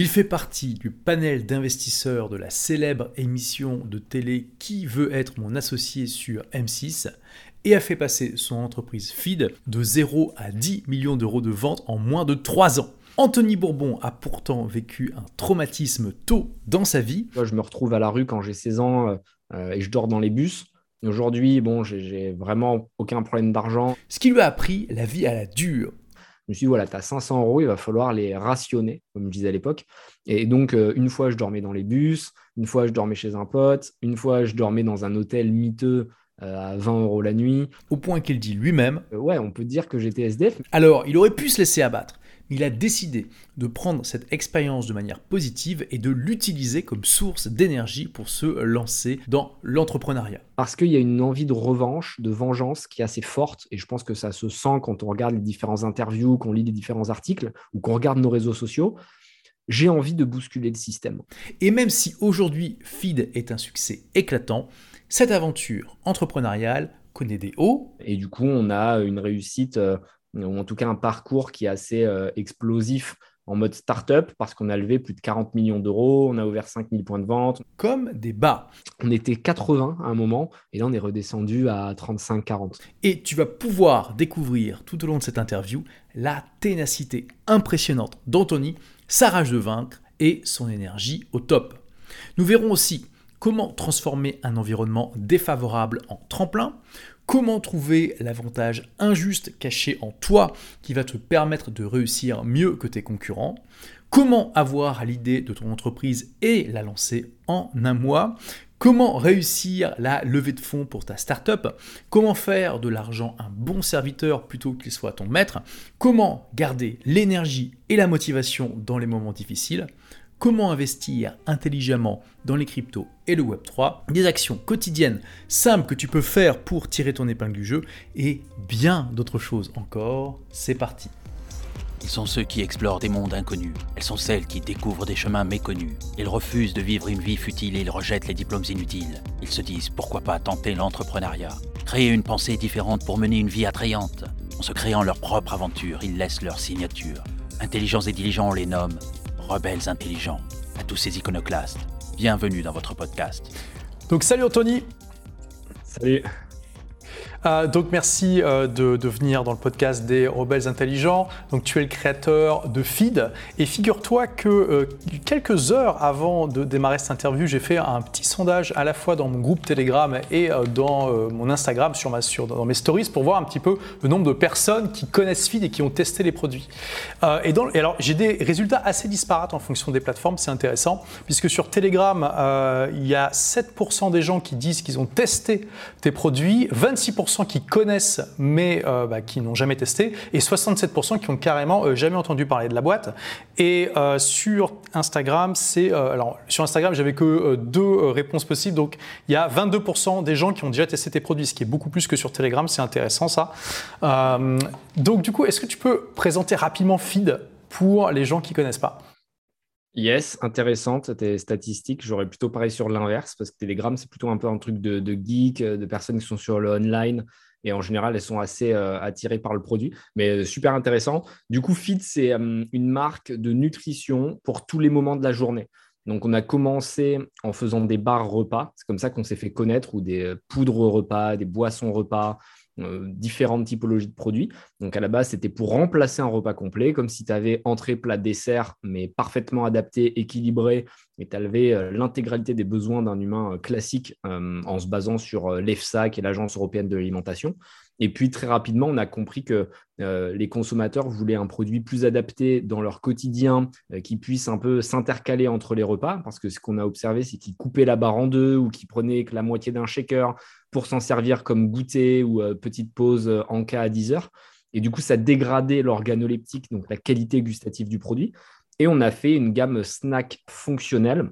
Il fait partie du panel d'investisseurs de la célèbre émission de télé Qui veut être mon associé sur M6 et a fait passer son entreprise Feed de 0 à 10 millions d'euros de ventes en moins de 3 ans. Anthony Bourbon a pourtant vécu un traumatisme tôt dans sa vie. je me retrouve à la rue quand j'ai 16 ans euh, et je dors dans les bus. Aujourd'hui, bon, j'ai vraiment aucun problème d'argent. Ce qui lui a appris la vie à la dure. Je me suis dit, voilà, tu as 500 euros, il va falloir les rationner, comme je disais à l'époque. Et donc, euh, une fois, je dormais dans les bus, une fois, je dormais chez un pote, une fois, je dormais dans un hôtel miteux euh, à 20 euros la nuit. Au point qu'il dit lui-même. ouais, on peut dire que j'étais SDF. Alors, il aurait pu se laisser abattre il a décidé de prendre cette expérience de manière positive et de l'utiliser comme source d'énergie pour se lancer dans l'entrepreneuriat. Parce qu'il y a une envie de revanche, de vengeance qui est assez forte, et je pense que ça se sent quand on regarde les différents interviews, qu'on lit les différents articles, ou qu'on regarde nos réseaux sociaux. J'ai envie de bousculer le système. Et même si aujourd'hui Feed est un succès éclatant, cette aventure entrepreneuriale connaît des hauts. Et du coup, on a une réussite euh, ou en tout cas un parcours qui est assez euh, explosif en mode start-up parce qu'on a levé plus de 40 millions d'euros, on a ouvert 5000 points de vente. Comme des bas. On était 80 à un moment et là on est redescendu à 35-40. Et tu vas pouvoir découvrir tout au long de cette interview la ténacité impressionnante d'Anthony, sa rage de vaincre et son énergie au top. Nous verrons aussi comment transformer un environnement défavorable en tremplin, Comment trouver l'avantage injuste caché en toi qui va te permettre de réussir mieux que tes concurrents? Comment avoir l'idée de ton entreprise et la lancer en un mois? Comment réussir la levée de fonds pour ta startup? Comment faire de l'argent un bon serviteur plutôt qu'il soit ton maître? Comment garder l'énergie et la motivation dans les moments difficiles? Comment investir intelligemment dans les cryptos et le Web3, des actions quotidiennes simples que tu peux faire pour tirer ton épingle du jeu et bien d'autres choses encore. C'est parti. Ils sont ceux qui explorent des mondes inconnus. Elles sont celles qui découvrent des chemins méconnus. Ils refusent de vivre une vie futile et ils rejettent les diplômes inutiles. Ils se disent pourquoi pas tenter l'entrepreneuriat? Créer une pensée différente pour mener une vie attrayante. En se créant leur propre aventure, ils laissent leur signature. Intelligents et diligents, on les nomme rebelles intelligents, à tous ces iconoclastes. Bienvenue dans votre podcast. Donc salut Anthony Salut euh, donc merci euh, de, venir dans le podcast des rebelles intelligents. Donc tu es le créateur de Feed et figure-toi que euh, quelques heures avant de démarrer cette interview, j'ai fait un petit sondage à la fois dans mon groupe Telegram et dans mon Instagram sur dans mes stories pour voir un petit peu le nombre de personnes qui connaissent Feed et qui ont testé les produits. et, et alors j'ai des résultats assez disparates en fonction des plateformes, c'est intéressant puisque sur Telegram il y a 7% des gens qui disent qu'ils ont testé tes produits, 26% qui connaissent mais euh, bah, qui n'ont jamais testé et 67% qui ont carrément euh, jamais entendu parler de la boîte. Et euh, sur Instagram, c'est alors sur Instagram, j'avais que deux réponses possibles. Donc il y a 22% des gens qui ont déjà testé tes produits, ce qui est beaucoup plus que sur Telegram. C'est intéressant ça. donc du coup, est-ce que tu peux présenter rapidement Feed pour les gens qui connaissent pas? Yes, intéressante tes statistiques. J'aurais plutôt pareil sur l'inverse parce que Telegram, c'est plutôt un peu un truc de, geek, de personnes qui sont sur le online et en général, elles sont assez euh, attirées par le produit. Mais euh, super intéressant. Du coup, Fit, c'est euh, une marque de nutrition pour tous les moments de la journée. Donc, on a commencé en faisant des bars repas. C'est comme ça qu'on s'est fait connaître, ou des poudres repas, des boissons repas, euh, différentes typologies de produits. Donc à la base, c'était pour remplacer un repas complet, comme si tu avais entrée, plat, dessert, mais parfaitement adapté, équilibré, et tu avais euh, l'intégralité des besoins d'un humain euh, classique en se basant sur l'EFSA, qui est l'Agence européenne de l'alimentation. Et puis très rapidement, on a compris que les consommateurs voulaient un produit plus adapté dans leur quotidien, qui puisse un peu s'intercaler entre les repas, parce que ce qu'on a observé, c'est qu'ils coupaient la barre en deux ou qu'ils prenaient que la moitié d'un shaker pour s'en servir comme goûter ou euh, petite pause euh, en cas à 10 heures. Et du coup, ça dégradait l'organoleptique, donc la qualité gustative du produit. Et on a fait une gamme snack fonctionnelle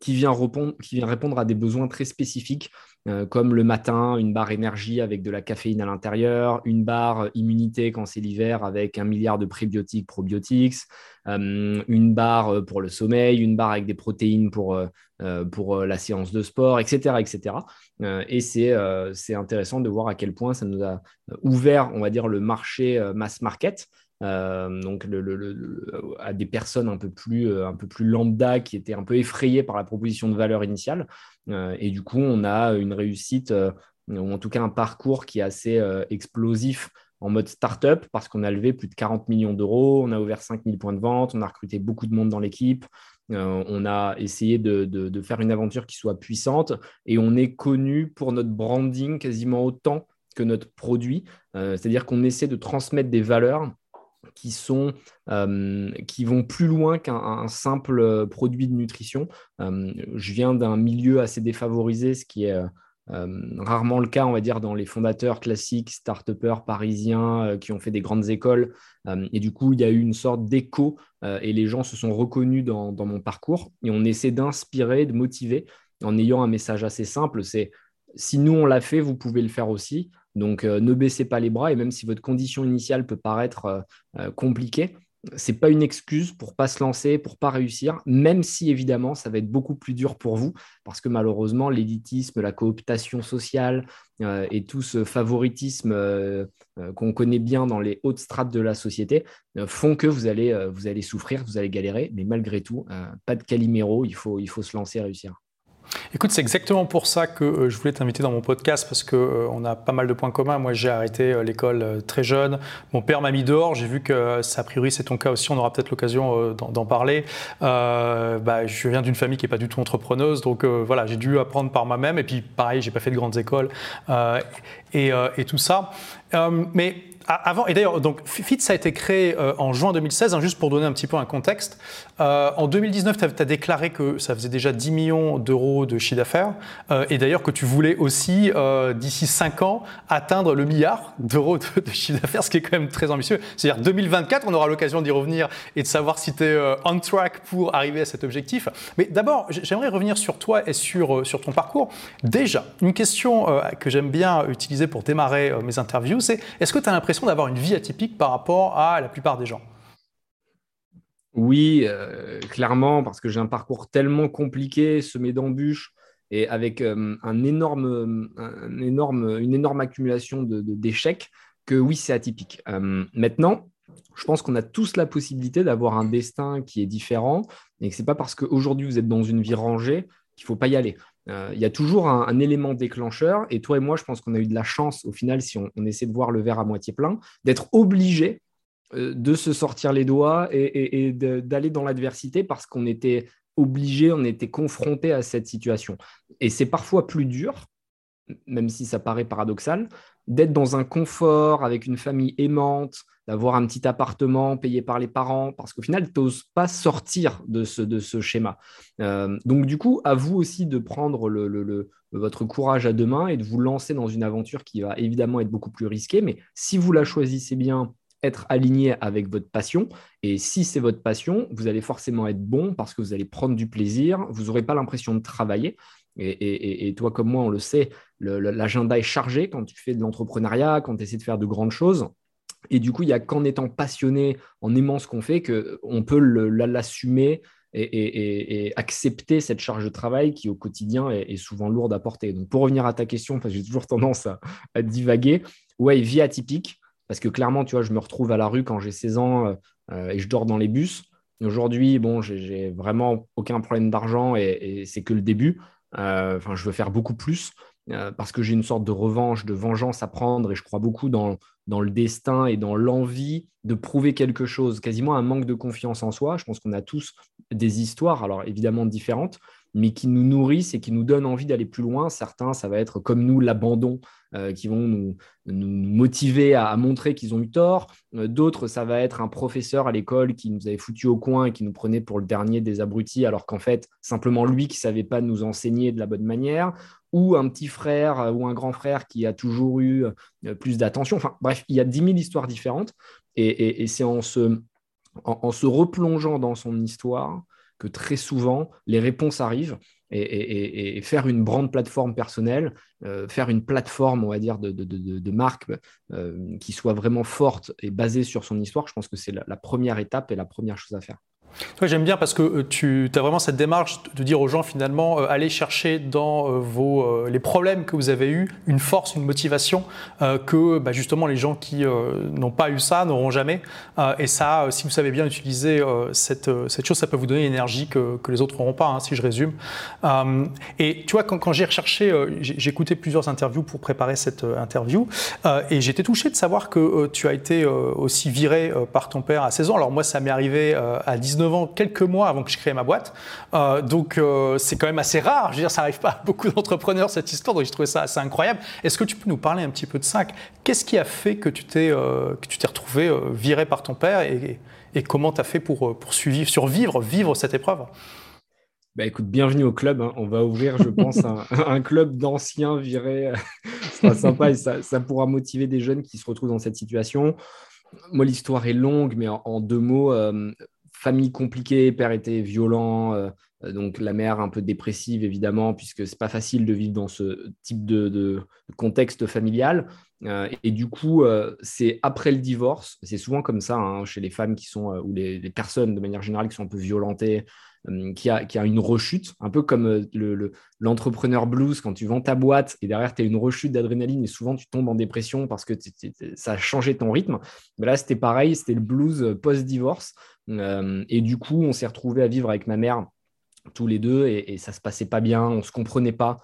qui vient, répondre, qui vient répondre à des besoins très spécifiques, euh, comme le matin, une barre énergie avec de la caféine à l'intérieur, une barre immunité quand c'est l'hiver avec un milliard de prébiotiques, probiotiques, euh, une barre pour le sommeil, une barre avec des protéines pour, euh, pour la séance de sport, etc. etc. et c'est intéressant de voir à quel point ça nous a ouvert, on va dire, le marché mass market donc à des personnes un peu, plus, un peu plus lambda qui étaient un peu effrayées par la proposition de valeur initiale. et du coup, on a une réussite, ou en tout cas un parcours qui est assez explosif en mode startup parce qu'on a levé plus de 40 millions d'euros, on a ouvert 5000 points de vente, on a recruté beaucoup de monde dans l'équipe, euh, on a essayé de, faire une aventure qui soit puissante et on est connu pour notre branding quasiment autant que notre produit. Euh, c'est-à-dire qu'on essaie de transmettre des valeurs qui, sont, euh, qui vont plus loin qu'un simple produit de nutrition. je viens d'un milieu assez défavorisé, ce qui est euh, rarement le cas, on va dire, dans les fondateurs classiques, start-upers parisiens euh, qui ont fait des grandes écoles. Euh, et du coup, il y a eu une sorte d'écho et les gens se sont reconnus dans, mon parcours. Et on essaie d'inspirer, de motiver en ayant un message assez simple. C'est si nous, on l'a fait, vous pouvez le faire aussi. Donc, ne baissez pas les bras. Et même si votre condition initiale peut paraître compliquée, c'est pas une excuse pour pas se lancer, pour pas réussir, même si évidemment ça va être beaucoup plus dur pour vous, parce que malheureusement l'élitisme, la cooptation sociale euh, et tout ce favoritisme euh, euh, qu'on connaît bien dans les hautes strates de la société font que vous allez, vous allez souffrir, vous allez galérer, mais malgré tout, pas de caliméro, il faut, il faut se lancer réussir. Écoute, c'est exactement pour ça que euh, je voulais t'inviter dans mon podcast parce qu'on euh, a pas mal de points communs. Moi, j'ai arrêté euh, l'école très jeune. Mon père m'a mis dehors. J'ai vu que, ça, a priori, c'est ton cas aussi. On aura peut-être l'occasion d'en parler. Bah, je viens d'une famille qui n'est pas du tout entrepreneuse, donc voilà, j'ai dû apprendre par moi-même. Et puis, pareil, j'ai pas fait de grandes écoles et, et, tout ça. mais avant, et d'ailleurs, donc FITS a été créé en juin 2016, hein, juste pour donner un petit peu un contexte. Euh, en 2019, tu as, déclaré que ça faisait déjà 10 millions d'euros de chiffre d'affaires euh, et d'ailleurs que tu voulais aussi, euh, d'ici 5 ans, atteindre le milliard d'euros de, chiffre d'affaires, ce qui est quand même très ambitieux. C'est-à-dire 2024, on aura l'occasion d'y revenir et de savoir si tu es on track pour arriver à cet objectif. Mais d'abord, j'aimerais revenir sur toi et sur, sur ton parcours. Déjà, une question que j'aime bien utiliser pour démarrer mes interviews, c'est est-ce que tu as l'impression d'avoir une vie atypique par rapport à la plupart des gens oui, euh, clairement, parce que j'ai un parcours tellement compliqué, semé d'embûches et avec euh, énorme, une énorme accumulation d'échecs, que oui, c'est atypique. Euh, maintenant, je pense qu'on a tous la possibilité d'avoir un destin qui est différent et que ce n'est pas parce qu'aujourd'hui vous êtes dans une vie rangée qu'il ne faut pas y aller. Il y a toujours un, élément déclencheur et toi et moi, je pense qu'on a eu de la chance au final, si on, on essaie de voir le verre à moitié plein, d'être obligé euh, de se sortir les doigts et, d'aller dans l'adversité parce qu'on était obligé, on était confronté à cette situation. Et c'est parfois plus dur, même si ça paraît paradoxal, d'être dans un confort avec une famille aimante, d'avoir un petit appartement payé par les parents, parce qu'au final, tu n'oses pas sortir de ce, schéma. Euh, donc du coup, à vous aussi de prendre votre courage à deux mains et de vous lancer dans une aventure qui va évidemment être beaucoup plus risquée, mais si vous la choisissez bien être aligné avec votre passion. Et si c'est votre passion, vous allez forcément être bon parce que vous allez prendre du plaisir, vous n'aurez pas l'impression de travailler. Et, toi comme moi, on le sait, l'agenda est chargé quand tu fais de l'entrepreneuriat, quand tu essaies de faire de grandes choses. Et du coup, il n'y a qu'en étant passionné, en aimant ce qu'on fait, qu'on peut l'assumer et, accepter cette charge de travail qui, au quotidien, est, souvent lourde à porter. Donc, pour revenir à ta question, j'ai toujours tendance à, à divaguer, ouais, vie atypique. Parce que clairement, tu vois, je me retrouve à la rue quand j'ai 16 ans euh, euh, et je dors dans les bus. Aujourd'hui, bon, j'ai vraiment aucun problème d'argent et, c'est que le début. Euh, enfin, je veux faire beaucoup plus parce que j'ai une sorte de revanche, de vengeance à prendre et je crois beaucoup dans, dans le destin et dans l'envie de prouver quelque chose, quasiment un manque de confiance en soi. Je pense qu'on a tous des histoires, alors évidemment différentes, mais qui nous nourrissent et qui nous donnent envie d'aller plus loin. Certains, ça va être comme nous, l'abandon, euh, qui vont nous, motiver à, montrer qu'ils ont eu tort. Euh, d'autres, ça va être un professeur à l'école qui nous avait foutu au coin et qui nous prenait pour le dernier des abrutis, alors qu'en fait, simplement lui qui savait pas nous enseigner de la bonne manière ou un petit frère euh, ou un grand frère qui a toujours eu plus d'attention. Enfin, bref, il y a dix mille histoires différentes et, c'est en, se replongeant dans son histoire que très souvent, les réponses arrivent. Et, faire une grande plateforme personnelle, euh, faire une plateforme, on va dire, de, marque euh, qui soit vraiment forte et basée sur son histoire, je pense que c'est la, première étape et la première chose à faire. J'aime bien parce que euh, tu as vraiment cette démarche de dire aux gens finalement, euh, allez chercher dans euh, vos, les problèmes que vous avez eus une force, une motivation que bah, justement les gens qui n'ont pas eu ça n'auront jamais. et ça, si vous savez bien utiliser cette, cette, chose, ça peut vous donner une énergie que, que les autres n'auront pas, hein, si je résume. et tu vois, quand, quand j'ai recherché, j'ai écouté plusieurs interviews pour préparer cette interview et j'étais touché de savoir que tu as été aussi viré par ton père à 16 ans. Alors moi, ça m'est arrivé à 19 quelques mois avant que je crée ma boîte. Euh, donc euh, c'est quand même assez rare. Je veux dire, ça n'arrive pas à beaucoup d'entrepreneurs cette histoire. Donc j'ai trouvé ça assez incroyable. Est-ce que tu peux nous parler un petit peu de ça? Qu'est-ce qui a fait que tu t'es euh, retrouvé viré par ton père et, et comment tu as fait pour, pour survivre, vivre cette épreuve? Bah écoute, bienvenue au club. Hein. On va ouvrir, je pense, un, club d'anciens virés. Ce sera sympa et ça, ça, pourra motiver des jeunes qui se retrouvent dans cette situation. Moi, l'histoire est longue, mais en, deux mots, famille compliquée, père était violent, euh, donc la mère un peu dépressive évidemment, puisque c'est pas facile de vivre dans ce type de, contexte familial. Euh, et du coup, euh, c'est après le divorce, c'est souvent comme ça hein, chez les femmes qui sont, ou les, personnes de manière générale qui sont un peu violentées, qui a, qui, a, une rechute, un peu comme l'entrepreneur blues, quand tu vends ta boîte et derrière tu as une rechute d'adrénaline et souvent tu tombes en dépression parce que ça a changé ton rythme. Là, c'était pareil, c'était le blues post-divorce. Euh, et du coup, on s'est retrouvé à vivre avec ma mère tous les deux et, ça se passait pas bien, on se comprenait pas.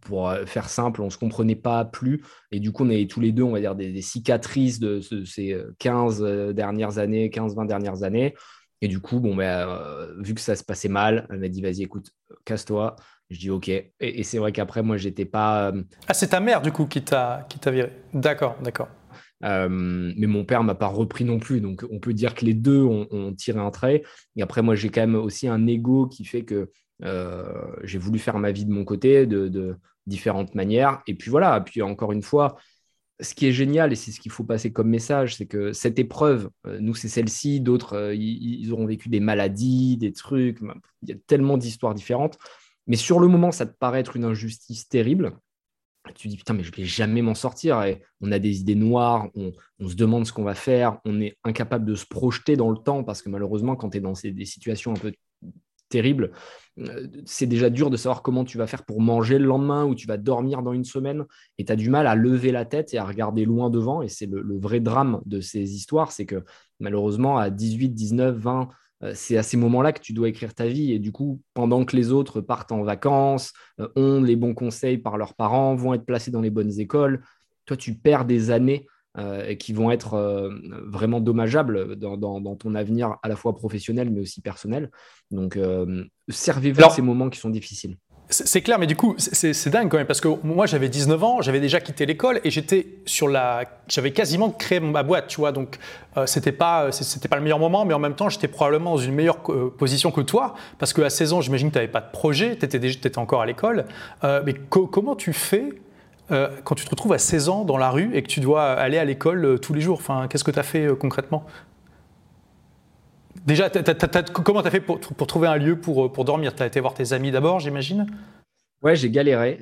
Pour euh, faire simple, on se comprenait pas plus. Et du coup, on avait tous les deux, on va dire, des, cicatrices de, ces 15 euh, dernières années, 15-20 dernières années. Et du coup, bon, bah, vu que ça se passait mal, elle m'a dit, vas-y, écoute, casse-toi. Je dis OK. Et, c'est vrai qu'après, moi, j'étais pas. Ah, c'est ta mère, du coup, qui t'a viré. D'accord, d'accord. Euh, mais mon père m'a pas repris non plus. Donc, on peut dire que les deux ont, tiré un trait. Et après, moi, j'ai quand même aussi un ego qui fait que euh, j'ai voulu faire ma vie de mon côté de, différentes manières. Et puis voilà. Puis encore une fois, ce qui est génial, et c'est ce qu'il faut passer comme message, c'est que cette épreuve, euh, nous, c'est celle-ci, d'autres, ils auront vécu des maladies, des trucs. Il y a tellement d'histoires différentes. Mais sur le moment, ça te paraît être une injustice terrible tu dis putain mais je vais jamais m'en sortir. Et on a des idées noires, on, se demande ce qu'on va faire, on est incapable de se projeter dans le temps parce que malheureusement quand tu es dans des situations un peu terribles, euh, c'est déjà dur de savoir comment tu vas faire pour manger le lendemain ou tu vas dormir dans une semaine et tu as du mal à lever la tête et à regarder loin devant. Et c'est le, vrai drame de ces histoires, c'est que malheureusement à 18, 19, 20, euh, c'est à ces moments-là que tu dois écrire ta vie. Et du coup, pendant que les autres partent en vacances, euh, ont les bons conseils par leurs parents, vont être placés dans les bonnes écoles, toi, tu perds des années euh, qui vont être vraiment dommageables dans, ton avenir à la fois professionnel mais aussi personnel. Donc, servez-vous de ces moments qui sont difficiles. C'est clair, mais du coup, c'est dingue quand même, parce que moi j'avais 19 ans, j'avais déjà quitté l'école et j'étais sur la. J'avais quasiment créé ma boîte, tu vois, donc euh, c'était pas, c'était pas le meilleur moment, mais en même temps j'étais probablement dans une meilleure euh, position que toi, parce qu'à 16 ans, j'imagine que tu n'avais pas de projet, tu étais, encore à l'école. Euh, mais comment tu fais quand tu te retrouves à 16 ans dans la rue et que tu dois aller à l'école tous les jours? Enfin, Qu'est-ce que tu as fait concrètement? Déjà, comment tu as fait pour, trouver un lieu pour, dormir? Tu as été voir tes amis d'abord, j'imagine? Ouais, j'ai galéré.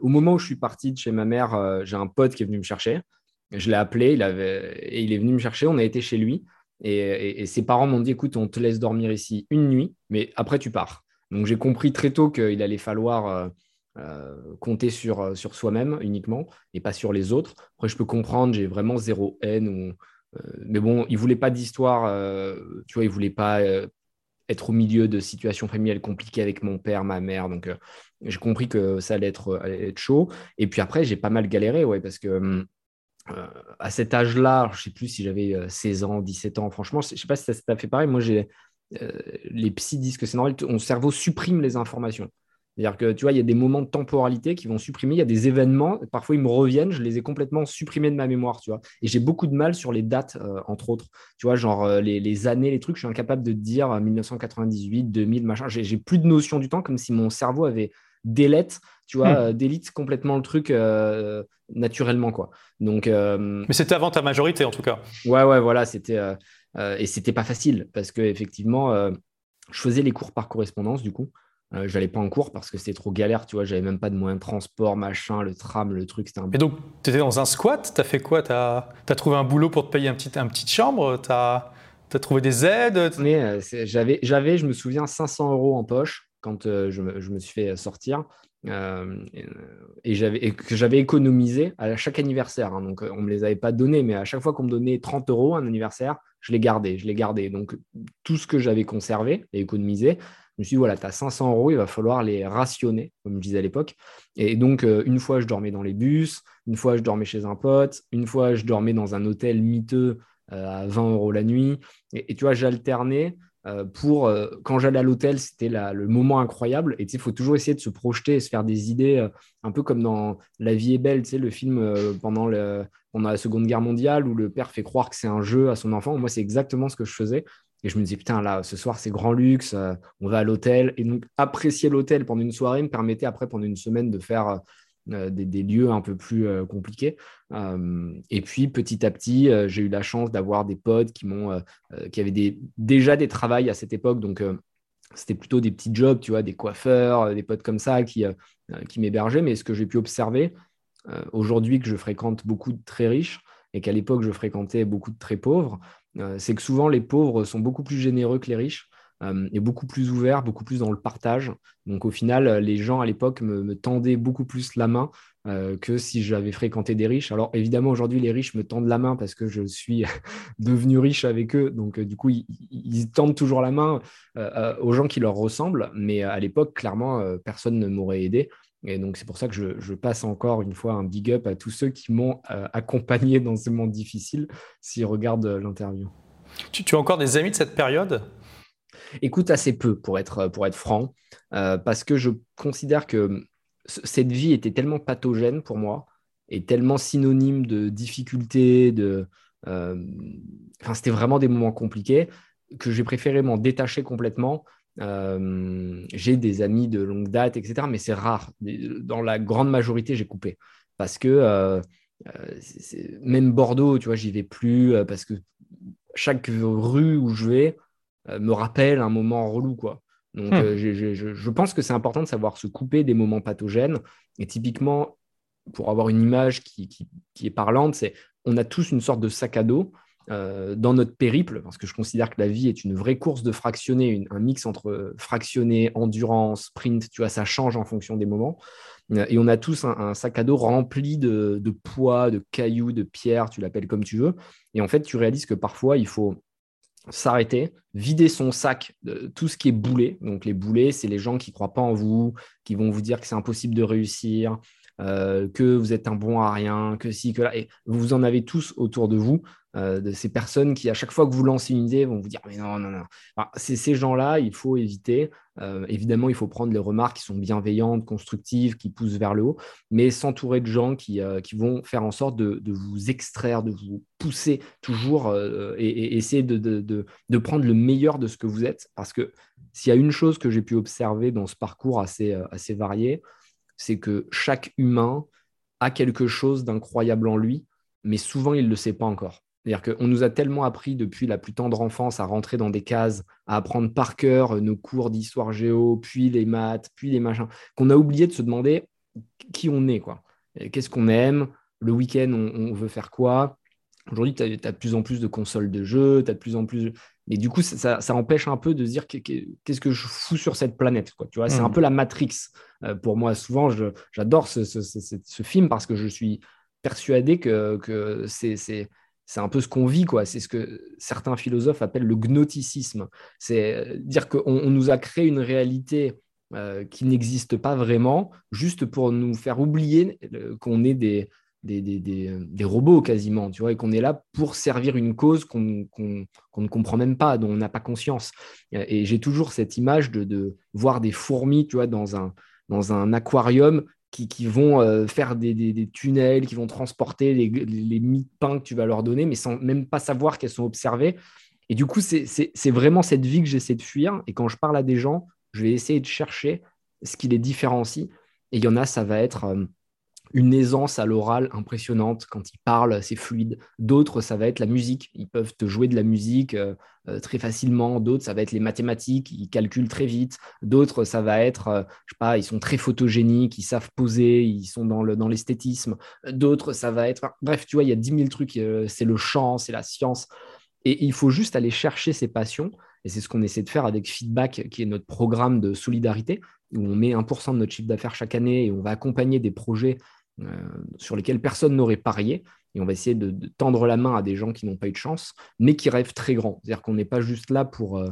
au moment où je suis parti de chez ma mère, euh, j'ai un pote qui est venu me chercher. Je l'ai appelé, il avait, et il est venu me chercher. On a été chez lui. Et, ses parents m'ont dit écoute, on te laisse dormir ici une nuit, mais après tu pars. Donc j'ai compris très tôt qu'il allait falloir euh, euh, compter sur, soi-même uniquement et pas sur les autres. Après, je peux comprendre, j'ai vraiment zéro haine mais bon, il voulait pas d'histoire, euh, tu vois, il voulait pas euh, être au milieu de situations familiales compliquées avec mon père, ma mère. Donc, j'ai compris que ça allait être, chaud. Et puis après, j'ai pas mal galéré, ouais, parce que à cet âge-là, je sais plus si j'avais 16 ans, 17 ans, franchement, je sais pas si ça fait pareil. Moi, les psys disent que c'est normal, ton cerveau supprime les informations. C'est-à-dire que tu vois, il y a des moments de temporalité qui vont supprimer, il y a des événements, parfois ils me reviennent, je les ai complètement supprimés de ma mémoire, tu vois. Et j'ai beaucoup de mal sur les dates, euh, entre autres. Tu vois, genre euh, les, années, les trucs, je suis incapable de dire 1998, 2000, machin. J'ai plus de notion du temps, comme si mon cerveau avait délète, tu vois, hmm. euh, délite complètement le truc naturellement, quoi. Donc. Mais c'était avant ta majorité, en tout cas. Ouais, ouais, voilà, c'était. et c'était pas facile, parce que effectivement, je faisais les cours par correspondance, du coup. Euh, je n'allais pas en cours parce que c'était trop galère, tu vois, j'avais même pas de moyens de transport, machin, le tram, le truc, c'était un... Et donc, tu étais dans un squat, tu as fait quoi? Tu as, trouvé un boulot pour te payer un petit, un petite chambre? Tu as, trouvé des aides? J'avais, j'avais, je me souviens, 500 euros en poche quand je, me, je, me, suis fait sortir. Euh, et, j'avais, que j'avais économisé à chaque anniversaire. Hein. donc, on ne me les avait pas donnés, mais à chaque fois qu'on me donnait 30 euros un anniversaire, je les gardais. Je les gardais. Donc, tout ce que j'avais conservé et économisé, me suis dit, voilà, tu as 500 euros, il va falloir les rationner, comme je disais à l'époque. Et donc, euh, une fois, je dormais dans les bus, une fois, je dormais chez un pote, une fois, je dormais dans un hôtel miteux euh, à 20 euros la nuit. Et, tu vois, j'alternais euh, pour quand j'allais à l'hôtel, c'était le moment incroyable. Et il faut toujours essayer de se projeter et se faire des idées, un peu comme dans La vie est belle, le film pendant, pendant la Seconde Guerre mondiale où le père fait croire que c'est un jeu à son enfant. Moi, c'est exactement ce que je faisais. Et je me disais, putain, là, ce soir, c'est grand luxe, on va à l'hôtel. Et donc, apprécier l'hôtel pendant une soirée me permettait après, pendant une semaine, de faire euh, des, lieux un peu plus euh, compliqués. Euh, et puis petit à petit, j'ai eu la chance d'avoir des potes qui m'ont, qui avaient déjà des travails à cette époque, donc c'était plutôt des petits jobs, tu vois, des coiffeurs, des potes comme ça qui, qui m'hébergeaient. Mais ce que j'ai pu observer aujourd'hui, que je fréquente beaucoup de très riches et qu'à l'époque je fréquentais beaucoup de très pauvres, c'est que souvent les pauvres sont beaucoup plus généreux que les riches euh, est beaucoup plus ouvert, beaucoup plus dans le partage. Donc au final, les gens à l'époque me, tendaient beaucoup plus la main euh, que si j'avais fréquenté des riches. Alors évidemment, aujourd'hui, les riches me tendent la main parce que je suis devenu riche avec eux. Donc euh, du coup, ils, tendent toujours la main aux gens qui leur ressemblent. Mais à l'époque, clairement, personne ne m'aurait aidé. Et donc, c'est pour ça que je, passe encore une fois un big up à tous ceux qui m'ont accompagné dans ce monde difficile s'ils regardent l'interview. Tu, tu, as encore des amis de cette période? Écoute, assez peu, pour être, pour être franc, euh, parce que je considère que cette vie était tellement pathogène pour moi et tellement synonyme de difficulté, de... Euh, enfin, c'était vraiment des moments compliqués que j'ai préféré m'en détacher complètement. Euh, j'ai des amis de longue date, etc., mais c'est rare. Dans la grande majorité, j'ai coupé parce que même Bordeaux, tu vois, j'y vais plus parce que chaque rue où je vais, euh, me rappelle un moment relou, quoi. Donc, hmm. euh, je, pense que c'est important de savoir se couper des moments pathogènes. Et typiquement, pour avoir une image qui, est parlante, c'est on a tous une sorte de sac à dos euh, dans notre périple, parce que je considère que la vie est une vraie course de fractionner, un mix entre fractionner, endurance, sprint, tu vois, ça change en fonction des moments. Et on a tous un, sac à dos rempli de, de poids, de cailloux, de pierres, tu l'appelles comme tu veux. Et en fait, tu réalises que parfois, il faut s'arrêter, vider son sac de tout ce qui est boulet. Donc les boulets, c'est les gens qui ne croient pas en vous, qui vont vous dire que c'est impossible de réussir, euh, que vous êtes un bon à rien, que si, que là. Et vous en avez tous autour de vous, euh, de ces personnes qui, à chaque fois que vous lancez une idée, vont vous dire Mais non, non, non. c'est ces gens-là, il faut éviter. Euh, évidemment, il faut prendre les remarques qui sont bienveillantes, constructives, qui poussent vers le haut, mais s'entourer de gens qui, qui, vont faire en sorte de, vous extraire, de vous pousser toujours et, essayer de, de, de, prendre le meilleur de ce que vous êtes. Parce que s'il y a une chose que j'ai pu observer dans ce parcours assez, assez varié, c'est que chaque humain a quelque chose d'incroyable en lui, mais souvent il ne le sait pas encore. C'est-à-dire qu'on nous a tellement appris depuis la plus tendre enfance à rentrer dans des cases, à apprendre par cœur nos cours d'histoire géo, puis les maths, puis les machins, qu'on a oublié de se demander qui on est, quoi. Qu'est-ce qu'on aime? Le week-end, on, veut faire quoi? Aujourd'hui, tu as, de plus en plus de consoles de jeux, tu as de plus en plus. Et du coup, ça, empêche un peu de se dire qu'est-ce que je fous sur cette planète. Quoi, tu vois, c'est un mmh. peu la Matrix. Euh, pour moi, souvent, j'adore ce, film parce que je suis persuadé que, c'est un peu ce qu'on vit, quoi. C'est ce que certains philosophes appellent le gnoticisme. C'est euh, dire qu'on nous a créé une réalité euh, qui n'existe pas vraiment, juste pour nous faire oublier qu'on est des, euh, des, robots quasiment, tu vois, et qu'on est là pour servir une cause qu'on ne comprend même pas, dont on n'a pas conscience. Et j'ai toujours cette image de, voir des fourmis, tu vois, dans un, dans un aquarium qui, vont euh, faire des, tunnels, qui vont transporter les, les, de pain que tu vas leur donner, mais sans même pas savoir qu'elles sont observées. Et du coup, c'est vraiment cette vie que j'essaie de fuir. Et quand je parle à des gens, je vais essayer de chercher ce qui les différencie. Et il y en a, ça va être... Euh, une aisance à l'oral impressionnante. Quand ils parlent, c'est fluide. D'autres, ça va être la musique. Ils peuvent te jouer de la musique euh, euh, très facilement. D'autres, ça va être les mathématiques. Ils calculent très vite. D'autres, ça va être, euh, je sais pas, ils sont très photogéniques, ils savent poser, ils sont dans, le, dans l'esthétisme. D'autres, ça va être. bref, tu vois, il y a 10 000 trucs. c'est le chant, c'est la science. Et il faut juste aller chercher ses passions. Et c'est ce qu'on essaie de faire avec Feedback, qui est notre programme de solidarité, où on met 1% de notre chiffre d'affaires chaque année et on va accompagner des projets euh, sur lesquels personne n'aurait parié. Et on va essayer de, tendre la main à des gens qui n'ont pas eu de chance, mais qui rêvent très grand. C'est-à-dire qu'on n'est pas juste là pour euh,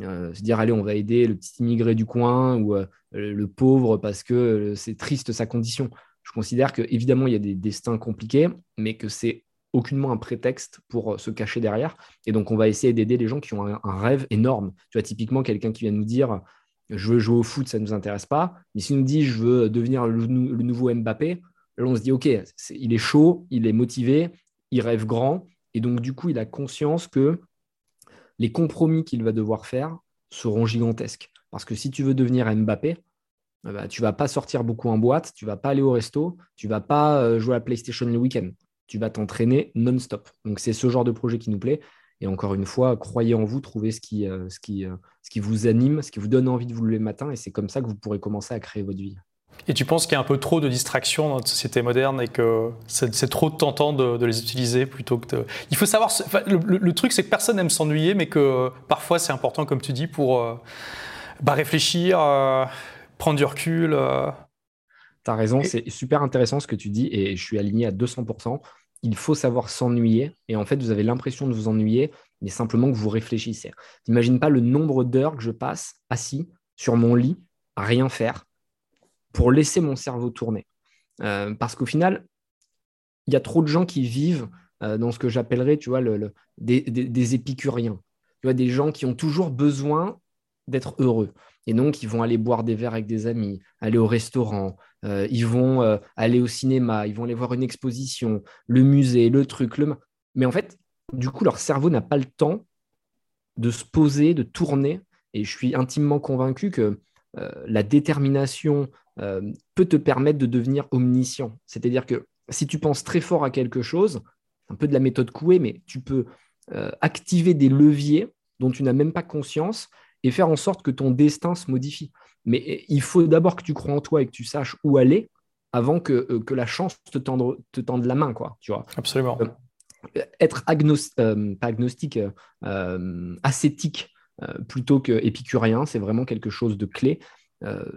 euh, se dire, allez, on va aider le petit immigré du coin ou le pauvre parce que c'est triste sa condition. Je considère que évidemment il y a des destins compliqués, mais que c'est aucunement un prétexte pour se cacher derrière. Et donc, on va essayer d'aider les gens qui ont un, rêve énorme. Tu vois, typiquement, quelqu'un qui vient nous dire je veux jouer au foot, ça ne nous intéresse pas. Mais s'il nous dit je veux devenir le, nouveau Mbappé, là, on se dit ok, il est chaud, il est motivé, il rêve grand. Et donc, du coup, il a conscience que les compromis qu'il va devoir faire seront gigantesques. Parce que si tu veux devenir Mbappé, tu bah, tu vas pas sortir beaucoup en boîte, tu vas pas aller au resto, tu vas pas euh, jouer à PlayStation le week-end. Tu vas t'entraîner non-stop. Donc c'est ce genre de projet qui nous plaît. Et encore une fois, croyez en vous, trouvez ce qui, euh, euh, ce qui vous anime, ce qui vous donne envie de vous lever le matin. Et c'est comme ça que vous pourrez commencer à créer votre vie. Et tu penses qu'il y a un peu trop de distractions dans notre société moderne et que c'est trop tentant de, de, les utiliser plutôt que de... Il faut savoir... le, truc, c'est que personne n'aime s'ennuyer, mais que parfois c'est important, comme tu dis, pour bah, réfléchir, prendre du recul. Euh. Tu as raison, c'est super intéressant ce que tu dis et je suis aligné à 200%. Il faut savoir s'ennuyer et en fait, vous avez l'impression de vous ennuyer, mais simplement que vous réfléchissez. T'imagines pas le nombre d'heures que je passe assis sur mon lit à rien faire pour laisser mon cerveau tourner. Euh, parce qu'au final, il y a trop de gens qui vivent euh, dans ce que j'appellerais, tu le, des, épicuriens. Tu vois, des gens qui ont toujours besoin d'être heureux. Et donc, ils vont aller boire des verres avec des amis, aller au restaurant, euh, ils vont aller au cinéma, ils vont aller voir une exposition, le musée, le truc. Le... Mais en fait, du coup, leur cerveau n'a pas le temps de se poser, de tourner. Et je suis intimement convaincu que la détermination peut te permettre de devenir omniscient. C'est-à-dire que si tu penses très fort à quelque chose, un peu de la méthode Coué, mais tu peux activer des leviers dont tu n'as même pas conscience et faire en sorte que ton destin se modifie. Mais il faut d'abord que tu crois en toi et que tu saches où aller avant que, euh, que la chance te tende, te tende la main, quoi, tu vois. Absolument. Euh, être euh, pas agnostique, ascétique plutôt qu'épicurien, c'est vraiment quelque chose de clé.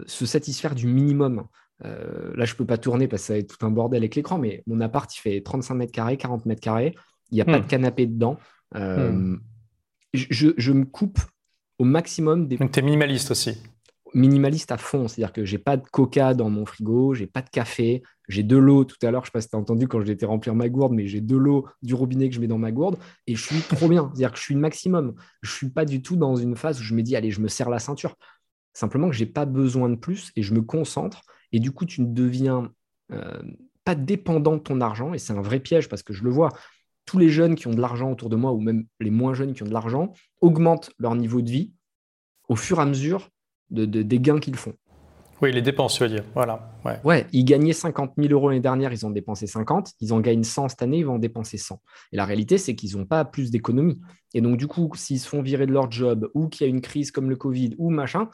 se satisfaire du minimum. là, je peux pas tourner parce que ça va être tout un bordel avec l'écran, mais mon appart, il fait 35 mètres carrés, 40 mètres carrés. Il n'y a pas hmm. de canapé dedans. Hmm. je, je, me coupe au maximum des. Donc, tu es minimaliste aussi Minimaliste à fond, c'est-à-dire que j'ai pas de coca dans mon frigo, j'ai pas de café, j'ai de l'eau. Tout à l'heure, je sais pas si tu as entendu quand j'étais remplir ma gourde, mais j'ai de l'eau du robinet que je mets dans ma gourde et je suis trop bien. C'est-à-dire que je suis le maximum. Je suis pas du tout dans une phase où je me dis, allez, je me serre la ceinture. Simplement que j'ai pas besoin de plus et je me concentre. Et du coup, tu ne deviens euh, pas dépendant de ton argent. Et c'est un vrai piège parce que je le vois tous les jeunes qui ont de l'argent autour de moi, ou même les moins jeunes qui ont de l'argent, augmentent leur niveau de vie au fur et à mesure de, des gains qu'ils font. Oui, les dépenses, tu veux dire. Voilà. Ouais. ouais, ils gagnaient 50 000 euros l'année dernière, ils ont dépensé 50. Ils en gagnent 100 cette année, ils vont en dépenser 100. Et la réalité, c'est qu'ils n'ont pas plus d'économies. Et donc, du coup, s'ils se font virer de leur job ou qu'il y a une crise comme le Covid ou machin,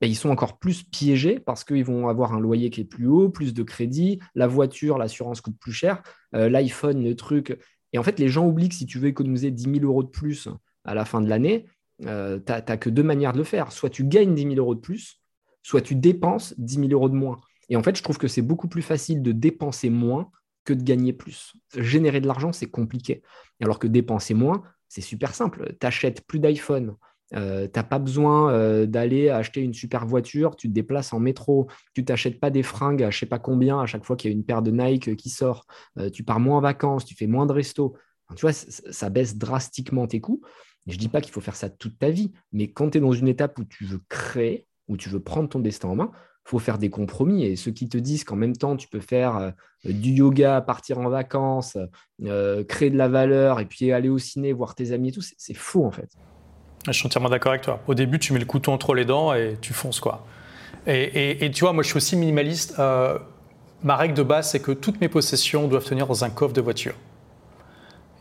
ben, ils sont encore plus piégés parce qu'ils vont avoir un loyer qui est plus haut, plus de crédit, la voiture, l'assurance coûte plus cher, euh, l'iPhone, le truc. Et en fait, les gens oublient que si tu veux économiser 10 000 euros de plus à la fin de l'année, euh, tu n'as que deux manières de le faire. Soit tu gagnes 10 000 euros de plus, soit tu dépenses 10 000 euros de moins. Et en fait, je trouve que c'est beaucoup plus facile de dépenser moins que de gagner plus. Générer de l'argent, c'est compliqué. Alors que dépenser moins, c'est super simple. Tu achètes plus d'iPhone, euh, tu n'as pas besoin euh, d'aller acheter une super voiture, tu te déplaces en métro, tu t'achètes pas des fringues à je sais pas combien à chaque fois qu'il y a une paire de Nike qui sort, euh, tu pars moins en vacances, tu fais moins de resto. tu vois, ça baisse drastiquement tes coûts. Je dis pas qu'il faut faire ça toute ta vie, mais quand tu es dans une étape où tu veux créer, où tu veux prendre ton destin en main, faut faire des compromis. Et ceux qui te disent qu'en même temps, tu peux faire du yoga, partir en vacances, créer de la valeur et puis aller au ciné, voir tes amis et tout, c'est faux en fait. Je suis entièrement d'accord avec toi. Au début, tu mets le couteau entre les dents et tu fonces quoi. Et, tu vois, moi, je suis aussi minimaliste. Euh, ma règle de base, c'est que toutes mes possessions doivent tenir dans un coffre de voiture.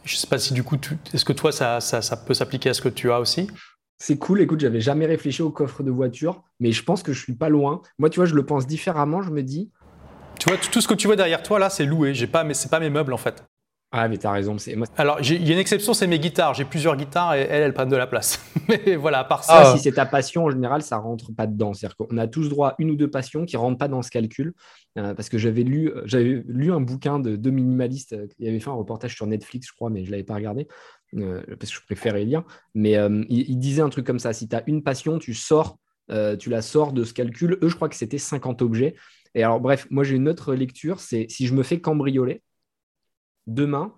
Je ne sais pas si du coup, est-ce que toi, ça, ça, peut s'appliquer à ce que tu as aussi? C'est cool, écoute, j'avais jamais réfléchi au coffre de voiture, mais je pense que je suis pas loin. Moi, tu vois, je le pense différemment, je me dis. Tu vois, tout ce que tu vois derrière toi, là, c'est loué. J'ai pas, mais c'est pas mes meubles, en fait. Ah, mais t'as raison. Moi... Alors, il y a une exception, c'est mes guitares. J'ai plusieurs guitares et elles, elles prennent de la place. mais voilà, à part ça. si c'est ta passion, en général, ça rentre pas dedans. C'est-à-dire qu'on a tous droit à une ou deux passions qui rentrent pas dans ce calcul. Euh, parce que j'avais lu, j'avais lu un bouquin de deux minimalistes euh, qui avait fait un reportage sur Netflix, je crois, mais je l'avais pas regardé. Euh, parce que je préférais lire. Mais il, il, disait un truc comme ça si tu as une passion, tu sors, tu la sors de ce calcul. Eux, je crois que c'était 50 objets. Et alors, bref, moi, j'ai une autre lecture c'est si je me fais cambrioler demain,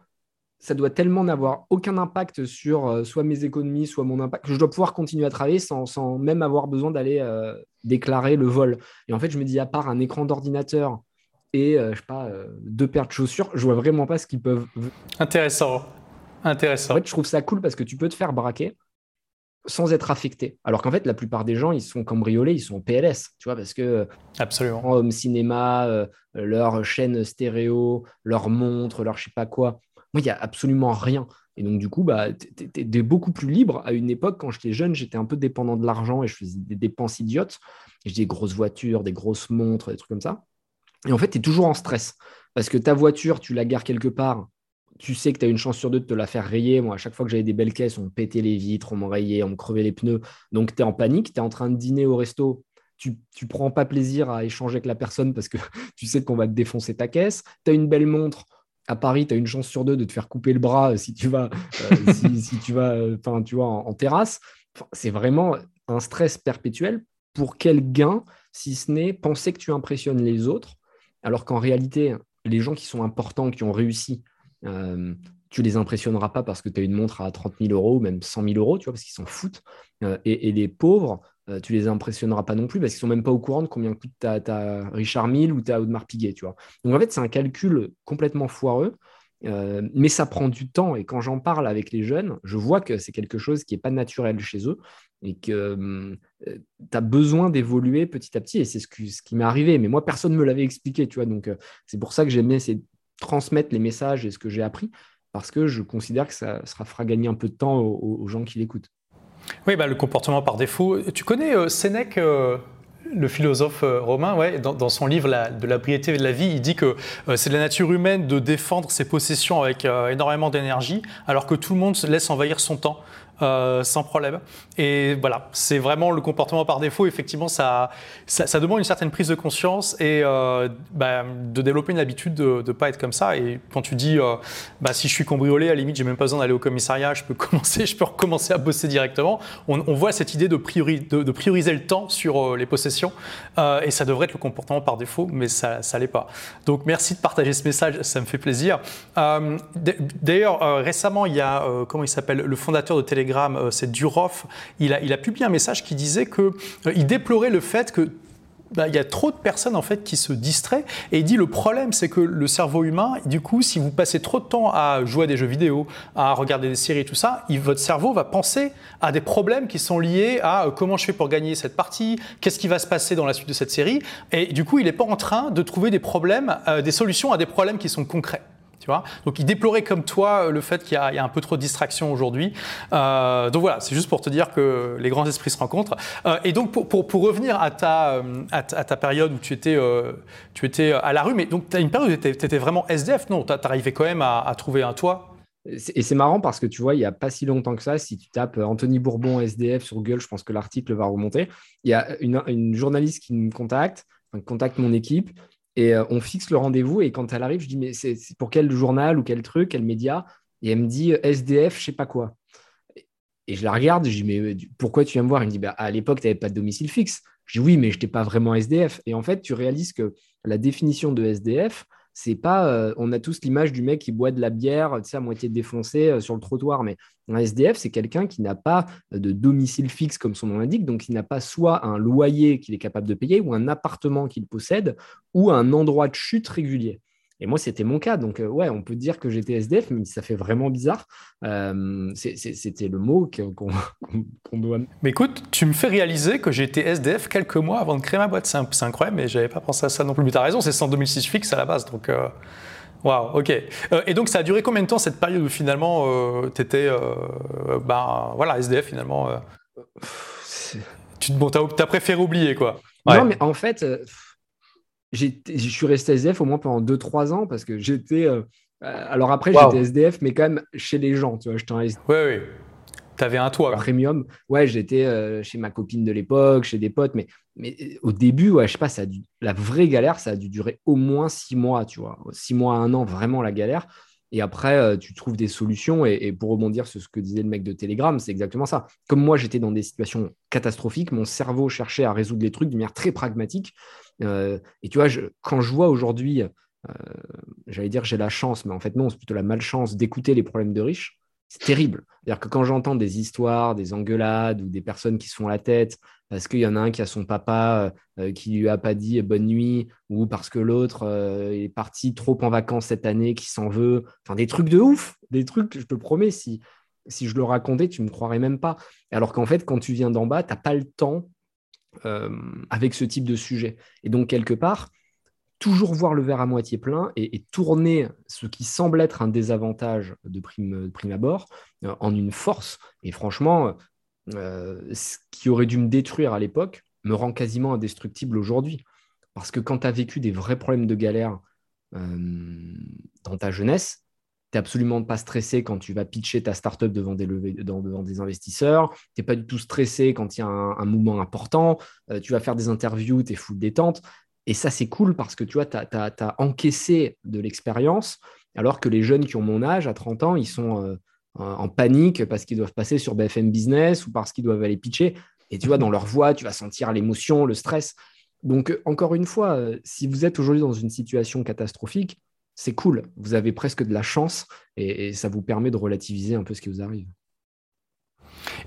ça doit tellement n'avoir aucun impact sur euh, soit mes économies, soit mon impact, que je dois pouvoir continuer à travailler sans, même avoir besoin d'aller euh, déclarer le vol. Et en fait, je me dis, à part un écran d'ordinateur et, euh, je sais pas, deux paires de chaussures, je vois vraiment pas ce qu'ils peuvent. Intéressant. Intéressant. En fait, je trouve ça cool parce que tu peux te faire braquer sans être affecté. Alors qu'en fait, la plupart des gens, ils sont cambriolés, ils sont en PLS, tu vois, parce que Absolument. home cinéma, leur chaîne stéréo, leur montre, leur je sais pas quoi, moi, il n'y a absolument rien. Et donc, du coup, bah, tu es, beaucoup plus libre. À une époque, quand j'étais jeune, j'étais un peu dépendant de l'argent et je faisais des dépenses idiotes. J'ai des grosses voitures, des grosses montres, des trucs comme ça. Et en fait, tu es toujours en stress. Parce que ta voiture, tu la gares quelque part, tu sais que tu as une chance sur deux de te la faire rayer. Moi, à chaque fois que j'avais des belles caisses, on me pétait les vitres, on me rayait, on me crevait les pneus. Donc, tu es en panique, tu es en train de dîner au resto. Tu ne prends pas plaisir à échanger avec la personne parce que tu sais qu'on va te défoncer ta caisse. Tu as une belle montre à Paris, tu as une chance sur deux de te faire couper le bras euh, si tu vas, euh, si, tu vas euh, enfin, tu vois, en, terrasse. c'est vraiment un stress perpétuel. Pour quel gain, si ce n'est penser que tu impressionnes les autres, alors qu'en réalité, les gens qui sont importants, qui ont réussi, tu les impressionneras pas parce que tu as une montre à 30 000 euros ou même 100 000 euros, tu vois, parce qu'ils s'en foutent. et, et, les pauvres, euh, tu les impressionneras pas non plus parce qu'ils sont même pas au courant de combien coûte ta, Richard Mille ou ta Audemars Piguet, tu vois. Donc en fait, c'est un calcul complètement foireux. Euh, mais ça prend du temps et quand j'en parle avec les jeunes, je vois que c'est quelque chose qui n'est pas naturel chez eux et que euh, tu as besoin d'évoluer petit à petit et c'est ce, qui m'est arrivé. Mais moi, personne ne me l'avait expliqué, tu vois. Donc c'est pour ça que j'aimais transmettre les messages et ce que j'ai appris parce que je considère que ça, sera fera gagner un peu de temps aux gens qui l'écoutent. Oui, bah, le comportement par défaut. Tu connais euh, Sénèque, euh, le philosophe euh, romain, ouais, dans, son livre De la briété de la vie, il dit que c'est de la nature humaine de défendre ses possessions avec énormément d'énergie, alors que tout le monde laisse envahir son temps. Euh, sans problème. Et voilà, c'est vraiment le comportement par défaut. Effectivement, ça, ça, demande une certaine prise de conscience et euh, bah, de développer une habitude de ne pas être comme ça. Et quand tu dis, euh, bah, si je suis cambriolé, à la limite, j'ai même pas besoin d'aller au commissariat, je peux commencer, je peux recommencer à bosser directement. On, voit cette idée de, prioriser le temps sur les possessions et ça devrait être le comportement par défaut, mais ça, ne l'est pas. Donc merci de partager ce message, ça me fait plaisir. D'ailleurs, récemment, il y a comment il s'appelle, le fondateur de Telegram euh, c'est Durov, il a, il a publié un message qui disait qu'il euh, déplorait le fait que bah, il y a trop de personnes en fait qui se distraient. Et il dit le problème c'est que le cerveau humain du coup si vous passez trop de temps à jouer à des jeux vidéo à regarder des séries tout ça votre cerveau va penser à des problèmes qui sont liés à euh, comment je fais pour gagner cette partie qu'est-ce qui va se passer dans la suite de cette série. Et du coup il n'est pas en train de trouver des problèmes des solutions à des problèmes qui sont concrets donc il déplorait comme toi euh, le fait qu'il y, a un peu trop de distractions aujourd'hui. Euh, donc voilà, c'est juste pour te dire que les grands esprits se rencontrent. Euh, et donc pour, revenir à ta, période où tu étais, à la rue, mais donc tu as une période où tu étais, vraiment SDF, non? Tu arrivais quand même à, trouver un toit? Et c'est marrant parce que tu vois, il n'y a pas si longtemps que ça, si tu tapes Anthony Bourbon SDF sur Google, je pense que l'article va remonter. Il y a une, journaliste qui me contacte, contacte mon équipe, et euh, on fixe le rendez-vous. Et quand elle arrive, je dis, mais c'est pour quel journal ou quel truc, quel média? Et elle me dit, SDF, je sais pas quoi. Et je la regarde, je dis, mais euh, pourquoi tu viens me voir? Il me dit, bah, à l'époque, tu n'avais pas de domicile fixe. Je dis, oui, mais je n'étais pas vraiment SDF. Et en fait, tu réalises que la définition de SDF, c'est pas. Euh, on a tous l'image du mec qui boit de la bière, tu à moitié défoncé euh, sur le trottoir. Mais un SDF, c'est quelqu'un qui n'a pas de domicile fixe, comme son nom l'indique, donc il n'a pas soit un loyer qu'il est capable de payer, ou un appartement qu'il possède, ou un endroit de chute régulier. Et moi, c'était mon cas. Donc, euh, ouais, on peut dire que j'étais SDF, mais ça fait vraiment bizarre. Euh, c'était le mot qu'on doit. Mais écoute, tu me fais réaliser que j'étais SDF quelques mois avant de créer ma boîte. C'est incroyable, mais j'avais pas pensé à ça non plus. Mais tu as raison, c'est 2006 fixe à la base. Donc. Euh, waouh, ok. et donc, ça a duré combien de temps cette période où finalement tu étais ben, voilà, SDF finalement Tu bon, as, préféré oublier quoi. Non, mais en fait, je suis resté SDF au moins pendant 2-3 ans parce que j'étais euh, alors après, j'étais SDF, mais quand même chez les gens, tu vois. J'étais un SDF. Oui, oui. T'avais un toit. Premium. Ouais, j'étais chez ma copine de l'époque, chez des potes, mais, mais au début, ouais, je sais pas, ça la vraie galère, ça a dû durer au moins six mois, tu vois. Six mois à un an, vraiment la galère. Et après, euh, tu trouves des solutions. Et, pour rebondir sur ce que disait le mec de Telegram, c'est exactement ça. Comme moi, j'étais dans des situations catastrophiques, mon cerveau cherchait à résoudre les trucs de manière très pragmatique. Euh, et tu vois, quand je vois aujourd'hui, euh, j'allais dire j'ai la chance, mais en fait non, c'est plutôt la malchance d'écouter les problèmes de riches. C'est terrible. C'est-à-dire que quand j'entends des histoires, des engueulades ou des personnes qui se font la tête parce qu'il y en a un qui a son papa euh, qui lui a pas dit bonne nuit ou parce que l'autre est parti trop en vacances cette année, qui s'en veut. Enfin, des trucs de ouf, des trucs, je te promets, si, si je le racontais, tu me croirais même pas. Alors qu'en fait, quand tu viens d'en bas, tu n'as pas le temps avec ce type de sujet. Et donc, quelque part, toujours voir le verre à moitié plein et, tourner ce qui semble être un désavantage de prime, prime abord euh, en une force. Et franchement, euh, ce qui aurait dû me détruire à l'époque me rend quasiment indestructible aujourd'hui. Parce que quand tu as vécu des vrais problèmes de galère euh, dans ta jeunesse, n'es absolument pas stressé quand tu vas pitcher ta startup devant des, devant des investisseurs, tu n'es pas du tout stressé quand il y a un, mouvement important, tu vas faire des interviews, tu es full détente. Et ça, c'est cool parce que tu vois, tu as, encaissé de l'expérience, alors que les jeunes qui ont mon âge, à 30 ans, ils sont euh, en panique parce qu'ils doivent passer sur BFM Business ou parce qu'ils doivent aller pitcher. Et tu vois, dans leur voix, tu vas sentir l'émotion, le stress. Donc, encore une fois, euh, si vous êtes aujourd'hui dans une situation catastrophique, c'est cool. Vous avez presque de la chance et ça vous permet de relativiser un peu ce qui vous arrive.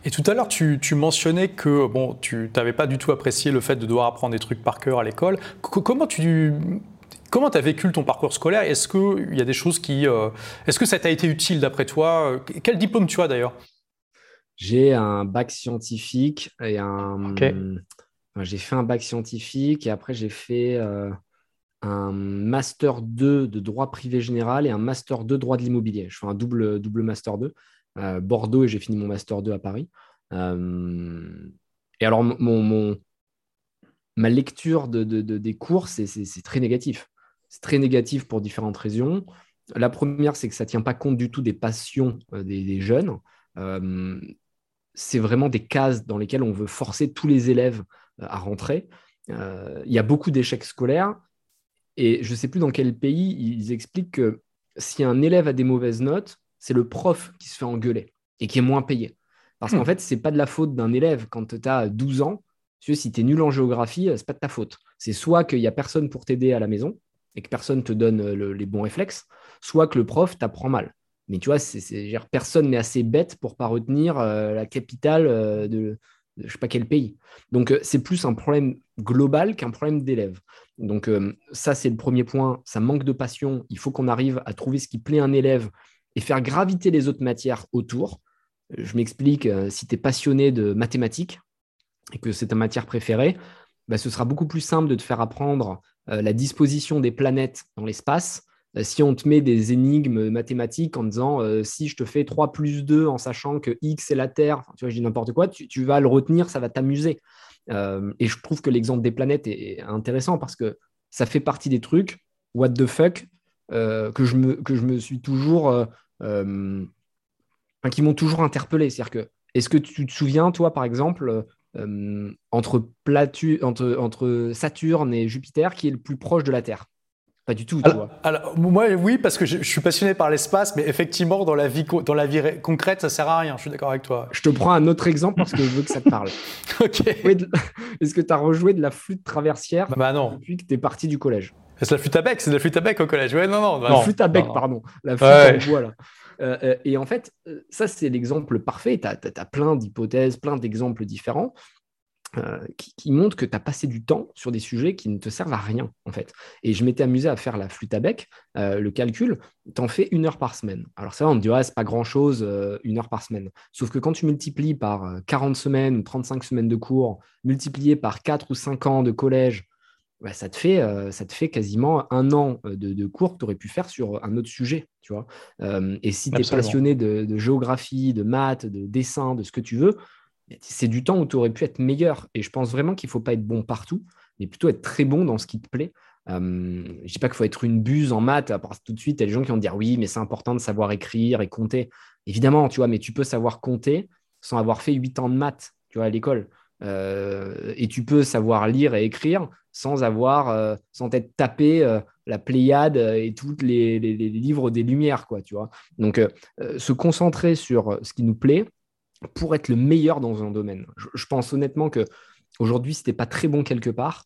Et tout à l'heure, tu, mentionnais que bon, tu n'avais pas du tout apprécié le fait de devoir apprendre des trucs par cœur à l'école. Comment tu comment as vécu ton parcours scolaire? Est-ce qu'il y a des choses qui... Euh, est-ce que ça t'a été utile d'après toi? Quel diplôme tu as d'ailleurs? J'ai un bac scientifique et un... j'ai fait un bac scientifique et après j'ai fait euh, un master 2 de droit privé général et un master 2 droit de l'immobilier. Je fais un double, double master 2. Bordeaux et j'ai fini mon Master 2 à Paris. Euh, et alors, mon, ma lecture de, des cours, c'est très négatif. C'est très négatif pour différentes raisons. La première, c'est que ça ne tient pas compte du tout des passions euh, des, jeunes. Euh, c'est vraiment des cases dans lesquelles on veut forcer tous les élèves à rentrer. Il y a beaucoup d'échecs scolaires et je ne sais plus dans quel pays ils expliquent que si un élève a des mauvaises notes, c'est le prof qui se fait engueuler et qui est moins payé. Parce qu'en hmm. fait, ce n'est pas de la faute d'un élève quand tu as 12 ans. Si tu es nul en géographie, ce n'est pas de ta faute. C'est soit qu'il n'y a personne pour t'aider à la maison et que personne te donne euh, les bons réflexes, soit que le prof t'apprend mal. Mais tu vois, c'est, personne n'est assez bête pour pas retenir euh, la capitale euh, de, je ne sais pas quel pays. Donc, c'est plus un problème global qu'un problème d'élève. Donc, ça, c'est le premier point. Ça manque de passion. Il faut qu'on arrive à trouver ce qui plaît à un élève et faire graviter les autres matières autour. Je m'explique, euh, si tu es passionné de mathématiques et que c'est ta matière préférée, bah, ce sera beaucoup plus simple de te faire apprendre euh, la disposition des planètes dans l'espace euh, si on te met des énigmes mathématiques en disant si je te fais 3 plus 2 en sachant que X est la Terre, tu vois, je dis n'importe quoi, tu, vas le retenir, ça va t'amuser. Et je trouve que l'exemple des planètes est, intéressant parce que ça fait partie des trucs, what the fuck, que, je me, que je me suis toujours euh, qui m'ont toujours interpellé. C'est-à-dire que, est-ce que tu te souviens, toi, par exemple, euh, entre, entre Saturne et Jupiter, qui est le plus proche de la Terre? Pas du tout, tu alors, vois. Alors, moi, oui, parce que je, suis passionné par l'espace, mais effectivement, dans la vie, dans la vie concrète, ça sert à rien. Je suis d'accord avec toi. Je te prends un autre exemple parce que je veux que ça te parle. ok. Est-ce que tu as rejoué de la flûte traversière bah, non. depuis que tu es parti du collège? C'est la flûte à bec, c'est de la flûte à bec au collège. Ouais, non, non. La flûte à bec, pardon. La flûte à bois, là. Euh, euh, et en fait, euh, ça, c'est l'exemple parfait. Tu as, plein d'hypothèses, plein d'exemples différents qui, montrent que tu as passé du temps sur des sujets qui ne te servent à rien, en fait. Et je m'étais amusé à faire la flûte à bec, le calcul, tu en fais une heure par semaine. Alors, ça, on te dirait, c'est pas grand-chose, une heure par semaine. Sauf que quand tu multiplies par 40 semaines ou 35 semaines de cours, multiplié par 4 ou 5 ans de collège, bah, ça, te fait, euh, ça te fait quasiment un an euh, de, cours que tu aurais pu faire sur un autre sujet. Tu vois euh, et si tu es passionné de, géographie, de maths, de dessin, de ce que tu veux, c'est du temps où tu aurais pu être meilleur. Et je pense vraiment qu'il ne faut pas être bon partout, mais plutôt être très bon dans ce qui te plaît. Euh, je ne dis pas qu'il faut être une buse en maths. Parce tout de suite, il y a des gens qui vont dire oui, mais c'est important de savoir écrire et compter. Évidemment, tu vois, mais tu peux savoir compter sans avoir fait 8 ans de maths, tu vois, à l'école. Euh, et tu peux savoir lire et écrire sans avoir, euh, sans être tapé la Pléiade et tous les, livres des Lumières, quoi, tu vois. Donc, se concentrer sur ce qui nous plaît pour être le meilleur dans un domaine. Je, pense honnêtement que aujourd'hui, si tu n'es pas très bon quelque part,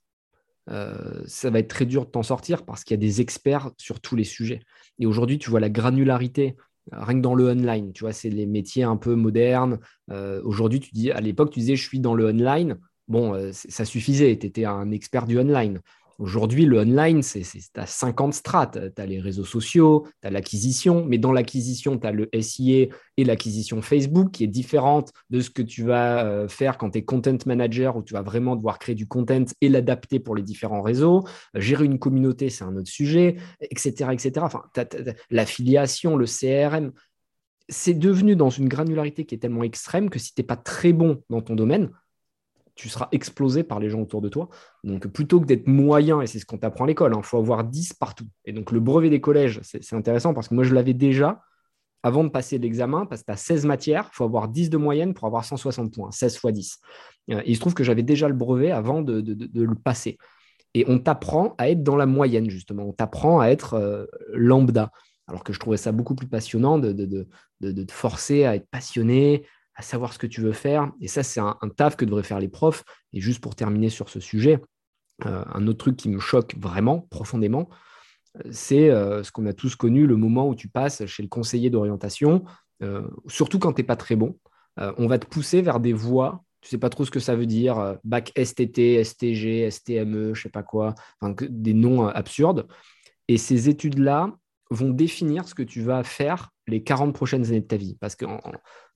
euh, ça va être très dur de t'en sortir parce qu'il y a des experts sur tous les sujets. Et aujourd'hui, tu vois la granularité, euh, rien que dans le online, tu vois, c'est les métiers un peu modernes. Euh, aujourd'hui, tu dis, à l'époque, tu disais, je suis dans le online. Bon, ça suffisait, tu étais un expert du online. Aujourd'hui, le online, c'est à 50 strates. Tu as les réseaux sociaux, tu as l'acquisition, mais dans l'acquisition, tu as le SIA et l'acquisition Facebook qui est différente de ce que tu vas euh, faire quand tu es content manager où tu vas vraiment devoir créer du content et l'adapter pour les différents réseaux. Gérer une communauté, c'est un autre sujet, etc. etc. Enfin, l'affiliation, le CRM, c'est devenu dans une granularité qui est tellement extrême que si tu n'es pas très bon dans ton domaine, tu seras explosé par les gens autour de toi. Donc, plutôt que d'être moyen, et c'est ce qu'on t'apprend à l'école, il hein, faut avoir 10 partout. Et donc, le brevet des collèges, c'est intéressant parce que moi, je l'avais déjà avant de passer l'examen, parce que tu as 16 matières, il faut avoir 10 de moyenne pour avoir 160 points, 16 fois 10. Euh, il se trouve que j'avais déjà le brevet avant de, le passer. Et on t'apprend à être dans la moyenne, justement. On t'apprend à être euh, lambda. Alors que je trouvais ça beaucoup plus passionnant de, de, te forcer à être passionné, à savoir ce que tu veux faire. Et ça, c'est un, taf que devraient faire les profs. Et juste pour terminer sur ce sujet, euh, un autre truc qui me choque vraiment, profondément, euh, c'est euh, ce qu'on a tous connu, le moment où tu passes chez le conseiller d'orientation, surtout quand tu n'es pas très bon. on va te pousser vers des voies tu sais pas trop ce que ça veut dire, bac STT, STG, STME, je sais pas quoi, des noms absurdes. Et ces études-là vont définir ce que tu vas faire les 40 prochaines années de ta vie. Parce qu'en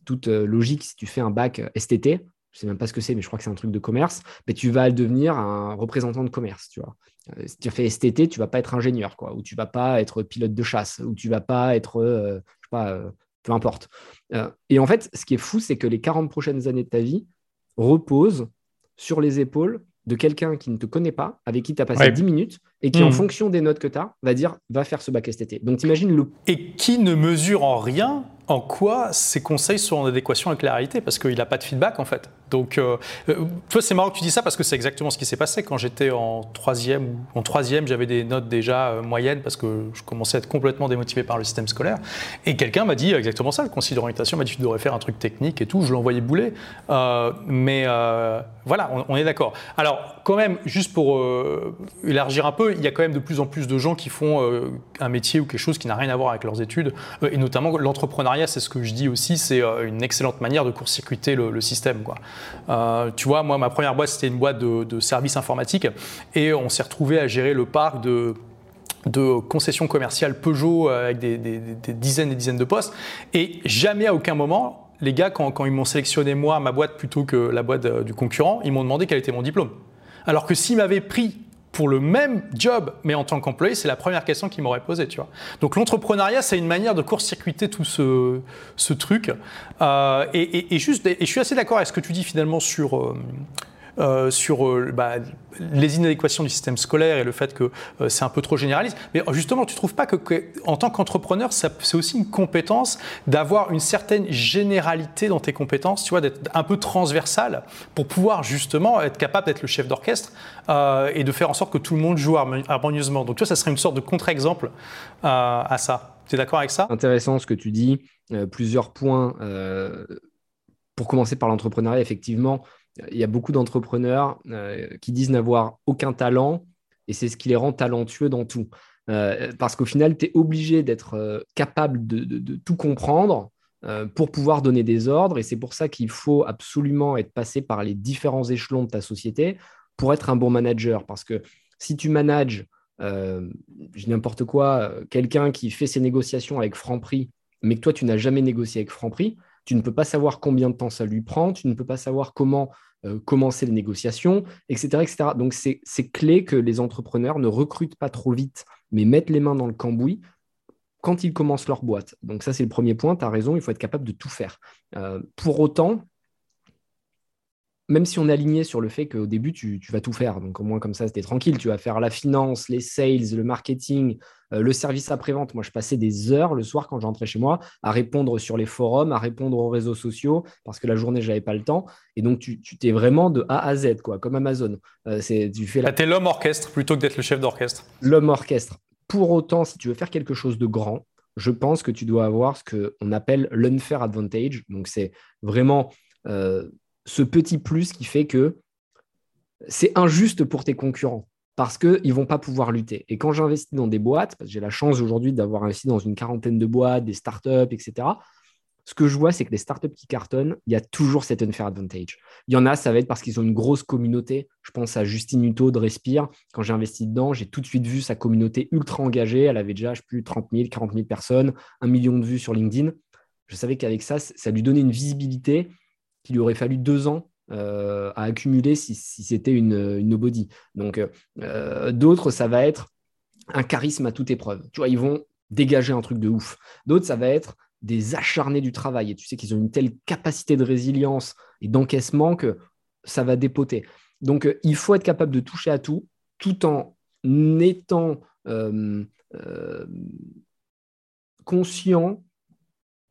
toute euh, logique, si tu fais un bac euh, STT, je ne sais même pas ce que c'est, mais je crois que c'est un truc de commerce, mais tu vas devenir un représentant de commerce, tu vois. Euh, si tu fais STT, tu vas pas être ingénieur, quoi, ou tu vas pas être pilote de chasse, ou tu vas pas être, je sais pas, peu importe. et en fait, ce qui est fou, c'est que les 40 prochaines années de ta vie reposent sur les épaules de quelqu'un qui ne te connaît pas, avec qui tu as passé 10 minutes, et qui, en hmm. fonction des notes que tu as, va dire va faire ce bac STT. Donc, t'imagines le. Et qui ne mesure en rien en quoi ces conseils sont en adéquation avec la réalité, parce qu'il n'a pas de feedback en fait. Donc, euh, euh, toi, c'est marrant que tu dis ça parce que c'est exactement ce qui s'est passé quand j'étais en troisième. En troisième, j'avais des notes déjà euh, moyennes parce que je commençais à être complètement démotivé par le système scolaire. Et quelqu'un m'a dit exactement ça. Le conseiller d'orientation m'a dit tu devrais faire un truc technique et tout. Je l'envoyais bouler. mais voilà, on, est d'accord. Alors, quand même, juste pour élargir un peu, il y a quand même de plus en plus de gens qui font un métier ou quelque chose qui n'a rien à voir avec leurs études, et notamment l'entrepreneuriat. C'est ce que je dis aussi. C'est une excellente manière de court-circuiter le, système. Euh, tu vois, moi, ma première boîte, c'était une boîte de, services informatiques et on s'est retrouvé à gérer le parc de concessions commerciales Peugeot euh, avec des, dizaines et dizaines de postes. Et jamais à aucun moment, les gars, quand, ils m'ont sélectionné moi, ma boîte plutôt que la boîte euh, du concurrent, ils m'ont demandé quel était mon diplôme. Alors que s'ils m'avaient pris pour le même job, mais en tant qu'employé, c'est la première question qu'il m'aurait posée, tu vois. Donc l'entrepreneuriat, c'est une manière de court-circuiter tout ce, truc. Euh, et je suis assez d'accord avec ce que tu dis finalement sur, euh, euh, sur euh, bah, les inadéquations du système scolaire et le fait que euh, c'est un peu trop généraliste. Mais justement, tu ne trouves pas que, en tant qu'entrepreneur, c'est aussi une compétence d'avoir une certaine généralité dans tes compétences, tu vois, d'être un peu transversal pour pouvoir justement être capable d'être le chef d'orchestre et de faire en sorte que tout le monde joue harmonieusement. Donc, tu vois, ça serait une sorte de contre-exemple à ça. Tu es d'accord avec ça? Intéressant ce que tu dis. plusieurs points. pour commencer par l'entrepreneuriat, effectivement, il y a beaucoup d'entrepreneurs euh, qui disent n'avoir aucun talent et c'est ce qui les rend talentueux dans tout. Euh, parce qu'au final, tu es obligé d'être euh, capable de, tout comprendre pour pouvoir donner des ordres et c'est pour ça qu'il faut absolument être passé par les différents échelons de ta société pour être un bon manager. Parce que si tu manages, n'importe quoi, quelqu'un qui fait ses négociations avec Franprix, mais que toi, tu n'as jamais négocié avec Franprix, tu ne peux pas savoir combien de temps ça lui prend, tu ne peux pas savoir comment euh, commencer les négociations, etc. etc. Donc, c'est clé que les entrepreneurs ne recrutent pas trop vite, mais mettent les mains dans le cambouis quand ils commencent leur boîte. Donc, ça, c'est le premier point. Tu as raison, il faut être capable de tout faire. Euh, pour autant, même si on est aligné sur le fait qu'au début, tu, vas tout faire, donc au moins comme ça, c'était tranquille, tu vas faire la finance, les sales, le marketing, euh, le service après-vente. Moi, je passais des heures le soir quand j'entrais chez moi à répondre sur les forums, à répondre aux réseaux sociaux, parce que la journée, je n'avais pas le temps. Et donc, tu t'es vraiment de A à Z, quoi, comme Amazon. Euh, tu fais la... es l'homme orchestre plutôt que d'être le chef d'orchestre. L'homme orchestre. Pour autant, si tu veux faire quelque chose de grand, je pense que tu dois avoir ce qu'on appelle l'unfair advantage. Donc, c'est vraiment euh, ce petit plus qui fait que c'est injuste pour tes concurrents parce qu'ils ne vont pas pouvoir lutter. Et quand j'investis dans des boîtes, j'ai la chance aujourd'hui d'avoir investi dans une quarantaine de boîtes, des startups, etc., ce que je vois, c'est que les startups qui cartonnent, il y a toujours cet unfair advantage. Il y en a, ça va être parce qu'ils ont une grosse communauté. Je pense à Justine Hutto de Respire. Quand j'ai investi dedans, j'ai tout de suite vu sa communauté ultra engagée. Elle avait déjà, je sais plus, 30 000, 40 000 personnes, un million de vues sur LinkedIn. Je savais qu'avec ça, ça lui donnait une visibilité qu'il lui aurait fallu deux ans euh, à accumuler si, c'était une, nobody. Donc, euh, d'autres, ça va être un charisme à toute épreuve. Tu vois, ils vont dégager un truc de ouf. D'autres, ça va être des acharnés du travail. Et tu sais qu'ils ont une telle capacité de résilience et d'encaissement que ça va dépoter. Donc, euh, il faut être capable de toucher à tout, tout en étant conscient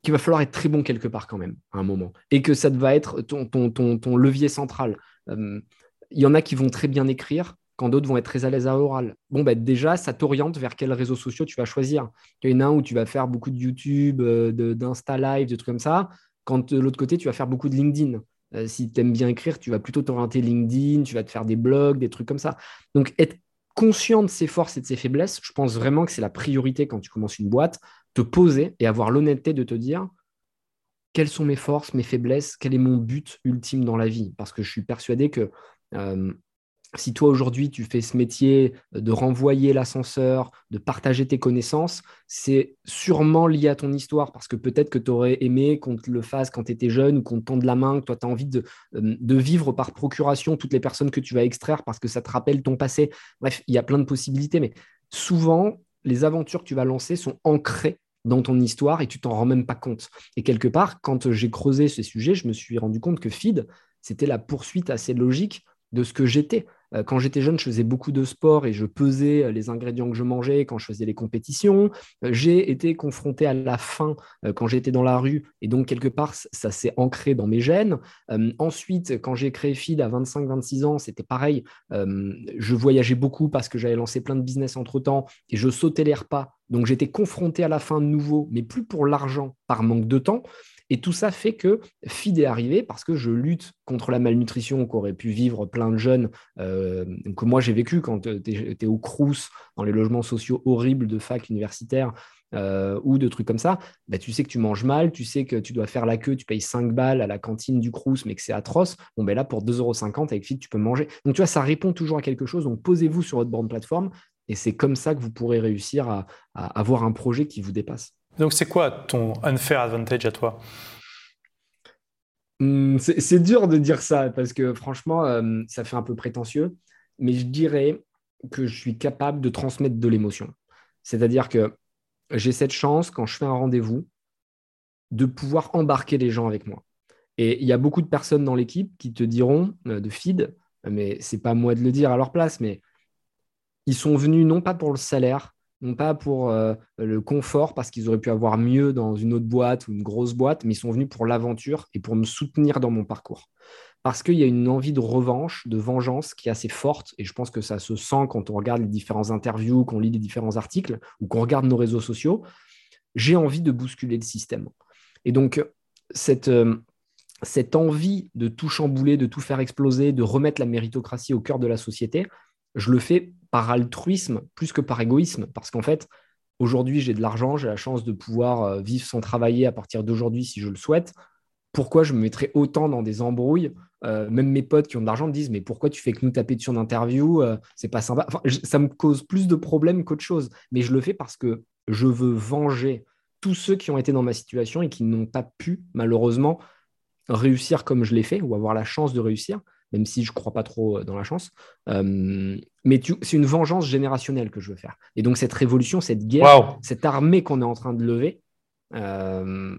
qu'il va falloir être très bon quelque part quand même, à un moment. Et que ça va être ton, ton, ton, levier central. Euh, il y en a qui vont très bien écrire, quand d'autres vont être très à l'aise à l'oral. Bon, ben déjà, ça t'oriente vers quels réseaux sociaux tu vas choisir. Il y en a un où tu vas faire beaucoup de YouTube, euh, d'Insta Live, de trucs comme ça. Quand de l'autre côté, tu vas faire beaucoup de LinkedIn. Euh, si tu aimes bien écrire, tu vas plutôt t'orienter LinkedIn, tu vas te faire des blogs, des trucs comme ça. Donc, être conscient de ses forces et de ses faiblesses, je pense vraiment que c'est la priorité quand tu commences une boîte te poser et avoir l'honnêteté de te dire quelles sont mes forces, mes faiblesses, quel est mon but ultime dans la vie? Parce que je suis persuadé que euh, si toi aujourd'hui tu fais ce métier de renvoyer l'ascenseur, de partager tes connaissances, c'est sûrement lié à ton histoire parce que peut-être que tu aurais aimé qu'on te le fasse quand tu étais jeune ou qu'on te tende la main, que toi tu as envie de, euh, de, vivre par procuration toutes les personnes que tu vas extraire parce que ça te rappelle ton passé. Bref, il y a plein de possibilités, mais souvent les aventures que tu vas lancer sont ancrées dans ton histoire et tu t'en rends même pas compte. Et quelque part, quand j'ai creusé ce sujet, je me suis rendu compte que Feed, c'était la poursuite assez logique de ce que j'étais. Euh, quand j'étais jeune, je faisais beaucoup de sport et je pesais euh, les ingrédients que je mangeais quand je faisais les compétitions. Euh, j'ai été confronté à la faim quand j'étais dans la rue et donc quelque part, ça s'est ancré dans mes gènes. ensuite, quand j'ai créé Feed à 25-26 ans, c'était pareil. je voyageais beaucoup parce que j'avais lancé plein de business entre-temps et je sautais les repas. Donc j'étais confronté à la faim de nouveau, mais plus pour l'argent, par manque de temps. Et tout ça fait que FID est arrivé parce que je lutte contre la malnutrition qu'auraient pu vivre plein de jeunes, euh, que moi j'ai vécu quand tu es, au Crous, dans les logements sociaux horribles de fac universitaires. Euh, ou de trucs comme ça, bah, tu sais que tu manges mal, tu sais que tu dois faire la queue, tu payes 5 balles à la cantine du Crous, mais que c'est atroce. Bon, ben là, pour 2,50€ avec FID, tu peux manger. Donc, tu vois, ça répond toujours à quelque chose. Donc, posez-vous sur votre borne plateforme et c'est comme ça que vous pourrez réussir à avoir un projet qui vous dépasse. Donc, c'est quoi ton unfair advantage à toi hmm, C'est dur de dire ça parce que franchement, euh, ça fait un peu prétentieux, mais je dirais que je suis capable de transmettre de l'émotion. C'est-à-dire que j'ai cette chance, quand je fais un rendez-vous, de pouvoir embarquer les gens avec moi. Et il y a beaucoup de personnes dans l'équipe qui te diront, euh, de feed, mais c'est pas moi de le dire à leur place, mais ils sont venus non pas pour le salaire, non pas pour euh, le confort, parce qu'ils auraient pu avoir mieux dans une autre boîte ou une grosse boîte, mais ils sont venus pour l'aventure et pour me soutenir dans mon parcours. Parce qu'il y a une envie de revanche, de vengeance qui est assez forte, et je pense que ça se sent quand on regarde les différents interviews, qu'on lit les différents articles, ou qu'on regarde nos réseaux sociaux. J'ai envie de bousculer le système. Et donc, cette, euh, cette envie de tout chambouler, de tout faire exploser, de remettre la méritocratie au cœur de la société, je le fais par altruisme plus que par égoïsme. Parce qu'en fait, aujourd'hui, j'ai de l'argent, j'ai la chance de pouvoir euh, vivre sans travailler à partir d'aujourd'hui si je le souhaite. Pourquoi je me mettrais autant dans des embrouilles euh, Même mes potes qui ont de l'argent me disent Mais pourquoi tu fais que nous taper dessus en interview euh, C'est pas sympa. ça me cause plus de problèmes qu'autre chose. Mais je le fais parce que je veux venger tous ceux qui ont été dans ma situation et qui n'ont pas pu, malheureusement, réussir comme je l'ai fait ou avoir la chance de réussir même si je ne crois pas trop euh, dans la chance. Euh, mais c'est une vengeance générationnelle que je veux faire. Et donc cette révolution, cette guerre, cette armée qu'on est en train de lever,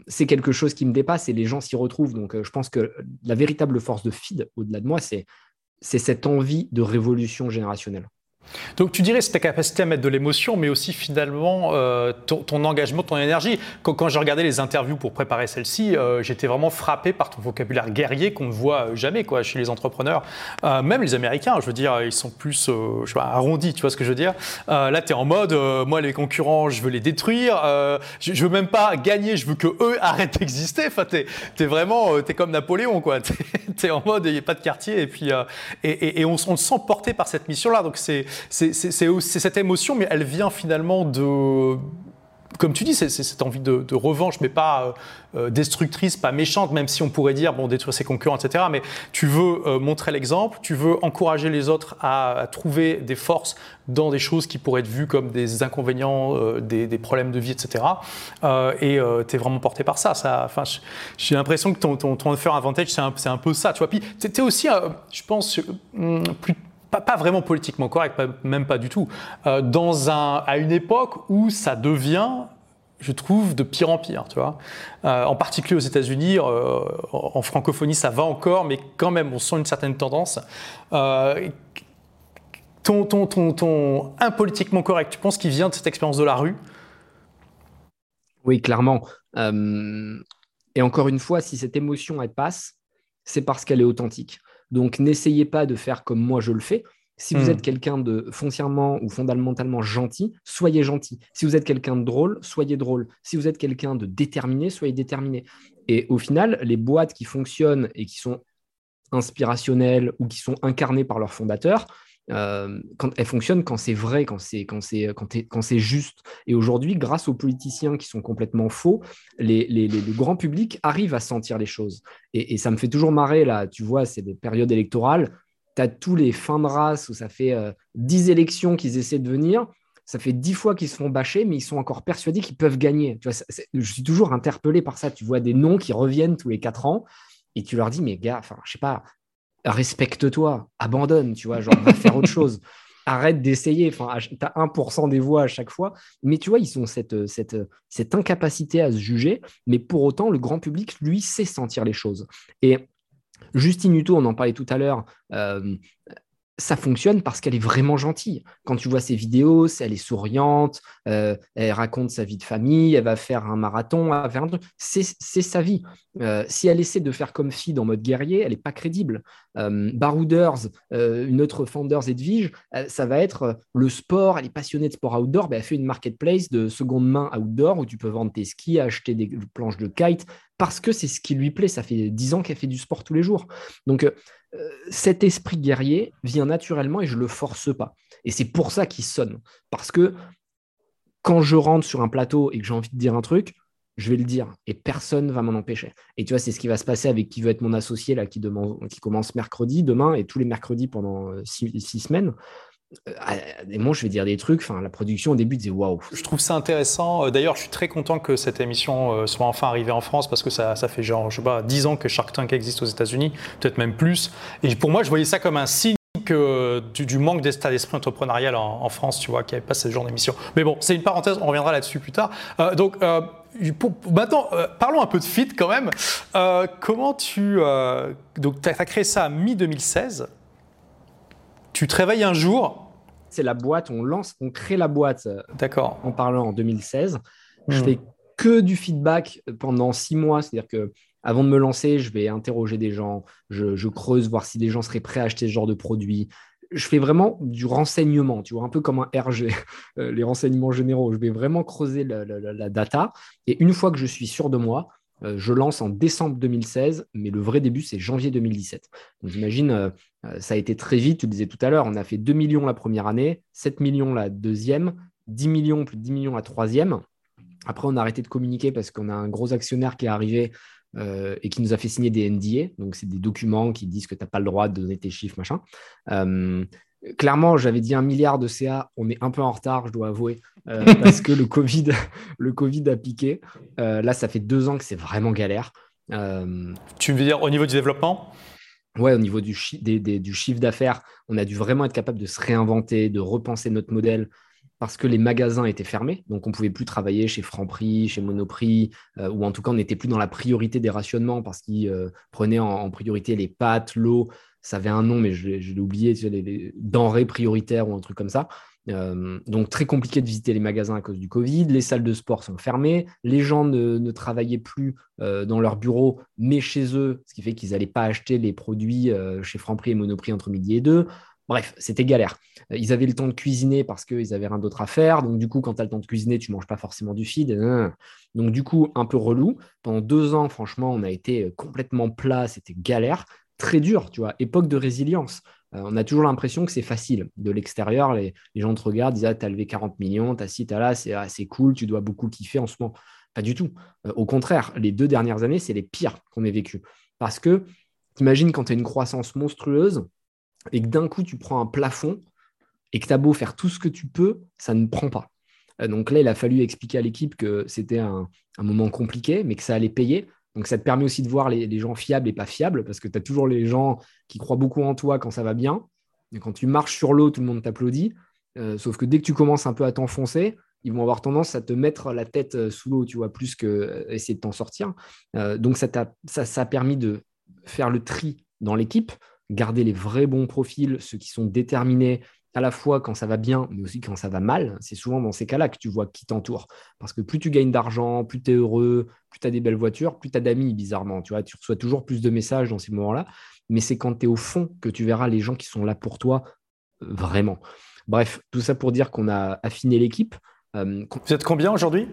c'est quelque chose qui me dépasse et les gens s'y retrouvent. Donc, je pense que la véritable force de feed, au-delà de moi, c'est cette envie de révolution générationnelle. Donc tu dirais c'est ta capacité à mettre de l'émotion, mais aussi finalement euh, ton, engagement, ton énergie. Quand, quand j'ai regardé les interviews pour préparer celle-ci, euh, j'étais vraiment frappé par ton vocabulaire guerrier qu'on ne voit jamais quoi, chez les entrepreneurs. Euh, même les Américains, je veux dire, ils sont plus je sais pas, arrondis, tu vois ce que je veux dire. là, tu es en mode, moi les concurrents, je veux les détruire. je, je veux même pas gagner, je veux que eux arrêtent d'exister. Enfin, tu es, vraiment, tu es comme Napoléon, quoi. Tu es, en mode, il n'y a pas de quartier. Et puis, et, et, on, on se sent porté par cette mission-là. Donc c'est c'est cette émotion, mais elle vient finalement de comme tu dis, c'est cette envie de, revanche, mais pas euh, destructrice, pas méchante, même si on pourrait dire, bon, détruire ses concurrents, etc. Mais tu veux euh, montrer l'exemple, tu veux encourager les autres à, trouver des forces dans des choses qui pourraient être vues comme des inconvénients, euh, des, problèmes de vie, etc. et tu es vraiment porté par ça. ça J'ai l'impression que ton, ton, ton Advantage, c'est un, peu ça. Tu. Puis tu es aussi, je pense, hum, plus pas, vraiment politiquement correct, même pas du tout, euh, dans un, à une époque où ça devient je trouve, de pire en pire. Tu vois euh, en particulier aux États-Unis, euh, en francophonie, ça va encore, mais quand même, on sent une certaine tendance. ton, ton, ton, ton impolitiquement correct, tu penses qu'il vient de cette expérience de la rue? Oui, clairement. et encore une fois, si cette émotion, elle passe, c'est parce qu'elle est authentique. Donc, n'essayez pas de faire comme moi je le fais. Si vous hmm. êtes quelqu'un de foncièrement ou fondamentalement gentil, soyez gentil. Si vous êtes quelqu'un de drôle, soyez drôle. Si vous êtes quelqu'un de déterminé, soyez déterminé. Et au final, les boîtes qui fonctionnent et qui sont inspirationnelles ou qui sont incarnées par leurs fondateurs, euh, quand elle fonctionne quand c'est vrai, quand c'est quand c'est quand, c'est juste. Et aujourd'hui, grâce aux politiciens qui sont complètement faux, les, le grand public arrive à sentir les choses. Et, ça me fait toujours marrer là. Tu vois, c'est des périodes électorales. Tu as tous les fins de race où ça fait euh, dix élections qu'ils essaient de venir. Ça fait dix fois qu'ils se font bâcher, mais ils sont encore persuadés qu'ils peuvent gagner. Tu vois, je suis toujours interpellé par ça. Tu vois des noms qui reviennent tous les quatre ans et tu leur dis, mais gars, enfin, je sais pas, respecte-toi, abandonne, tu vois, genre, va faire autre chose. Arrête d'essayer. Enfin, tu as 1% des voix à chaque fois. Mais tu vois, ils ont cette, cette, cette incapacité à se juger. Mais pour autant, le grand public, lui, sait sentir les choses. Et Justine Hutto, on en parlait tout à l'heure, euh, ça fonctionne parce qu'elle est vraiment gentille. Quand tu vois ses vidéos, elle est souriante, euh, elle raconte sa vie de famille, elle va faire un marathon, elle va faire. C'est sa vie. Euh, si elle essaie de faire comme fille en mode guerrier, elle n'est pas crédible. Euh, Barouders, une autre Founders Edwige, ça va être le sport. Elle est passionnée de sport outdoor. Ben, elle fait une marketplace de seconde main outdoor où tu peux vendre tes skis, acheter des planches de kite parce que c'est ce qui lui plaît. Ça fait dix ans qu'elle fait du sport tous les jours. Donc, cet esprit guerrier vient naturellement et je le force pas. Et c'est pour ça qu'il sonne. Parce que quand je rentre sur un plateau et que j'ai envie de dire un truc, je vais le dire et personne ne va m'en empêcher. Et tu vois, c'est ce qui va se passer avec qui veut être mon associé là, qui, qui commence mercredi, demain et tous les mercredis pendant euh, six, semaines. Euh, moi, je vais dire des trucs. Enfin, la production au début disait waouh. Je trouve ça intéressant. Euh, d'ailleurs, je suis très content que cette émission soit enfin arrivée en France parce que ça, ça fait genre, je sais pas, 10 ans que Shark Tank existe aux États-Unis, peut-être même plus. Et pour moi, je voyais ça comme un signe du, manque d'état d'esprit entrepreneurial en, France, tu vois, qu'il n'y avait pas ce genre d'émission. Mais bon, c'est une parenthèse, on reviendra là-dessus plus tard. donc, maintenant, euh, parlons un peu de Fit quand même. Euh, comment tu. Euh, donc, tu as, créé ça mi-2016. Tu te réveilles un jour. C'est la boîte, on lance, on crée la boîte. D'accord. En parlant en 2016. Je hmm. fais que du feedback pendant six mois. C'est-à-dire que avant de me lancer, je vais interroger des gens, je, je, creuse, voir si des gens seraient prêts à acheter ce genre de produit je fais vraiment du renseignement, tu vois, un peu comme un RG, euh, les renseignements généraux. Je vais vraiment creuser la, data. Et une fois que je suis sûr de moi, euh, je lance en décembre 2016, mais le vrai début, c'est janvier 2017. Donc j'imagine, euh, ça a été très vite, tu le disais tout à l'heure, on a fait 2 millions la première année, 7 millions la deuxième, 10 millions, plus de 10 millions la troisième. Après, on a arrêté de communiquer parce qu'on a un gros actionnaire qui est arrivé euh, et qui nous a fait signer des NDA. Donc, c'est des documents qui disent que tu n'as pas le droit de donner tes chiffres, machin. Euh, clairement, j'avais dit un milliard de CA. On est un peu en retard, je dois avouer, euh, parce que le COVID, le COVID a piqué. là, ça fait deux ans que c'est vraiment galère. tu veux dire au niveau du développement? Ouais, au niveau du, du chiffre d'affaires, on a dû vraiment être capable de se réinventer, de repenser notre modèle. parce que les magasins étaient fermés, donc on ne pouvait plus travailler chez Franprix, chez Monoprix, euh, ou en tout cas on n'était plus dans la priorité des rationnements parce qu'ils euh, prenaient en, priorité les pâtes, l'eau, ça avait un nom mais je, l'ai oublié, les, denrées prioritaires ou un truc comme ça. Euh, donc très compliqué de visiter les magasins à cause du Covid, les salles de sport sont fermées, les gens ne, travaillaient plus dans leur bureau mais chez eux, ce qui fait qu'ils n'allaient pas acheter les produits chez Franprix et Monoprix entre midi et deux. Bref, c'était galère. Euh, ils avaient le temps de cuisiner parce qu'ils avaient rien d'autre à faire. Donc, du coup, quand tu as le temps de cuisiner, tu manges pas forcément du feed. Donc, du coup, un peu relou. Pendant deux ans, franchement, on a été euh, complètement plat. C'était galère. Très dur, tu vois. Époque de résilience. Euh, on a toujours l'impression que c'est facile. De l'extérieur, les, gens te regardent, disent Ah, tu as levé 40 millions, tu as ci, tu as là, c'est assez cool, tu dois beaucoup kiffer en ce moment. Pas du tout. au contraire, les deux dernières années, c'est les pires qu'on ait vécues. Parce que, t'imagines quand tu as une croissance monstrueuse, et que d'un coup tu prends un plafond et que tu as beau faire tout ce que tu peux, ça ne prend pas. Euh, donc là, il a fallu expliquer à l'équipe que c'était un, moment compliqué, mais que ça allait payer. Donc ça te permet aussi de voir les, gens fiables et pas fiables, parce que tu as toujours les gens qui croient beaucoup en toi quand ça va bien. Et quand tu marches sur l'eau, tout le monde t'applaudit. Euh, sauf que dès que tu commences un peu à t'enfoncer, ils vont avoir tendance à te mettre la tête euh, sous l'eau, tu vois, plus que essayer de t'en sortir. donc ça, ça, ça a permis de faire le tri dans l'équipe, garder les vrais bons profils, ceux qui sont déterminés à la fois quand ça va bien, mais aussi quand ça va mal. C'est souvent dans ces cas-là que tu vois qui t'entoure. Parce que plus tu gagnes d'argent, plus tu es heureux, plus tu as des belles voitures, plus tu as d'amis, bizarrement. Tu vois, tu reçois toujours plus de messages dans ces moments-là. Mais c'est quand tu es au fond que tu verras les gens qui sont là pour toi euh, vraiment. Bref, tout ça pour dire qu'on a affiné l'équipe. Euh, Vous êtes combien aujourd'hui?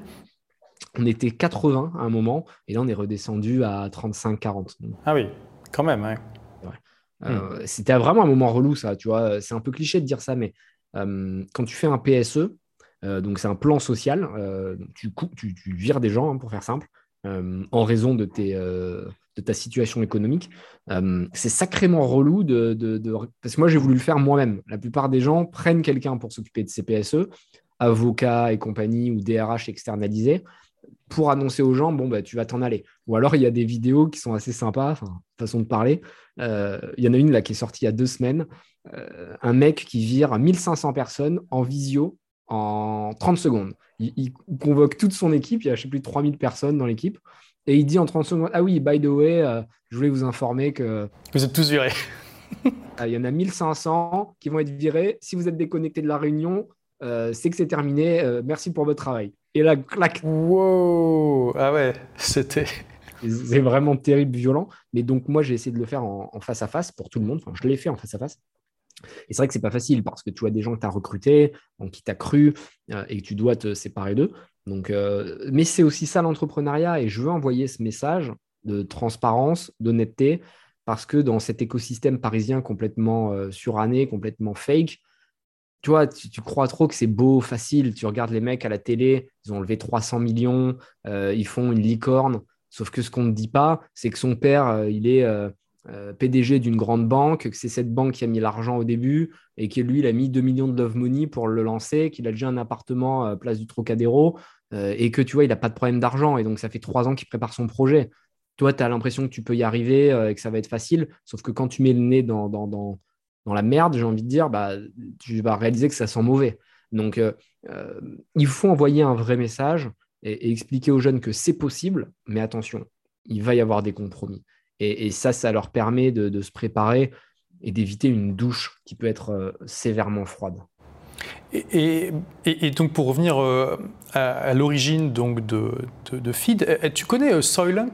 On était 80 à un moment, et là on est redescendu à 35-40. Ah oui, quand même. Ouais. Euh, hmm. C'était vraiment un moment relou, ça, tu vois. C'est un peu cliché de dire ça, mais euh, quand tu fais un PSE, euh, donc c'est un plan social, tu, tu, tu, vires des gens, hein, pour faire simple, en raison de, tes, de ta situation économique. c'est sacrément relou de, de, Parce que moi, j'ai voulu le faire moi-même. La plupart des gens prennent quelqu'un pour s'occuper de ces PSE, avocats et compagnie ou DRH externalisés pour annoncer aux gens, bon, bah, tu vas t'en aller. Ou alors, il y a des vidéos qui sont assez sympas, façon de parler. Euh, il y en a une là qui est sortie il y a deux semaines. Euh, un mec qui vire 1500 personnes en visio en 30 secondes. Il, convoque toute son équipe, il y a je sais plus 3000 personnes dans l'équipe. Et il dit en 30 secondes, ah oui, by the way, euh, je voulais vous informer que... Vous êtes tous virés. Ah, il y en a 1500 qui vont être virés. Si vous êtes déconnecté de la réunion, c'est que c'est terminé. merci pour votre travail. Et là, clac. Wow Ah ouais, c'était. C'est vraiment terrible, violent. Mais donc, moi, j'ai essayé de le faire en, face à face pour tout le monde. Enfin, je l'ai fait en face à face. Et c'est vrai que c'est pas facile parce que tu as des gens que tu as recrutés, donc qui t'a cru euh, et que tu dois te séparer d'eux. Donc, euh, mais c'est aussi ça l'entrepreneuriat et je veux envoyer ce message de transparence, d'honnêteté parce que dans cet écosystème parisien complètement euh, suranné, complètement fake, tu tu, crois trop que c'est beau, facile. Tu regardes les mecs à la télé, ils ont levé 300 millions, euh, ils font une licorne. Sauf que ce qu'on ne dit pas, c'est que son père, euh, il est euh, PDG d'une grande banque, que c'est cette banque qui a mis l'argent au début et que lui, il a mis 2 millions de love money pour le lancer, qu'il a déjà un appartement place du Trocadéro et que tu vois, il n'a pas de problème d'argent. Et donc, ça fait trois ans qu'il prépare son projet. Toi, tu as l'impression que tu peux y arriver et que ça va être facile. Sauf que quand tu mets le nez dans dans la merde, j'ai envie de dire, bah, tu vas réaliser que ça sent mauvais. Donc, euh, euh, il faut envoyer un vrai message et, expliquer aux jeunes que c'est possible, mais attention, il va y avoir des compromis. Et, ça, ça leur permet de, se préparer et d'éviter une douche qui peut être euh, sévèrement froide. Et, donc pour revenir à, l'origine donc de, de, Feed, tu connais Soylent?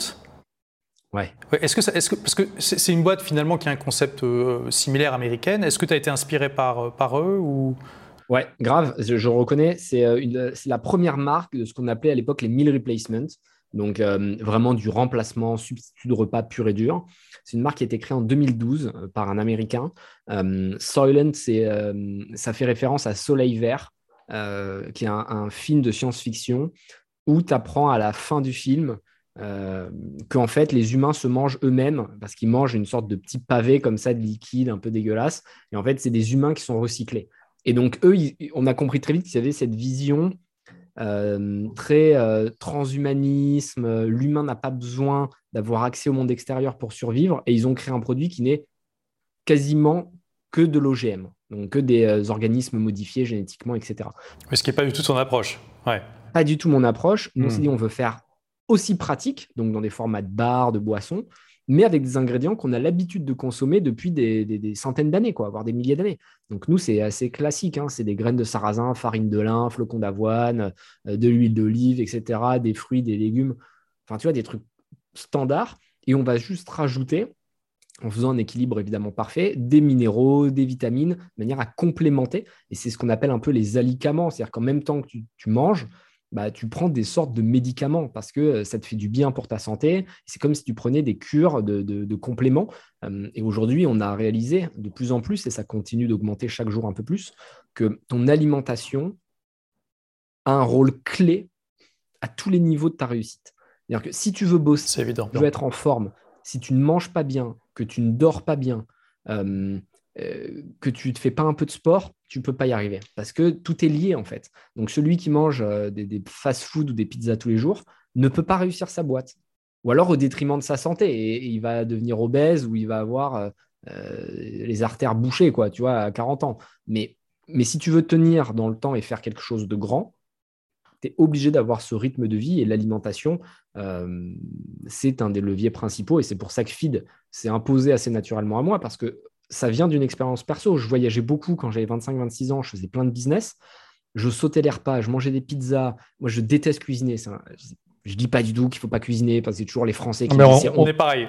Ouais. Est-ce que, ça, est-ce que parce que c'est une boîte finalement qui a un concept euh, similaire américaine. Est-ce que tu as été inspiré par, euh, par eux ou? Ouais, grave. Je, reconnais. Euh, c'est, la première marque de ce qu'on appelait à l'époque les meal replacements. Donc vraiment du remplacement, substitut de repas pur et dur. C'est une marque qui a été créée en 2012 par un Américain. Soylent, c'est, ça fait référence à Soleil Vert, qui est un, un film de science-fiction où tu apprends à la fin du film euh, qu'en fait les humains se mangent eux-mêmes parce qu'ils mangent une sorte de petit pavé comme ça de liquide un peu dégueulasse. Et en fait, c'est des humains qui sont recyclés. Et donc, eux, on a compris très vite qu'ils avaient cette vision euh, très euh, transhumanisme. L'humain n'a pas besoin d'avoir accès au monde extérieur pour survivre. Et ils ont créé un produit qui n'est quasiment que de l'OGM. Donc que des organismes modifiés génétiquement, etc. Mais ce qui n'est pas du tout ton approche. Ouais. Pas du tout mon approche. On s'est Hmm. dit, on veut faire aussi pratique, donc dans des formats de bars, de boissons, mais avec des ingrédients qu'on a l'habitude de consommer depuis des, centaines d'années, quoi, voire des milliers d'années. Donc nous, c'est assez classique. hein. C'est des graines de sarrasin, farine de lin, flocons d'avoine, euh, de l'huile d'olive, etc., des fruits, des légumes. Enfin, tu vois, des trucs standards. Et on va juste rajouter, en faisant un équilibre évidemment parfait, des minéraux, des vitamines, de manière à complémenter. Et c'est ce qu'on appelle un peu les alicaments. C'est-à-dire qu'en même temps que tu manges, bah, tu prends des sortes de médicaments parce que euh, ça te fait du bien pour ta santé. C'est comme si tu prenais des cures de, de- de compléments. Euh, et aujourd'hui, on a réalisé de plus en plus, et ça continue d'augmenter chaque jour un peu plus, que ton alimentation a un rôle clé à tous les niveaux de ta réussite. C'est-à-dire que si tu veux bosser, évident. tu veux être en forme, si tu ne manges pas bien, que tu ne dors pas bien, euh, euh, que tu ne fais pas un peu de sport, tu ne peux pas y arriver. Parce que tout est lié en fait. Donc celui qui mange euh, des, fast-food ou des pizzas tous les jours ne peut pas réussir sa boîte. Ou alors au détriment de sa santé. Et, il va devenir obèse ou il va avoir euh, euh, les artères bouchées, quoi, tu vois, à 40 ans. Mais, mais si tu veux tenir dans le temps et faire quelque chose de grand, tu es obligé d'avoir ce rythme de vie et l'alimentation, c'est un des leviers principaux. Et c'est pour ça que Feed s'est imposé assez naturellement à moi parce que ça vient d'une expérience perso. Je voyageais beaucoup quand j'avais 25-26 ans, je faisais plein de business. Je sautais les repas, je mangeais des pizzas. Moi, je déteste cuisiner. ça. Je dis pas du tout qu'il faut pas cuisiner parce que c'est toujours les Français qui Mais disent, on, c'est on est pareil.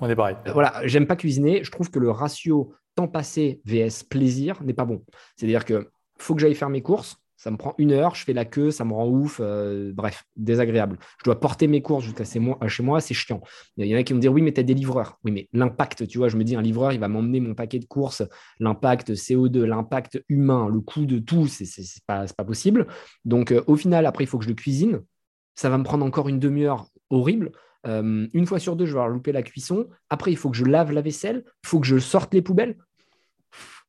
On est pareil. voilà, j'aime pas cuisiner. Je trouve que le ratio temps passé vs plaisir n'est pas bon. C'est-à-dire que faut que j'aille faire mes courses. Ça me prend une heure, je fais la queue, ça me rend ouf. euh, bref, désagréable. Je dois porter mes courses jusqu'à chez moi, c'est chiant. Il y en a qui vont me dire oui, mais tu as des livreurs. Oui, mais l'impact, tu vois, je me dis un livreur, il va m'emmener mon paquet de courses, l'impact CO2, l'impact humain, le coût de tout, c'est pas, pas possible. Donc euh, au final, après, il faut que je le cuisine. Ça va me prendre encore une demi-heure horrible. Euh, une fois sur deux, je vais avoir loupé la cuisson. Après, il faut que je lave la vaisselle. Il faut que je sorte les poubelles.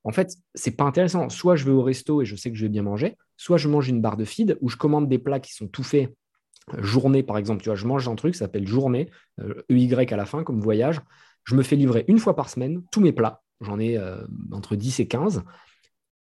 En fait, c'est pas intéressant. Soit je vais au resto et je sais que je vais bien manger, soit je mange une barre de feed où je commande des plats qui sont tout faits. euh, Journée, par exemple, tu vois, je mange un truc, ça s'appelle journée, euh, EY à la fin, comme voyage. Je me fais livrer une fois par semaine tous mes plats. J'en ai euh, entre 10 et 15.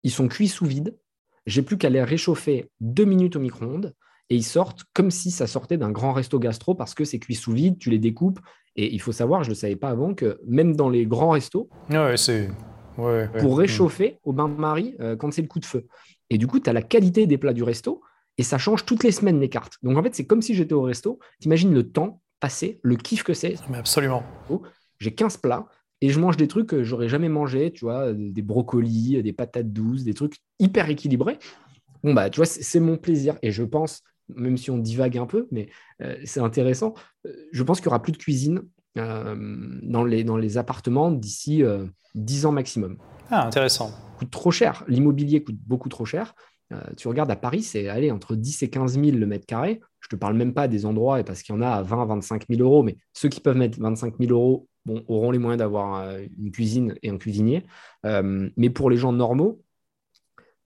Ils sont cuits sous vide. J'ai plus qu'à les réchauffer deux minutes au micro-ondes et ils sortent comme si ça sortait d'un grand resto gastro parce que c'est cuit sous vide, tu les découpes. Et il faut savoir, je ne le savais pas avant, que même dans les grands restos, Ouais, c'est. Ouais, ouais. pour réchauffer au bain-marie euh, quand c'est le coup de feu. Et du coup, tu as la qualité des plats du resto et ça change toutes les semaines les cartes. Donc en fait, c'est comme si j'étais au resto. T'imagines le temps passé, le kiff que c'est. Mais absolument. J'ai 15 plats et je mange des trucs que j'aurais jamais mangé, tu vois, des brocolis, des patates douces, des trucs hyper équilibrés. Bon, bah, tu vois, c'est mon plaisir. Et je pense, même si on divague un peu, mais euh, c'est intéressant, euh, je pense qu'il n'y aura plus de cuisine euh, dans, les, dans les appartements d'ici euh, 10 ans maximum Ah, intéressant. coûte trop cher. L'immobilier coûte beaucoup trop cher. Euh, tu regardes à Paris, c'est aller entre 10 et 15 000 le mètre carré. Je ne te parle même pas des endroits, et parce qu'il y en a à 20 25 000 euros, mais ceux qui peuvent mettre 25 000 euros bon, auront les moyens d'avoir euh, une cuisine et un cuisinier. Euh, mais pour les gens normaux,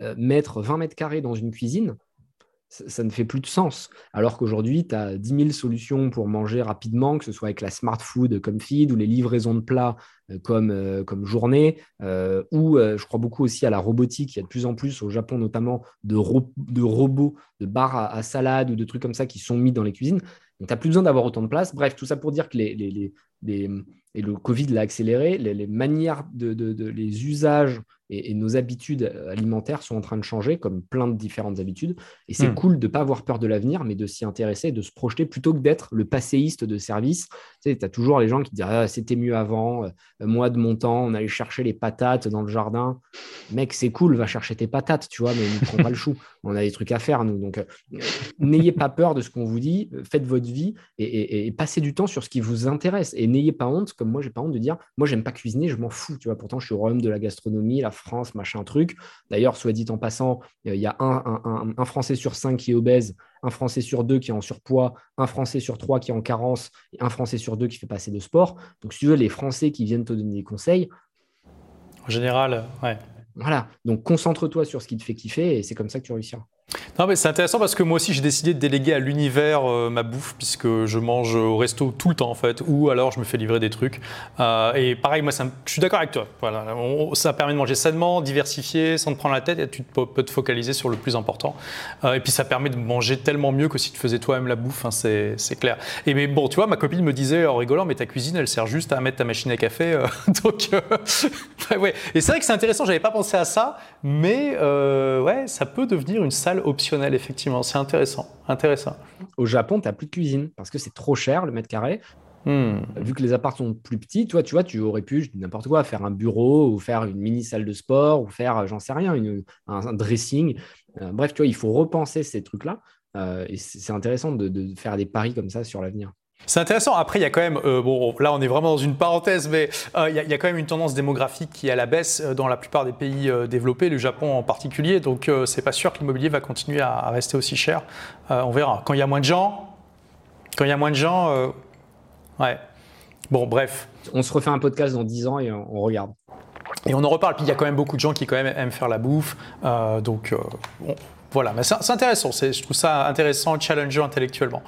euh, mettre 20 mètres carrés dans une cuisine, ça, ne fait plus de sens. Alors qu'aujourd'hui, tu as 10 000 solutions pour manger rapidement, que ce soit avec la smart food comme feed ou les livraisons de plats euh, comme, euh, comme journée, euh, ou je crois beaucoup aussi à la robotique. Il y a de plus en plus au Japon notamment de, de robots, de bars à, salade ou de trucs comme ça qui sont mis dans les cuisines. Donc, tu n'as plus besoin d'avoir autant de place. Bref, tout ça pour dire que les, les, les- les- et le Covid l'a accéléré, les, les manières, de, de- de- les usages et, et nos habitudes alimentaires sont en train de changer, comme plein de différentes habitudes. Et c'est Hmm. cool de ne pas avoir peur de l'avenir, mais de s'y intéresser, de se projeter plutôt que d'être le passéiste de service. Tu sais, as toujours les gens qui disent ah, c'était mieux avant, euh, moi de mon temps, on allait chercher les patates dans le jardin. Mec, c'est cool, va chercher tes patates, tu vois, mais ne prends pas le chou. On a des trucs à faire, nous. Donc, euh, n'ayez pas peur de ce qu'on vous dit, euh, faites votre vie et, et- et passez du temps sur ce qui vous intéresse. Et n'ayez pas honte, comme moi, j'ai pas honte de dire, moi, j'aime pas cuisiner, je m'en fous, tu vois. Pourtant, je suis au royaume de la gastronomie, la France, machin truc. D'ailleurs, soit dit en passant, euh, il y a un, un- un- un Français sur cinq qui est obèse, un Français sur deux qui est en surpoids, un Français sur trois qui est en carence, et un Français sur deux qui fait pas assez de sport. Donc, si tu veux, les Français qui viennent te donner des conseils, En général, ouais. voilà. Donc, concentre-toi sur ce qui te fait kiffer et c'est comme ça que tu réussiras. Non, mais c'est intéressant parce que moi aussi j'ai décidé de déléguer à l'univers euh, ma bouffe puisque je mange au resto tout le temps en fait, ou alors je me fais livrer des trucs. Euh, et pareil, moi je suis d'accord avec toi. Voilà, ça permet de manger sainement, diversifié, sans te prendre la tête et tu peux, te focaliser sur le plus important. Euh, et puis ça permet de manger tellement mieux que si tu faisais toi-même la bouffe, hein, c'est clair. Et mais bon, tu vois, ma copine me disait en rigolant, mais ta cuisine elle sert juste à mettre ta machine à café. donc, ouais. Et c'est vrai que c'est intéressant, j'avais pas pensé à ça, mais ouais, ça peut devenir une salle optionnel, effectivement. C'est intéressant. intéressant. Au Japon, tu n'as plus de cuisine parce que c'est trop cher le mètre carré. Hmm. Vu que les apparts sont plus petits, toi, tu vois, tu aurais pu, n'importe quoi, faire un bureau ou faire une mini salle de sport ou faire, j'en sais rien, un, dressing. Euh, bref, tu vois, il faut repenser ces trucs-là. Euh, et c'est intéressant de, faire des paris comme ça sur l'avenir. C'est intéressant. Après, il y a quand même, euh, bon, là on est vraiment dans une parenthèse, mais euh, il, y a, quand même une tendance démographique qui est à la baisse euh, dans la plupart des pays développés, le Japon en particulier. Donc, c'est pas sûr que l'immobilier va continuer à, rester aussi cher. on verra. Quand il y a moins de gens, quand il y a moins de gens, ouais. Bon, bref. On se refait un podcast dans 10 ans et on, regarde. Et on en reparle. Puis il y a quand même beaucoup de gens qui quand même aiment faire la bouffe. donc, voilà, mais c'est intéressant, je trouve ça intéressant, challengeant intellectuellement.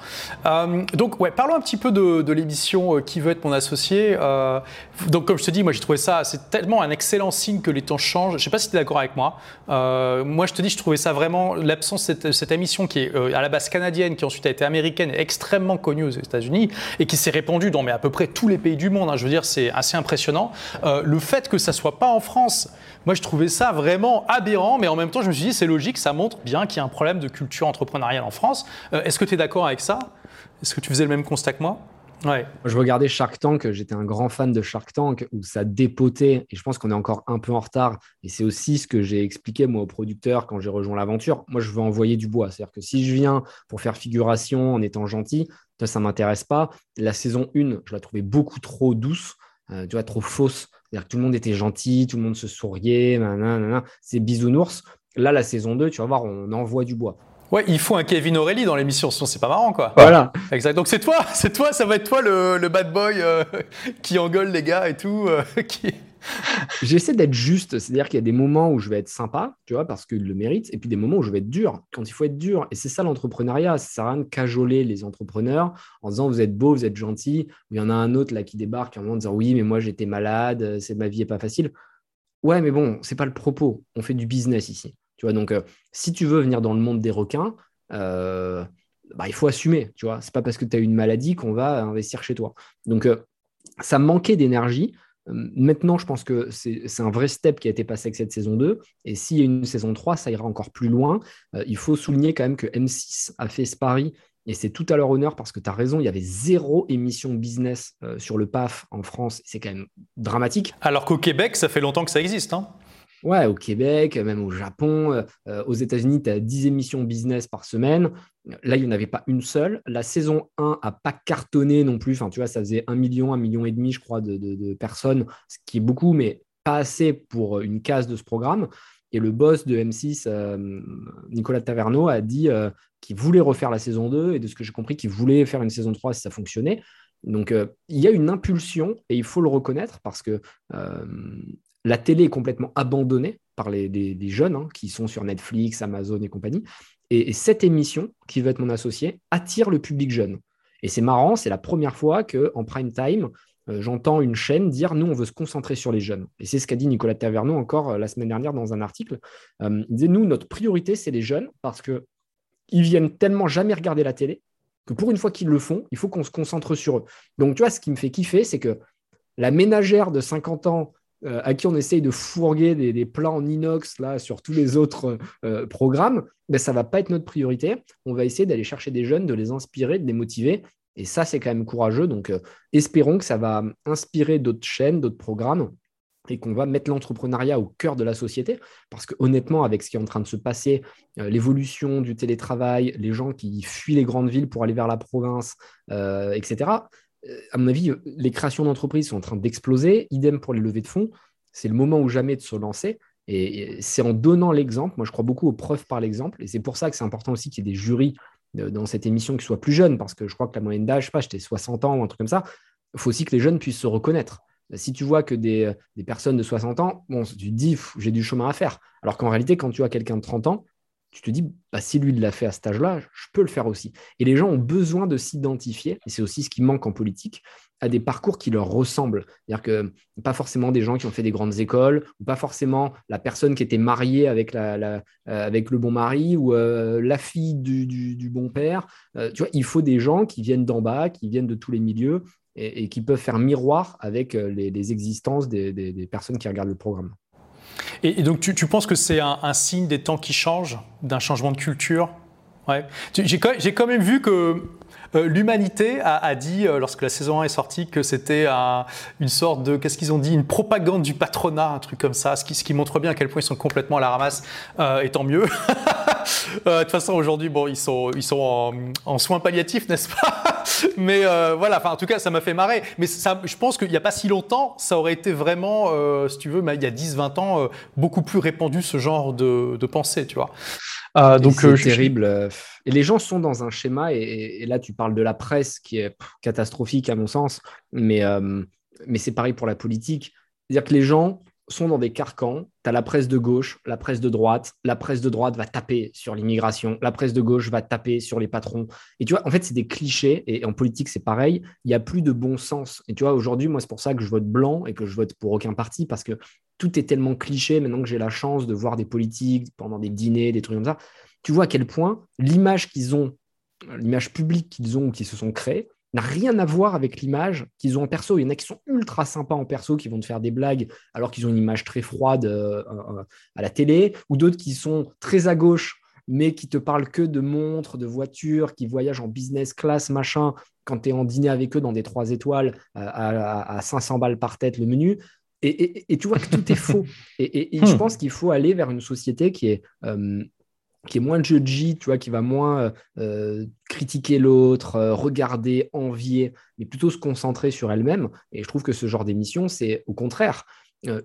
Euh, donc, ouais, parlons un petit peu de, l'émission euh, Qui veut être mon associé euh, Donc, comme je te dis, moi j'ai trouvé ça, c'est tellement un excellent signe que les temps changent. Je ne sais pas si tu es d'accord avec moi. moi, je te dis, je trouvais ça vraiment, l'absence de cette, émission qui est à la base canadienne, qui ensuite a été américaine et extrêmement connue aux États-Unis et qui s'est répandue dans mais à peu près tous les pays du monde. Hein. je veux dire, c'est assez impressionnant. le fait que ça soit pas en France, moi je trouvais ça vraiment aberrant, mais en même temps, je me suis dit, c'est logique, ça montre bien qu'il y a un problème de culture entrepreneuriale en France. Euh, est-ce que tu es d'accord avec ça? Est-ce que tu faisais le même constat que moi? Ouais. Je regardais Shark Tank, j'étais un grand fan de Shark Tank où ça dépotait et je pense qu'on est encore un peu en retard. Et c'est aussi ce que j'ai expliqué moi aux producteurs quand j'ai rejoint l'aventure. Moi, je veux envoyer du bois. C'est-à-dire que si je viens pour faire figuration en étant gentil, ça, ça m'intéresse pas. La saison 1, je la trouvais beaucoup trop douce, euh, tu vois, trop fausse. C'est-à-dire que tout le monde était gentil, tout le monde se souriait, c'est bisounours. Là, la saison 2, tu vas voir, on envoie du bois. Ouais, il faut un Kevin O'Reilly dans l'émission, sinon c'est pas marrant, quoi. Voilà. Exact. Donc c'est toi, c'est toi, ça va être toi le, bad boy euh, qui engueule les gars et tout. Euh, J'essaie d'être juste, c'est-à-dire qu'il y a des moments où je vais être sympa, tu vois, parce qu'il le mérite, et puis des moments où je vais être dur, quand il faut être dur. Et c'est ça l'entrepreneuriat, ça sert à rien de cajoler les entrepreneurs en disant vous êtes beau, vous êtes gentil. Il y en a un autre là qui débarque en disant oui, mais moi j'étais malade, c'est ma vie est pas facile. Ouais, mais bon, c'est pas le propos. On fait du business ici. Tu vois, donc euh, si tu veux venir dans le monde des requins, euh, bah, il faut assumer. Tu vois, c'est pas parce que tu as une maladie qu'on va investir chez toi. Donc euh, ça manquait d'énergie. Maintenant, je pense que c'est un vrai step qui a été passé avec cette saison 2. Et s'il y a une saison 3, ça ira encore plus loin. il faut souligner quand même que M6 a fait ce pari et c'est tout à leur honneur parce que tu as raison, il y avait zéro émission business sur le PAF en France. C'est quand même dramatique. Alors qu'au Québec, ça fait longtemps que ça existe. Hein Ouais, au Québec, même au Japon, euh, euh, aux États-Unis, tu as 10 émissions business par semaine. Là, il n'y en avait pas une seule. La saison 1 n'a pas cartonné non plus. Enfin, tu vois, ça faisait 1 million, 1 million et demi, je crois, de, personnes, ce qui est beaucoup, mais pas assez pour une case de ce programme. Et le boss de M6, euh, Nicolas Taverneau, a dit qu'il voulait refaire la saison 2 et de ce que j'ai compris, qu'il voulait faire une saison 3 si ça fonctionnait. Donc, il y a une impulsion et il faut le reconnaître parce que la télé est complètement abandonnée par les, jeunes hein, qui sont sur Netflix, Amazon et compagnie. Et, cette émission, qui veut être mon associé, attire le public jeune. Et c'est marrant, c'est la première fois qu'en prime time, euh, j'entends une chaîne dire nous, on veut se concentrer sur les jeunes. Et c'est ce qu'a dit Nicolas Taverneau encore euh, la semaine dernière dans un article. Euh, il disait nous, notre priorité, c'est les jeunes parce qu'ils viennent tellement jamais regarder la télé que pour une fois qu'ils le font, il faut qu'on se concentre sur eux. Donc, tu vois, ce qui me fait kiffer, c'est que la ménagère de 50 ans euh, à qui on essaye de fourguer des, plans en inox là, sur tous les autres euh, programmes, ben, ça ne va pas être notre priorité. On va essayer d'aller chercher des jeunes, de les inspirer, de les motiver. Et ça, c'est quand même courageux. Donc, euh, espérons que ça va inspirer d'autres chaînes, d'autres programmes et qu'on va mettre l'entrepreneuriat au cœur de la société. Parce que honnêtement, avec ce qui est en train de se passer, l'évolution du télétravail, les gens qui fuient les grandes villes pour aller vers la province, etc., à mon avis, les créations d'entreprises sont en train d'exploser. Idem pour les levées de fonds. C'est le moment ou jamais de se lancer. Et c'est en donnant l'exemple. Moi, je crois beaucoup aux preuves par l'exemple. Et c'est pour ça que c'est important aussi qu'il y ait des jurys euh, dans cette émission qui soient plus jeunes. Parce que je crois que la moyenne d'âge, je sais pas, j'étais 60 ans ou un truc comme ça. Il faut aussi que les jeunes puissent se reconnaître. Si tu vois que des, personnes de 60 ans, bon, tu te dis, j'ai du chemin à faire. Alors qu'en réalité, quand tu as quelqu'un de 30 ans, tu te dis, bah, si lui l'a fait à cet âge-là, je peux le faire aussi. Et les gens ont besoin de s'identifier, et c'est aussi ce qui manque en politique, à des parcours qui leur ressemblent. C'est-à-dire que pas forcément des gens qui ont fait des grandes écoles, ou pas forcément la personne qui était mariée avec, la, euh, avec le bon mari, ou euh, la fille du, bon père. Euh, tu vois, il faut des gens qui viennent d'en bas, qui viennent de tous les milieux, et, qui peuvent faire miroir avec les, existences des personnes qui regardent le programme. Et, donc, tu, penses que c'est un, signe des temps qui changent, d'un changement de culture? Ouais. J'ai quand même vu que euh, l'humanité a, dit, euh, lorsque la saison 1 est sortie, que c'était une sorte de, qu'est-ce qu'ils ont dit, une propagande du patronat, un truc comme ça, ce qui, ce qui montre bien à quel point ils sont complètement à la ramasse, euh, et tant mieux. de toute façon, aujourd'hui, bon, ils sont, ils sont en, soins palliatifs, n'est-ce pas? Mais voilà, enfin, en tout cas, ça m'a fait marrer. Mais ça, je pense qu'il n'y a pas si longtemps, ça aurait été vraiment, si tu veux, il y a 10-20 ans, beaucoup plus répandu ce genre de, de pensée, tu vois. Euh, donc c'est euh, terrible. Euh, et les gens sont dans un schéma, et, là tu parles de la presse qui est catastrophique à mon sens, mais, mais c'est pareil pour la politique. C'est-à-dire que les gens sont dans des carcans. Tu la presse de gauche, la presse de droite. La presse de droite va taper sur l'immigration. La presse de gauche va taper sur les patrons. Et tu vois, en fait, c'est des clichés. Et en politique, c'est pareil. Il n'y a plus de bon sens. Et tu vois, aujourd'hui, moi, c'est pour ça que je vote blanc et que je vote pour aucun parti parce que tout est tellement cliché maintenant que j'ai la chance de voir des politiques pendant des dîners, des trucs comme ça. Tu vois à quel point l'image qu'ils ont, l'image publique qu'ils ont ou qui se sont créées, n'a rien à voir avec l'image qu'ils ont en perso. Il y en a qui sont ultra sympas en perso, qui vont te faire des blagues alors qu'ils ont une image très froide euh, euh, à la télé, ou d'autres qui sont très à gauche, mais qui te parlent que de montres, de voitures, qui voyagent en business class, machin, quand tu es en dîner avec eux dans des trois étoiles euh, à, 500 balles par tête le menu. Et, tu vois que tout est faux. Et, je hmm. pense qu'il faut aller vers une société qui est qui est moins judgy, tu vois, qui va moins euh, euh, critiquer l'autre, euh, regarder, envier, mais plutôt se concentrer sur elle-même. Et je trouve que ce genre d'émission, c'est au contraire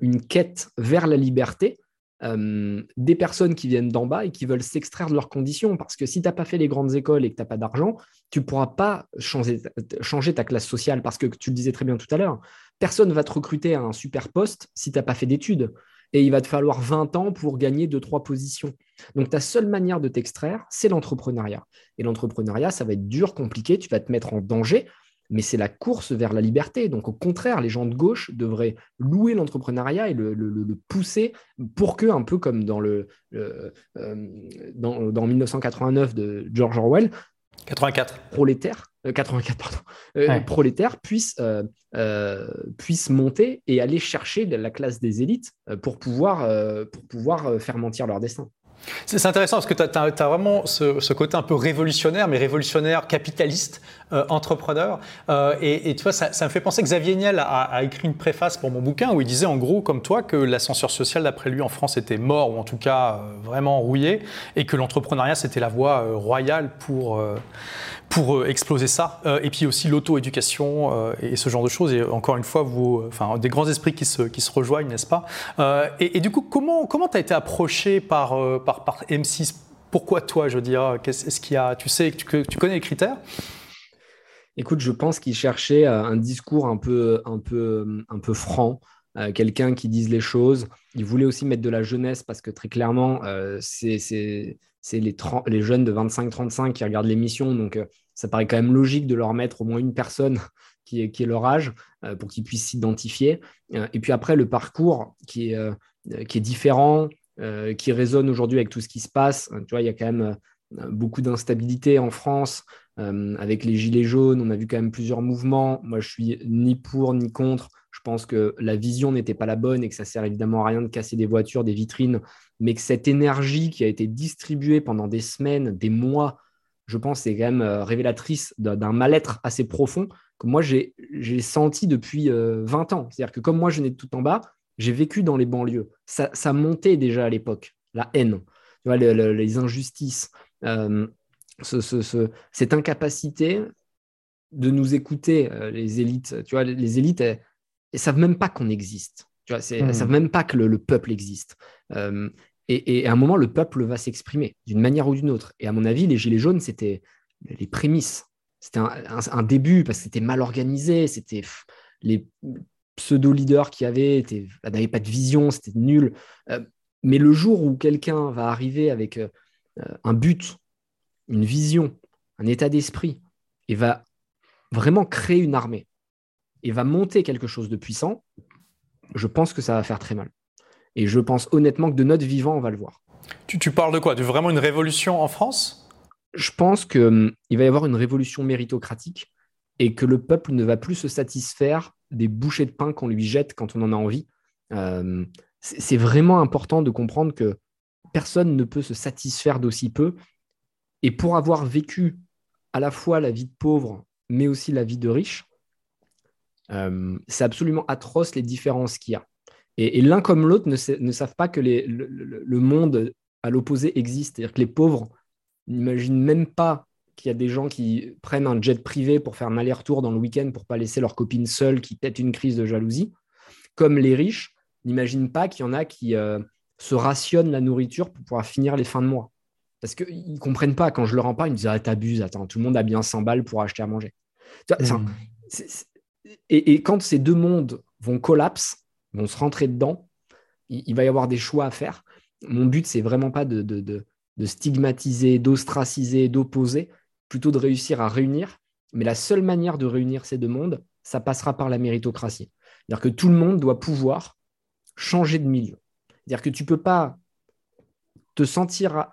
une quête vers la liberté des personnes qui viennent d'en bas et qui veulent s'extraire de leurs conditions. Parce que si tu n'as pas fait les grandes écoles et que tu n'as pas d'argent, tu ne pourras pas changer, changer ta classe sociale. Parce que tu le disais très bien tout à l'heure, personne ne va te recruter à un super poste si tu n'as pas fait d'études et il va te falloir 20 ans pour gagner 2-3 positions. Donc ta seule manière de t'extraire, c'est l'entrepreneuriat. Et l'entrepreneuriat, ça va être dur, compliqué, tu vas te mettre en danger, mais c'est la course vers la liberté. Donc au contraire, les gens de gauche devraient louer l'entrepreneuriat et le, pousser pour que, un peu comme dans, le, euh, dans, dans 1989 de George Orwell, 84. Prolétaire, 84, pardon. Euh, prolétaire puisse, euh, euh, puisse monter et aller chercher la classe des élites pour pouvoir, pour pouvoir faire mentir leur destin. C'est intéressant parce que tu as, vraiment ce, côté un peu révolutionnaire, mais révolutionnaire capitaliste, euh, entrepreneur. Euh, et, tu vois, ça, me fait penser que Xavier Niel a, écrit une préface pour mon bouquin où il disait en gros, comme toi, que l'ascenseur social, d'après lui, en France était mort ou en tout cas euh, vraiment rouillé et que l'entrepreneuriat, c'était la voie royale pour, pour exploser ça. et puis aussi l'auto-éducation et ce genre de choses. Et encore une fois, des grands esprits qui se, rejoignent, n'est-ce pas? Et, du coup, comment comment as été approché par, par par, M6 Pourquoi toi, je veux dire? Est-ce qu'il a, tu sais, tu, connais les critères? Écoute, je pense qu'il cherchait euh, un discours un peu franc, euh, quelqu'un qui dise les choses. Il voulait aussi mettre de la jeunesse parce que très clairement, euh, c'est les, les jeunes de 25-35 qui regardent l'émission. Donc, ça paraît quand même logique de leur mettre au moins une personne qui est, qui est leur âge pour qu'ils puissent s'identifier. et puis après, le parcours qui est, qui est différent, euh, qui résonne aujourd'hui avec tout ce qui se passe. Tu vois, il y a quand même euh, beaucoup d'instabilité en France euh, avec les gilets jaunes. On a vu quand même plusieurs mouvements. Moi, je suis ni pour ni contre. Je pense que la vision n'était pas la bonne et que ça sert évidemment à rien de casser des voitures, des vitrines, mais que cette énergie qui a été distribuée pendant des semaines, des mois, je pense, c'est quand même révélatrice d'un mal-être assez profond que moi j'ai senti depuis 20 ans. C'est-à-dire que comme moi je n'ai tout en bas, j'ai vécu dans les banlieues. Ça, montait déjà à l'époque, la haine, les injustices, euh, cette incapacité de nous écouter, euh, les élites. Tu vois, les, élites, elles, ne savent même pas qu'on existe. Tu vois, Elles ne hmm. savent même pas que le, peuple existe. Euh, et, à un moment, le peuple va s'exprimer d'une manière ou d'une autre. Et à mon avis, les Gilets jaunes, c'était les prémices. C'était un, début parce que c'était mal organisé. C'était les, pseudo-leader qui avait n'avait pas de vision, c'était nul. Euh, mais le jour où quelqu'un va arriver avec, un but, une vision, un état d'esprit, et va vraiment créer une armée, et va monter quelque chose de puissant, je pense que ça va faire très mal. Et je pense honnêtement que de notre vivant, on va le voir. Tu, parles de quoi? De vraiment une révolution en France? Je pense qu'il hum, va y avoir une révolution méritocratique et que le peuple ne va plus se satisfaire des bouchées de pain qu'on lui jette quand on en a envie. Hum, c'est vraiment important de comprendre que personne ne peut se satisfaire d'aussi peu. Et pour avoir vécu à la fois la vie de pauvre, mais aussi la vie de riche, hum, c'est absolument atroce les différences qu'il y a. Et, l'un comme l'autre ne, savent pas que le, monde à l'opposé existe. C'est-à-dire que les pauvres n'imaginent même pas qu'il y a des gens qui prennent un jet privé pour faire un aller-retour dans le week-end pour pas laisser leur copine seule qui pète une crise de jalousie. Comme les riches n'imaginent pas qu'il y en a qui euh, se rationnent la nourriture pour pouvoir finir les fins de mois. Parce qu'ils ne comprennent pas. Quand je leur en parle, ils me disent ah, T'abuses, attends, tout le monde a bien 100 balles pour acheter à manger. Mmh. et, quand ces deux mondes vont collapser, vont se rentrer dedans, il, va y avoir des choix à faire. Mon but, c'est vraiment pas de, de, stigmatiser, d'ostraciser, d'opposer, plutôt de réussir à réunir. Mais la seule manière de réunir ces deux mondes, ça passera par la méritocratie. C'est-à-dire que tout le monde doit pouvoir changer de milieu. C'est-à-dire que tu ne peux pas te sentir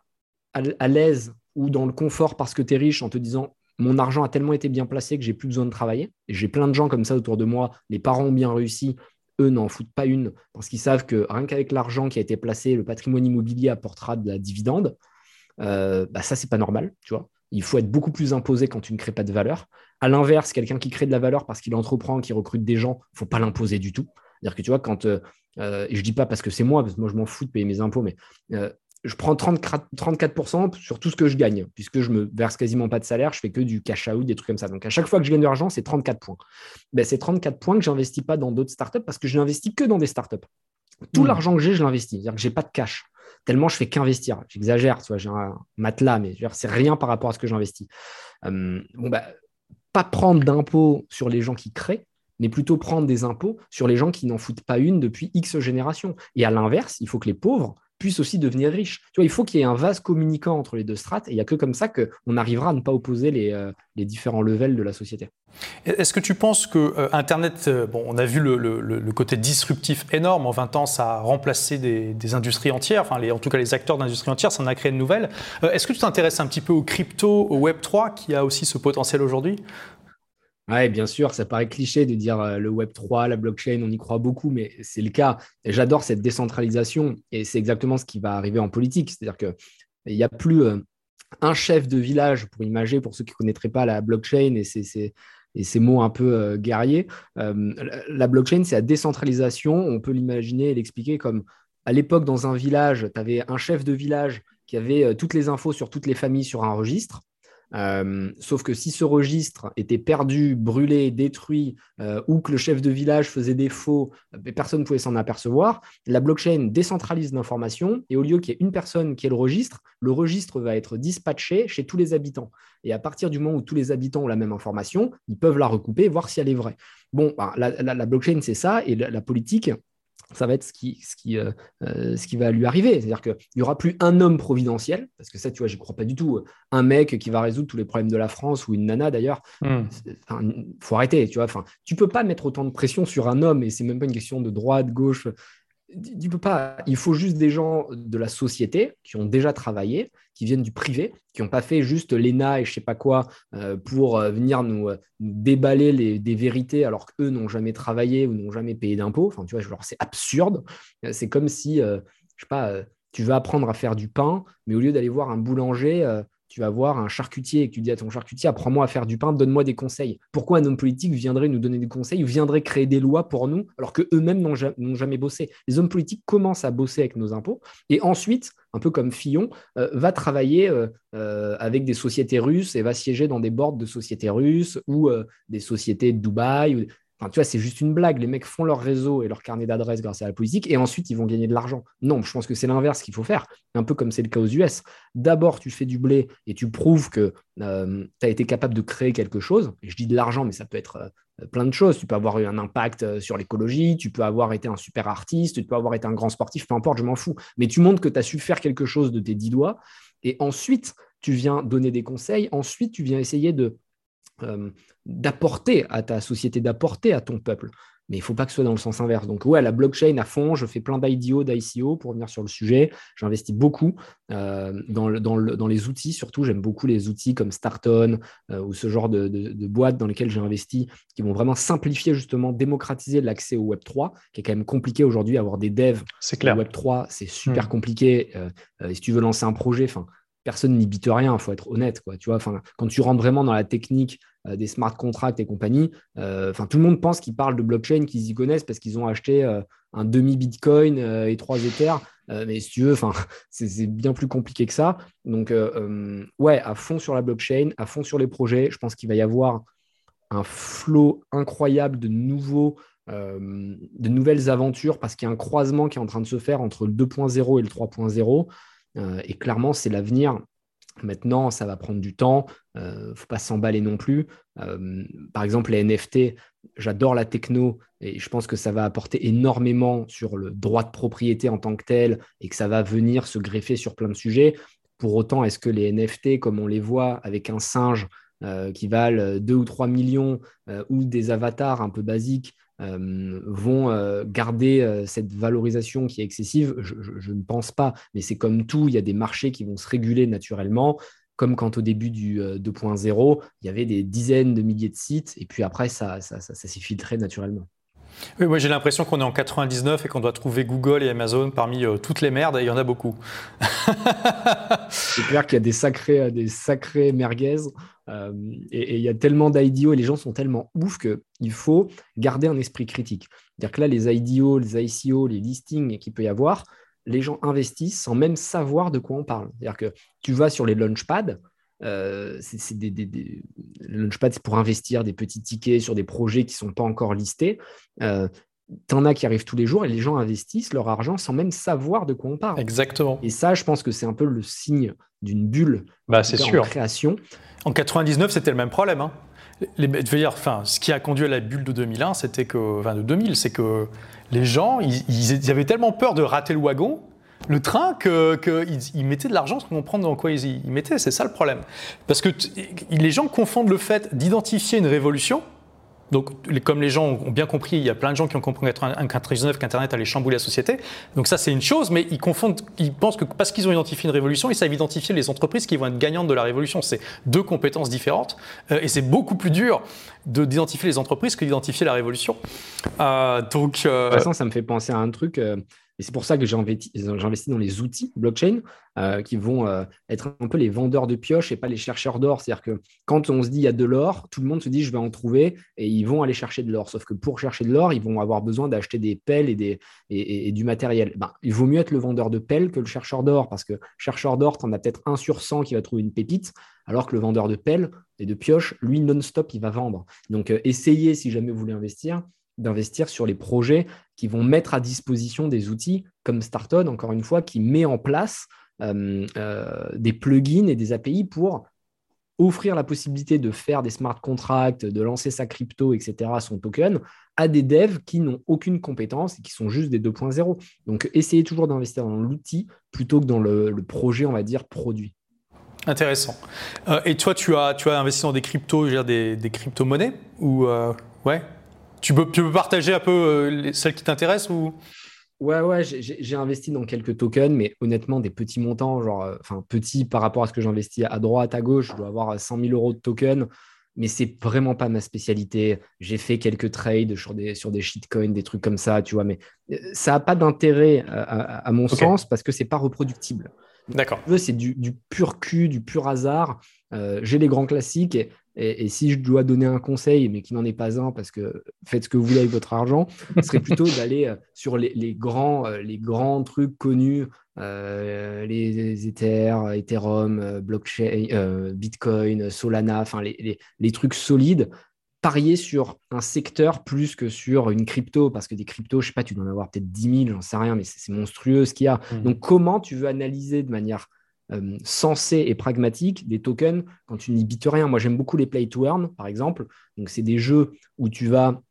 à, l'aise ou dans le confort parce que tu es riche en te disant mon argent a tellement été bien placé que j'ai plus besoin de travailler. Et j'ai plein de gens comme ça autour de moi. Les parents ont bien réussi, eux n'en foutent pas une parce qu'ils savent que rien qu'avec l'argent qui a été placé, le patrimoine immobilier apportera de la dividende. Euh, bah ça, c'est pas normal, tu vois. Il faut être beaucoup plus imposé quand tu ne crées pas de valeur. À l'inverse, quelqu'un qui crée de la valeur parce qu'il entreprend, qui recrute des gens, il faut pas l'imposer du tout. C'est-à-dire que tu vois, quand, euh, euh, je dis pas parce que c'est moi, parce que moi je m'en fous de payer mes impôts, mais je prends 34% sur tout ce que je gagne, puisque je me verse quasiment pas de salaire, je fais que du cash out, des trucs comme ça. Donc à chaque fois que je gagne de l'argent, c'est 34 points. Ben, c'est 34 points que j'investis pas dans d'autres startups parce que je n'investis que dans des startups. Tout hmm. l'argent que j'ai, je l'investis. C'est-à-dire que j'ai pas de cash. Tellement je fais qu'investir. J'exagère, j'ai un matelas, mais c'est rien par rapport à ce que j'investis. Euh, bon, bah, pas prendre d'impôts sur les gens qui créent, mais plutôt prendre des impôts sur les gens qui n'en foutent pas une depuis X générations. Et à l'inverse, il faut que les pauvres puisse aussi devenir riche. Tu vois, il faut qu'il y ait un vase communicant entre les deux strates, et il n'y a que comme ça qu'on arrivera à ne pas opposer les, euh, les, différents levels de la société. Est-ce que tu penses que euh, Internet, euh, bon, on a vu le, le, côté disruptif énorme, en 20 ans, ça a remplacé des, industries entières, enfin, les, en tout cas les acteurs d'industries entières, ça en a créé de nouvelles. Est-ce que tu t'intéresses un petit peu au crypto, au Web3, qui a aussi ce potentiel aujourd'hui? Oui, bien sûr, ça paraît cliché de dire euh, le Web 3, la blockchain, on y croit beaucoup, mais c'est le cas. J'adore cette décentralisation et c'est exactement ce qui va arriver en politique. C'est-à-dire qu'il n'y a plus euh, un chef de village, pour imager, pour ceux qui ne connaîtraient pas la blockchain et ces mots un peu euh, guerriers. la blockchain, c'est la décentralisation. On peut l'imaginer et l'expliquer comme à l'époque, dans un village, tu avais un chef de village qui avait toutes les infos sur toutes les familles sur un registre. Euh, sauf que si ce registre était perdu, brûlé, détruit, euh, ou que le chef de village faisait défaut, personne ne pouvait s'en apercevoir. La blockchain décentralise l'information et au lieu qu'il y ait une personne qui ait le registre, le registre va être dispatché chez tous les habitants. Et à partir du moment où tous les habitants ont la même information, ils peuvent la recouper voir si elle est vraie. Bon, bah, la, blockchain, c'est ça, et la politique, ça va être ce qui, ce qui, euh, euh, ce qui va lui arriver. C'est-à-dire qu'il n'y aura plus un homme providentiel, parce que ça, tu vois, je ne crois pas du tout. Un mec qui va résoudre tous les problèmes de la France, ou une nana d'ailleurs. Il hmm. faut arrêter, tu vois. Enfin, tu peux pas mettre autant de pression sur un homme, et c'est même pas une question de droite, gauche tu peux pas. Il faut juste des gens de la société qui ont déjà travaillé, qui viennent du privé, qui n'ont pas fait juste l'ENA et je sais pas quoi euh, pour euh, venir nous, euh, déballer des vérités alors qu'eux n'ont jamais travaillé ou n'ont jamais payé d'impôts. Enfin, tu vois, c'est absurde. C'est comme si, tu veux apprendre à faire du pain, mais au lieu d'aller voir un boulanger, tu vas voir un charcutier et que tu dis à ton charcutier, apprends-moi à faire du pain, donne-moi des conseils. Pourquoi un homme politique viendrait nous donner des conseils ou viendrait créer des lois pour nous alors qu'eux-mêmes n'ont jamais, bossé? Les hommes politiques commencent à bosser avec nos impôts et ensuite, un peu comme Fillon, euh, va travailler euh, euh, avec des sociétés russes et va siéger dans des boards de sociétés russes ou des sociétés de Dubaï tu vois, c'est juste une blague. Les mecs font leur réseau et leur carnet d'adresses grâce à la politique et ensuite ils vont gagner de l'argent. Non, je pense que c'est l'inverse qu'il faut faire, un peu comme c'est le cas aux US. D'abord, tu fais du blé et tu prouves que euh, tu as été capable de créer quelque chose. Et je dis de l'argent, mais ça peut être plein de choses. Tu peux avoir eu un impact sur l'écologie, tu peux avoir été un super artiste, tu peux avoir été un grand sportif, peu importe, je m'en fous. Mais tu montres que tu as su faire quelque chose de tes dix doigts. Et ensuite, tu viens donner des conseils. Ensuite, tu viens essayer de d'apporter à ta société, d'apporter à ton peuple mais il ne faut pas que ce soit dans le sens inverse. Donc, ouais, la blockchain à fond, je fais plein d'IDO, d'ICO pour venir sur le sujet. J'investis beaucoup euh, dans, dans, les outils, surtout. J'aime beaucoup les outils comme Starton euh, ou ce genre de, boîtes dans lesquelles j'ai investi qui vont vraiment simplifier, justement, démocratiser l'accès au Web3, qui est quand même compliqué aujourd'hui. Avoir des devs c'est clair. Web3, c'est super hmm. compliqué. Euh, si tu veux lancer un projet, enfin, personne n'y bite rien, il faut être honnête. Quoi, tu vois quand tu rentres vraiment dans la technique euh, des smart contracts et compagnie, euh, tout le monde pense qu'ils parlent de blockchain, qu'ils y connaissent parce qu'ils ont acheté euh, un demi-bitcoin et trois Ethers. mais si tu veux, c'est bien plus compliqué que ça. Donc, ouais, à fond sur la blockchain, à fond sur les projets. Je pense qu'il va y avoir un flot incroyable de nouveaux de nouvelles aventures parce qu'il y a un croisement qui est en train de se faire entre le 2.0 et le 3.0. Euh, et clairement, c'est l'avenir. Maintenant, ça va prendre du temps. Il euh, ne faut pas s'emballer non plus. Euh, par exemple, les NFT, j'adore la techno et je pense que ça va apporter énormément sur le droit de propriété en tant que tel et que ça va venir se greffer sur plein de sujets. Pour autant, est-ce que les NFT, comme on les voit avec un singe qui valent 2 ou 3 millions ou des avatars un peu basiques euh, vont euh, garder euh, cette valorisation qui est excessive je, ne pense pas. Mais c'est comme tout, il y a des marchés qui vont se réguler naturellement. Comme quand au début du 2.0, il y avait des dizaines de milliers de sites, et puis après, ça, ça, ça, s'est filtré naturellement. Oui, moi j'ai l'impression qu'on est en 99 et qu'on doit trouver Google et Amazon parmi toutes les merdes, et il y en a beaucoup. c'est clair qu'il y a des sacrés, des sacrés merguez. Euh, et il y a tellement d'IDO et les gens sont tellement ouf qu'il faut garder un esprit critique. C'est-à-dire que là, les IDO, les ICO, les listings qu'il peut y avoir, les gens investissent sans même savoir de quoi on parle. C'est-à-dire que tu vas sur les launchpads, euh, c'est des, des, launchpads, c'est pour investir des petits tickets sur des projets qui ne sont pas encore listés. Euh, T'en as qui arrivent tous les jours et les gens investissent leur argent sans même savoir de quoi on parle. Exactement. Et ça, je pense que c'est un peu le signe d'une bulle bah, c'est sûr. en création. En 99, c'était le même problème. Hein. Les, je veux dire, enfin, ce qui a conduit à la bulle de 2001, c'était que, enfin, de 2000, c'est que les gens, ils, ils, avaient tellement peur de rater le wagon, le train, qu'ils mettaient de l'argent sans comprendre dans quoi ils, ils mettaient. C'est ça le problème. Parce que les gens confondent le fait d'identifier une révolution donc, comme les gens ont bien compris, il y a plein de gens qui ont compris en 1999 qu'Internet allait chambouler la société. Donc ça, c'est une chose, mais ils confondent, ils pensent que parce qu'ils ont identifié une révolution, ils savent identifier les entreprises qui vont être gagnantes de la révolution. C'est deux compétences différentes, euh, et c'est beaucoup plus dur d'identifier les entreprises que d'identifier la révolution. Euh, donc, euh... de toute façon, ça me fait penser à un truc. Et c'est pour ça que j'ai investi dans les outils blockchain euh, qui vont euh, être un peu les vendeurs de pioches et pas les chercheurs d'or. C'est-à-dire que quand on se dit il y a de l'or, tout le monde se dit je vais en trouver et ils vont aller chercher de l'or. Sauf que pour chercher de l'or, ils vont avoir besoin d'acheter des pelles et, du matériel. Ben, il vaut mieux être le vendeur de pelles que le chercheur d'or parce que chercheur d'or, tu en as peut-être un sur 100 qui va trouver une pépite, alors que le vendeur de pelles et de pioches, lui, non-stop, il va vendre. Donc, euh, essayez, si jamais vous voulez investir, d'investir sur les projets qui vont mettre à disposition des outils comme Starton, encore une fois, qui met en place euh, euh, des plugins et des API pour offrir la possibilité de faire des smart contracts, de lancer sa crypto, etc., son token, à des devs qui n'ont aucune compétence et qui sont juste des 2.0. Donc, essayez toujours d'investir dans l'outil plutôt que dans le, projet, on va dire, produit. Intéressant. Euh, et toi, tu as, tu as investi dans des cryptos, des, des crypto-monnaies ou ouais? Tu peux, tu peux partager un peu euh, celles qui t'intéressent ou? Ouais, ouais, j'ai investi dans quelques tokens, mais honnêtement, des petits montants, genre, euh, enfin, petits par rapport à ce que j'investis à droite, à gauche, je dois avoir 100 000 euros de tokens, mais c'est vraiment pas ma spécialité. J'ai fait quelques trades sur des, sur des shitcoins, des trucs comme ça, tu vois, mais euh, ça n'a pas d'intérêt à, mon sens parce que c'est pas reproductible. D'accord. C'est du, du, pur cul, du pur hasard. j'ai les grands classiques et et, si je dois donner un conseil, mais qui n'en est pas un, parce que faites ce que vous voulez avec votre argent, ce serait plutôt d'aller euh, sur les, grands, euh, les grands trucs connus, euh, les Ether, Ethereum, blockchain, Bitcoin, Solana, enfin les, les, trucs solides. Parier sur un secteur plus que sur une crypto, parce que des cryptos, je sais pas, tu dois en avoir peut-être 10 000, j'en sais rien, mais c'est monstrueux ce qu'il y a. Mmh. Donc, comment tu veux analyser de manière sensé et pragmatique des tokens quand tu n'y bites rien. Moi, j'aime beaucoup les play to earn, par exemple. Donc, c'est des jeux où tu vas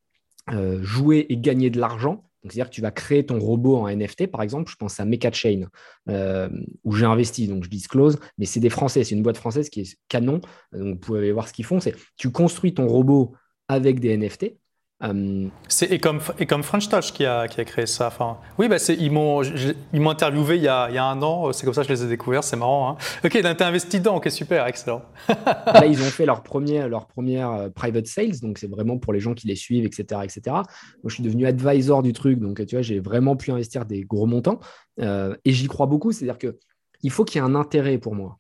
jouer et gagner de l'argent. C'est-à-dire que tu vas créer ton robot en NFT, par exemple. Je pense à MechaChain, euh, où j'ai investi, donc je disclose, mais c'est des Français, c'est une boîte française qui est canon. Donc, vous pouvez voir ce qu'ils font. C'est tu construis ton robot avec des NFT. Euh, c'est et comme, et comme French Touch qui a, qui a créé ça. Enfin, oui, bah ils m'ont interviewé il y, a, il y, a, un an, c'est comme ça que je les ai découverts, c'est marrant. Hein. Ok, t'es investi dedans, ok, super, excellent. Là, ils ont fait leur, premier, leur première euh, private sales, donc c'est vraiment pour les gens qui les suivent, etc. etc. Moi, je suis devenu advisor du truc, donc tu vois, j'ai vraiment pu investir des gros montants euh, et j'y crois beaucoup, c'est-à-dire qu'il faut qu'il y ait un intérêt pour moi.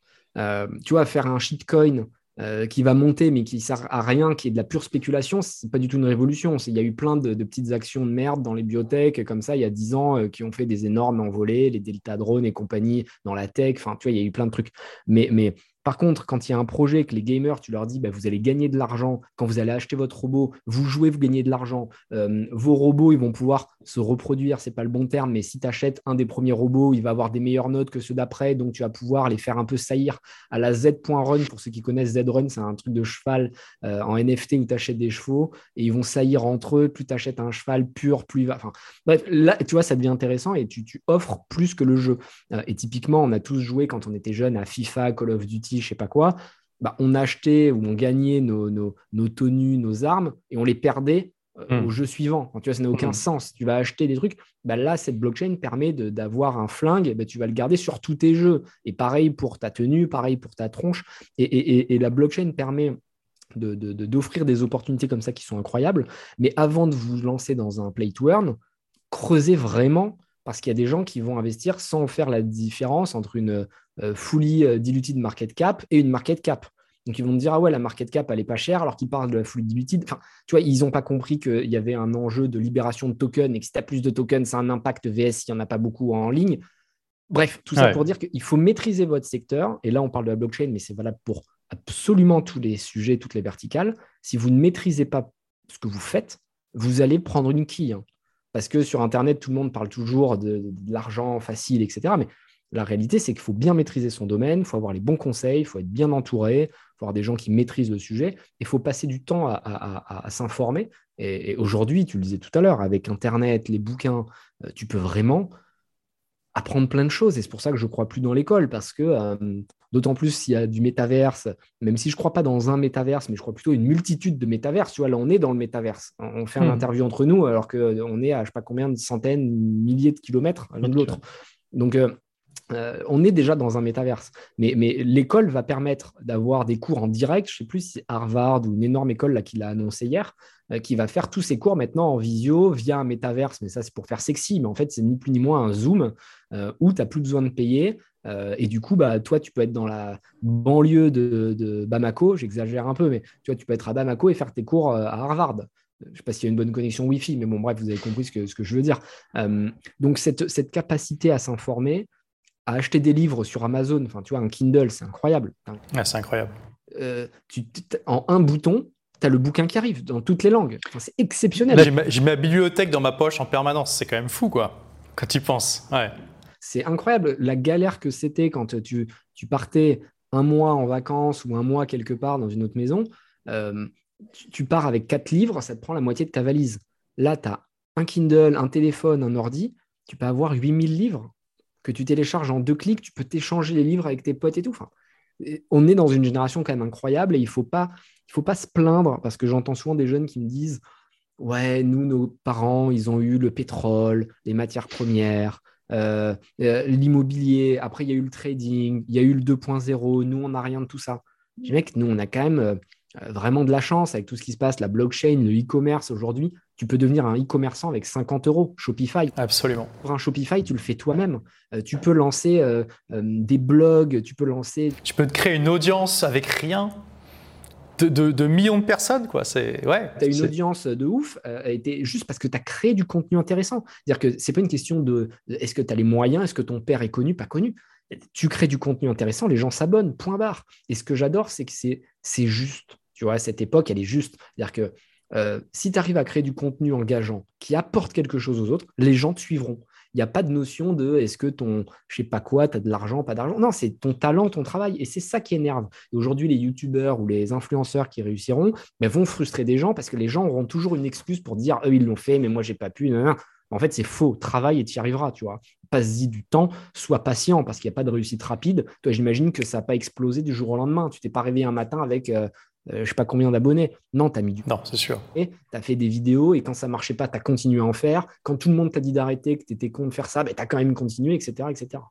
tu vois, faire un shitcoin euh, qui va monter mais qui sert à rien, qui est de la pure spéculation, c'est pas du tout une révolution. Il y a eu plein de, petites actions de merde dans les biotech comme ça il y a 10 ans euh, qui ont fait des énormes envolées, les Delta Drones et compagnie dans la tech. Enfin, tu vois, il y a eu plein de trucs. Mais, mais par contre, quand il y a un projet que les gamers, tu leur dis, bah, vous allez gagner de l'argent, quand vous allez acheter votre robot, vous jouez, vous gagnez de l'argent, euh, vos robots, ils vont pouvoir se reproduire, c'est pas le bon terme, mais si tu achètes un des premiers robots, il va avoir des meilleures notes que ceux d'après, donc tu vas pouvoir les faire un peu saillir à la Z.run. Pour ceux qui connaissent Z-Run, c'est un truc de cheval euh, en NFT où tu achètes des chevaux et ils vont saillir entre eux. Plus tu achètes un cheval pur, plus il va. Enfin, bref, là, tu vois, ça devient intéressant et tu, offres plus que le jeu. Euh, et typiquement, on a tous joué quand on était jeune à FIFA, Call of Duty, je sais pas quoi, bah, on achetait ou on gagnait nos, nos, tenues, nos armes, et on les perdait euh, hmm. au jeu suivant. tu vois, ça n'a aucun hmm. sens. Tu vas acheter des trucs. Bah, là, cette blockchain permet d'avoir un flingue, bah, tu vas le garder sur tous tes jeux. Et pareil pour ta tenue, pareil pour ta tronche. Et, la blockchain permet d'offrir de, des opportunités comme ça qui sont incroyables. Mais avant de vous lancer dans un play to earn, creusez vraiment parce qu'il y a des gens qui vont investir sans faire la différence entre une euh, fully euh, diluted market cap et une market cap. Donc ils vont me dire ah ouais la market cap elle est pas chère alors qu'ils parlent de la fully diluted. Enfin tu vois ils n'ont pas compris qu'il y avait un enjeu de libération de tokens et que si tu as plus de tokens c'est un impact VS il n'y en a pas beaucoup en ligne. Bref tout ça pour dire qu'il faut maîtriser votre secteur et là on parle de la blockchain mais c'est valable pour absolument tous les sujets toutes les verticales. Si vous ne maîtrisez pas ce que vous faites vous allez prendre une quille. Hein. Parce que sur Internet, tout le monde parle toujours de, l'argent facile, etc. Mais la réalité, c'est qu'il faut bien maîtriser son domaine, il faut avoir les bons conseils, il faut être bien entouré, il faut avoir des gens qui maîtrisent le sujet, il faut passer du temps à, s'informer. Et, aujourd'hui, tu le disais tout à l'heure, avec Internet, les bouquins, euh, tu peux vraiment apprendre plein de choses. Et c'est pour ça que je ne crois plus dans l'école, parce que euh, d'autant plus s'il y a du métaverse, même si je ne crois pas dans un métaverse, mais je crois plutôt une multitude de métaverses. Tu vois, là, on est dans le métaverse. On fait une hmm. interview entre nous, alors qu'on est à je ne sais pas combien de centaines, milliers de kilomètres l'un de l'autre. Donc, euh, euh, on est déjà dans un métaverse. Mais, l'école va permettre d'avoir des cours en direct. Je ne sais plus si c'est Harvard ou une énorme école là, qui l'a annoncé hier, euh, qui va faire tous ses cours maintenant en visio via un métaverse. Mais ça, c'est pour faire sexy. Mais en fait, c'est ni plus ni moins un Zoom euh, où tu n'as plus besoin de payer. et du coup, bah, toi, tu peux être dans la banlieue de, Bamako. J'exagère un peu, mais tu vois, tu peux être à Bamako et faire tes cours à Harvard. Je ne sais pas s'il y a une bonne connexion Wi-Fi, mais bon, bref, vous avez compris ce que, ce que je veux dire. donc, cette, cette capacité à s'informer, à acheter des livres sur Amazon. Enfin, tu vois, un Kindle, c'est incroyable. c'est incroyable. Euh, tu, en un bouton, tu as le bouquin qui arrive dans toutes les langues. c'est exceptionnel. J'ai ma, bibliothèque dans ma poche en permanence. C'est quand même fou, quoi, quand tu penses. Ouais. C'est incroyable la galère que c'était quand tu, tu, partais un mois en vacances ou un mois quelque part dans une autre maison. Euh, tu, tu, pars avec quatre livres, ça te prend la moitié de ta valise. Là, tu as un Kindle, un téléphone, un ordi. Tu peux avoir 8000 livres que tu télécharges en deux clics, tu peux t'échanger les livres avec tes potes et tout. Enfin, on est dans une génération quand même incroyable et il ne faut, pas, il faut pas se plaindre parce que j'entends souvent des jeunes qui me disent Ouais, nous, nos parents, ils ont eu le pétrole, les matières premières, euh, euh, l'immobilier, après il y a eu le trading, il y a eu le 2.0, nous, on n'a rien de tout ça. Je dis, mec, nous, on a quand même euh, vraiment de la chance avec tout ce qui se passe, la blockchain, le e-commerce aujourd'hui tu peux devenir un e-commerçant avec 50 euros, Shopify. Absolument. Pour un Shopify, tu le fais toi-même. Tu peux lancer des blogs, tu peux lancer. Tu peux te créer une audience avec rien. De, millions de personnes, quoi. C'est ouais. Tu as une audience de ouf, été juste parce que tu as créé du contenu intéressant. C'est-à-dire que c'est pas une question de est-ce que tu as les moyens, est-ce que ton père est connu, pas connu. Tu crées du contenu intéressant, les gens s'abonnent, point barre. Et ce que j'adore, c'est que c'est juste. Tu vois, cette époque, elle est juste. C'est-à-dire que euh, si tu arrives à créer du contenu engageant qui apporte quelque chose aux autres, les gens te suivront. Il n'y a pas de notion de est-ce que ton, je sais pas quoi, tu as de l'argent, pas d'argent. Non, c'est ton talent, ton travail. Et c'est ça qui énerve. Aujourd'hui, les youtubeurs ou les influenceurs qui réussiront ben, vont frustrer des gens parce que les gens auront toujours une excuse pour dire eux, ils l'ont fait, mais moi, j'ai pas pu. En fait, c'est faux. Travaille et tu y arriveras, tu vois. Passe-y du temps, sois patient parce qu'il n'y a pas de réussite rapide. Toi, j'imagine que ça n'a pas explosé du jour au lendemain. Tu t'es pas réveillé un matin avec euh, je sais pas combien d'abonnés. Non, tu as mis du temps. Non, c'est sûr. Tu as fait des vidéos et quand ça marchait pas, tu as continué à en faire. Quand tout le monde t'a dit d'arrêter, que tu étais con de faire ça, ben, tu as quand même continué, etc. etc.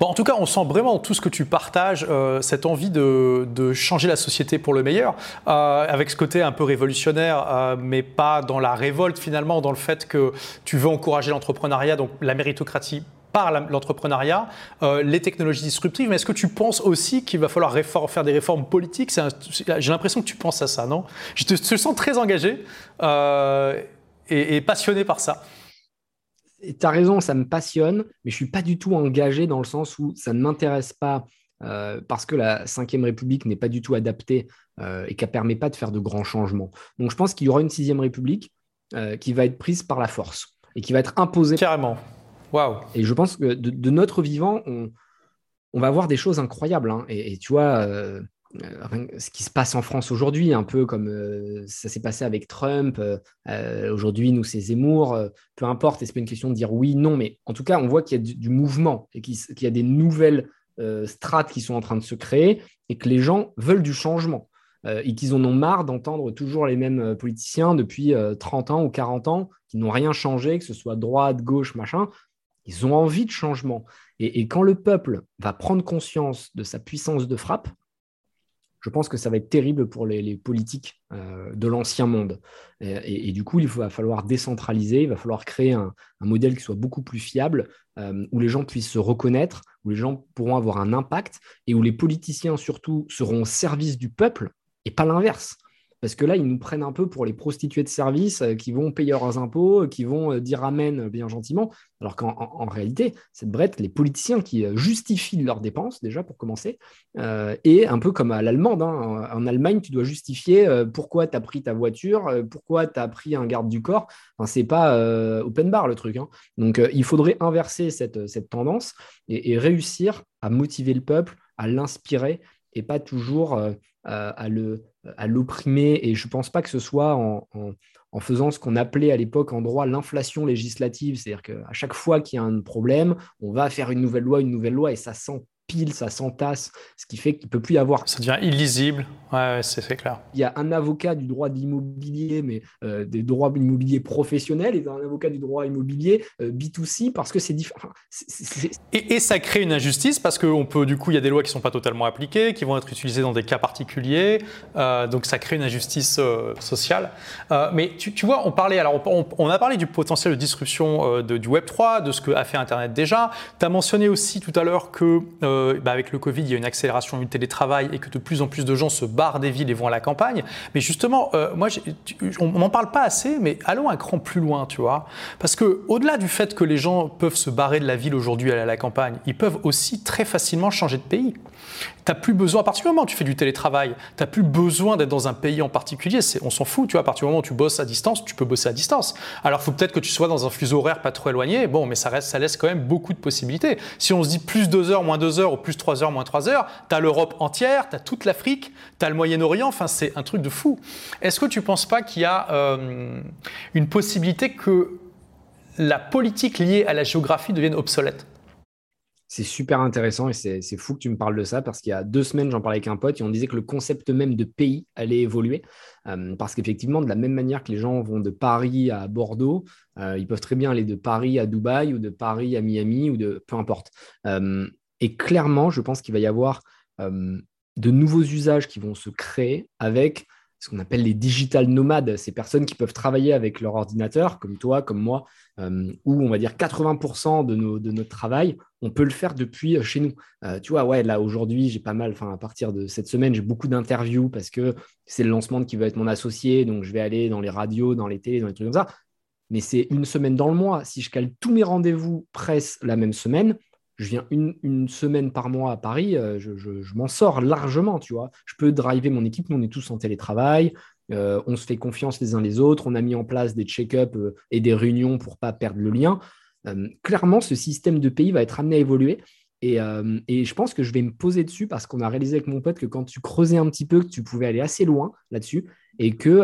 Bon, en tout cas, on sent vraiment tout ce que tu partages, euh, cette envie de, changer la société pour le meilleur, euh, avec ce côté un peu révolutionnaire, mais pas dans la révolte finalement, dans le fait que tu veux encourager l'entrepreneuriat, donc la méritocratie par l'entrepreneuriat, euh, les technologies disruptives, mais est-ce que tu penses aussi qu'il va falloir faire des réformes politiques? J'ai l'impression que tu penses à ça, non? Je te, sens très engagé euh, et, passionné par ça. Tu as raison, ça me passionne, mais je ne suis pas du tout engagé dans le sens où ça ne m'intéresse pas euh, parce que la Ve République n'est pas du tout adaptée et qu'elle ne permet pas de faire de grands changements. Donc je pense qu'il y aura une Sixième République qui va être prise par la force et qui va être imposée. Carrément. Et je pense que de, notre vivant, on, va voir des choses incroyables. Hein. Et, tu vois, euh, euh, ce qui se passe en France aujourd'hui, un peu comme euh, ça s'est passé avec Trump, aujourd'hui, nous, c'est Zemmour, peu importe, et ce pas une question de dire oui, non, mais en tout cas, on voit qu'il y a du, mouvement et qu'il y a des nouvelles strates qui sont en train de se créer et que les gens veulent du changement. et qu'ils en ont marre d'entendre toujours les mêmes politiciens depuis 30 ans ou 40 ans qui n'ont rien changé, que ce soit droite, gauche, machin. Ils ont envie de changement. Et, quand le peuple va prendre conscience de sa puissance de frappe, je pense que ça va être terrible pour les, politiques euh, de l'ancien monde. Et, du coup, il va falloir décentraliser, il va falloir créer un, modèle qui soit beaucoup plus fiable, euh, où les gens puissent se reconnaître, où les gens pourront avoir un impact et où les politiciens surtout seront au service du peuple et pas l'inverse. Parce que là, ils nous prennent un peu pour les prostituées de service euh, qui vont payer leurs impôts, euh, qui vont euh, dire amen bien gentiment. Alors qu'en réalité, cette brette, les politiciens qui justifient leurs dépenses, déjà pour commencer, et un peu comme à l'allemande. Hein. En Allemagne, tu dois justifier pourquoi tu as pris ta voiture, pourquoi tu as pris un garde du corps. Enfin, c'est pas open bar le truc. Hein. Donc, il faudrait inverser cette, cette tendance et, réussir à motiver le peuple, à l'inspirer et pas toujours à le à l'opprimer. Et je ne pense pas que ce soit en, faisant ce qu'on appelait à l'époque en droit l'inflation législative. C'est-à-dire qu'à chaque fois qu'il y a un problème, on va faire une nouvelle loi, une nouvelle loi, et ça sent pile, ça s'entasse, ce qui fait qu'il ne peut plus y avoir. Ça devient illisible, ouais, c'est clair. Il y a un avocat du droit de l'immobilier, mais euh, des droits immobiliers professionnels, et un avocat du droit immobilier euh, B2C, parce que c'est différent. Et, ça crée une injustice, parce qu'on peut, du coup, il y a des lois qui ne sont pas totalement appliquées, qui vont être utilisées dans des cas particuliers, euh, donc ça crée une injustice sociale. mais tu, vois, on parlait, alors on, a parlé du potentiel de disruption de, du Web3, de ce que a fait Internet déjà. Tu as mentionné aussi tout à l'heure que bah, avec le Covid, il y a une accélération du télétravail et que de plus en plus de gens se barrent des villes et vont à la campagne. Mais justement, euh, moi, on n'en parle pas assez, mais allons un cran plus loin, tu vois. Parce que au-delà du fait que les gens peuvent se barrer de la ville aujourd'hui et aller à la campagne, ils peuvent aussi très facilement changer de pays. Tu plus besoin, à partir du moment où tu fais du télétravail, tu n'as plus besoin d'être dans un pays en particulier. On s'en fout, tu vois. À partir du moment où tu bosses à distance, tu peux bosser à distance. Alors, faut peut-être que tu sois dans un fuseau horaire pas trop éloigné. Bon, mais ça, laisse quand même beaucoup de possibilités. Si on se dit plus 2 heures, moins 2 heures, ou plus 3 heures, moins 3 heures, tu as l'Europe entière, tu as toute l'Afrique, tu as le Moyen-Orient. Enfin, c'est un truc de fou. Est-ce que tu ne penses pas qu'il y a euh, une possibilité que la politique liée à la géographie devienne obsolète? C'est super intéressant et c'est fou que tu me parles de ça parce qu'il y a deux semaines, j'en parlais avec un pote et on disait que le concept même de pays allait évoluer. Euh, parce qu'effectivement, de la même manière que les gens vont de Paris à Bordeaux, euh, ils peuvent très bien aller de Paris à Dubaï ou de Paris à Miami ou de peu importe. Euh, et clairement, je pense qu'il va y avoir de nouveaux usages qui vont se créer avec ce qu'on appelle les digital nomades, ces personnes qui peuvent travailler avec leur ordinateur, comme toi, comme moi, euh, où on va dire 80% de, nos, de, notre travail, on peut le faire depuis euh, chez nous. Euh, tu vois, ouais, là aujourd'hui, j'ai pas mal, enfin à partir de cette semaine, j'ai beaucoup d'interviews parce que c'est le lancement qui va être mon associé, donc je vais aller dans les radios, dans les télés, dans les trucs comme ça. Mais c'est une semaine dans le mois. Si je cale tous mes rendez-vous presse la même semaine, je viens une, semaine par mois à Paris, euh, je, m'en sors largement, tu vois. Je peux driver mon équipe, on est tous en télétravail, euh, on se fait confiance les uns les autres, on a mis en place des check-ups euh, et des réunions pour pas perdre le lien. clairement, ce système de pays va être amené à évoluer. Et, je pense que je vais me poser dessus parce qu'on a réalisé avec mon pote que quand tu creusais un petit peu, tu pouvais aller assez loin là-dessus et que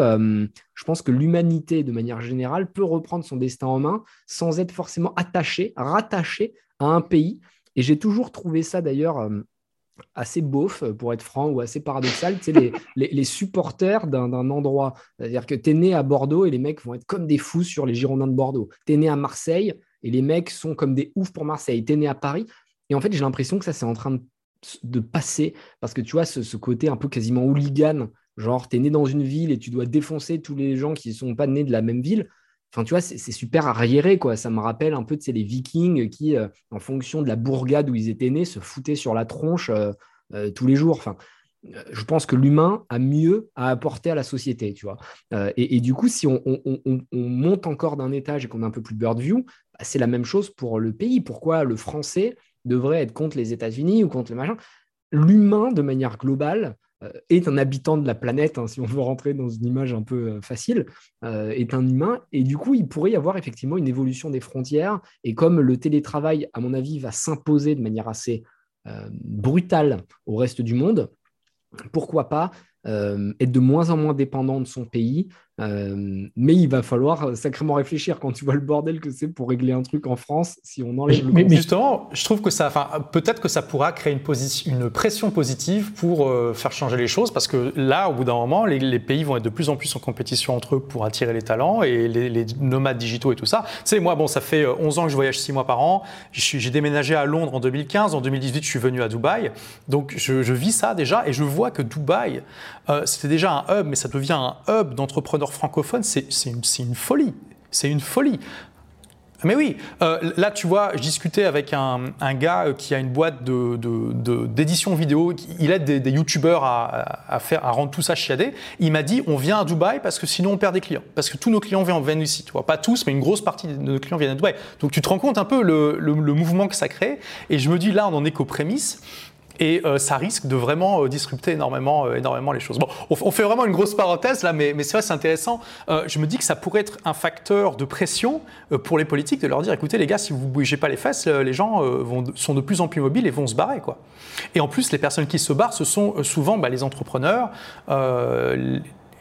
je pense que l'humanité, de manière générale, peut reprendre son destin en main sans être forcément attaché, rattaché à un pays. Et j'ai toujours trouvé ça d'ailleurs assez beauf, pour être franc, ou assez paradoxal, tu sais, les, supporters d'un endroit. C'est-à-dire que tu es né à Bordeaux et les mecs vont être comme des fous sur les Girondins de Bordeaux. Tu es né à Marseille et les mecs sont comme des oufs pour Marseille. Tu es né à Paris. Et en fait, j'ai l'impression que ça, c'est en train de, passer parce que tu vois, ce, côté un peu quasiment hooligan, genre, tu es né dans une ville et tu dois défoncer tous les gens qui ne sont pas nés de la même ville. Enfin, tu vois, c'est super arriéré, quoi. Ça me rappelle un peu de les Vikings qui, euh, en fonction de la bourgade où ils étaient nés, se foutaient sur la tronche euh, euh, tous les jours. Enfin, je pense que l'humain a mieux à apporter à la société, tu vois. Et, du coup, si on, monte encore d'un étage et qu'on a un peu plus bird view, bah, c'est la même chose pour le pays. Pourquoi le français devrait être contre les États-Unis ou contre le machin? L'humain, de manière globale, est un habitant de la planète, hein, si on veut rentrer dans une image un peu euh, facile, euh, est un humain. Et du coup, il pourrait y avoir effectivement une évolution des frontières. Et comme le télétravail, à mon avis, va s'imposer de manière assez brutale au reste du monde, pourquoi pas être de moins en moins dépendant de son pays euh, mais il va falloir sacrément réfléchir quand tu vois le bordel que c'est pour régler un truc en France si on enlève mais, mais justement, je trouve que ça, enfin, peut-être que ça pourra créer une, position, une pression positive pour euh, faire changer les choses parce que là, au bout d'un moment, les, pays vont être de plus en plus en compétition entre eux pour attirer les talents et les, nomades digitaux et tout ça. Tu sais, moi, bon, ça fait 11 euh, ans que je voyage 6 mois par an. J'ai déménagé à Londres en 2015. En 2018, je suis venu à Dubaï. Donc, je, vis ça déjà et je vois que Dubaï, c'était déjà un hub, mais ça devient un hub d'entrepreneurs francophone, c'est une, folie. C'est une folie. Mais oui, euh, là tu vois, je discutais avec un, gars euh, qui a une boîte d'édition de, vidéo, il aide des, youtubeurs à, faire, à rendre tout ça chiadé. Il m'a dit on vient à Dubaï parce que sinon on perd des clients. Parce que tous nos clients viennent ici. Tu vois. Pas tous, mais une grosse partie de nos clients viennent à Dubaï. Donc tu te rends compte un peu le, le mouvement que ça crée. Et je me dis là on en est qu'aux prémices et euh, ça risque de vraiment euh, disrupter énormément, euh, énormément les choses. Bon, on, fait vraiment une grosse parenthèse là, mais, c'est vrai, c'est intéressant. je me dis que ça pourrait être un facteur de pression pour les politiques de leur dire écoutez, les gars, si vous bougez pas les fesses, les gens sont de plus en plus mobiles et vont se barrer. Quoi. Et en plus, les personnes qui se barrent, ce sont souvent bah, les entrepreneurs,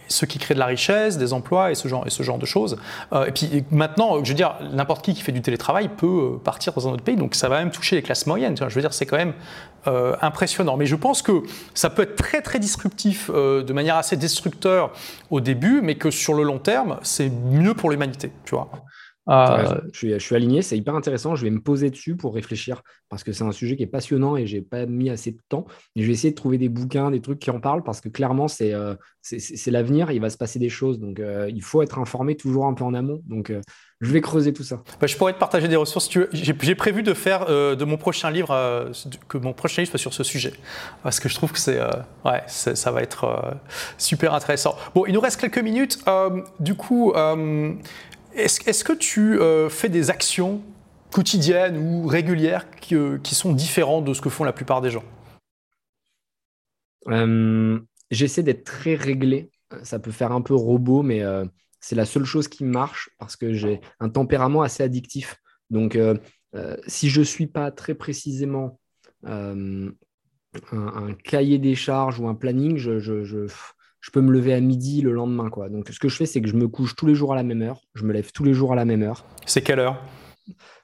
ceux qui créent de la richesse, des emplois et ce genre, et ce genre de choses. Euh, et puis maintenant, je veux dire, n'importe qui qui fait du télétravail peut euh, partir dans un autre pays, donc ça va même toucher les classes moyennes. Je veux dire, c'est quand même euh, impressionnant. Mais je pense que ça peut être très très disruptif de manière assez destructeur au début, mais que sur le long terme, c'est mieux pour l'humanité, tu vois. Euh, je, suis, aligné, c'est hyper intéressant. Je vais me poser dessus pour réfléchir parce que c'est un sujet qui est passionnant et j'ai pas mis assez de temps. je vais essayer de trouver des bouquins, des trucs qui en parlent parce que clairement, c'est euh, l'avenir. Il va se passer des choses. Donc, euh, il faut être informé toujours un peu en amont. Donc, je vais creuser tout ça. Bah, je pourrais te partager des ressources. J'ai prévu de faire de mon prochain livre, que mon prochain livre soit sur ce sujet parce que je trouve que c'est ouais, ça va être super intéressant. Bon, il nous reste quelques minutes. du coup, est-ce que tu euh, fais des actions quotidiennes ou régulières qui, euh, sont différentes de ce que font la plupart des gens? Euh, J'essaie d'être très réglé. Ça peut faire un peu robot, mais c'est la seule chose qui marche parce que j'ai un tempérament assez addictif. Donc, si je ne suis pas très précisément un, cahier des charges ou un planning, je peux me lever à midi le lendemain. Quoi. Donc, ce que je fais, c'est que je me couche tous les jours à la même heure. Je me lève tous les jours à la même heure. C'est quelle heure?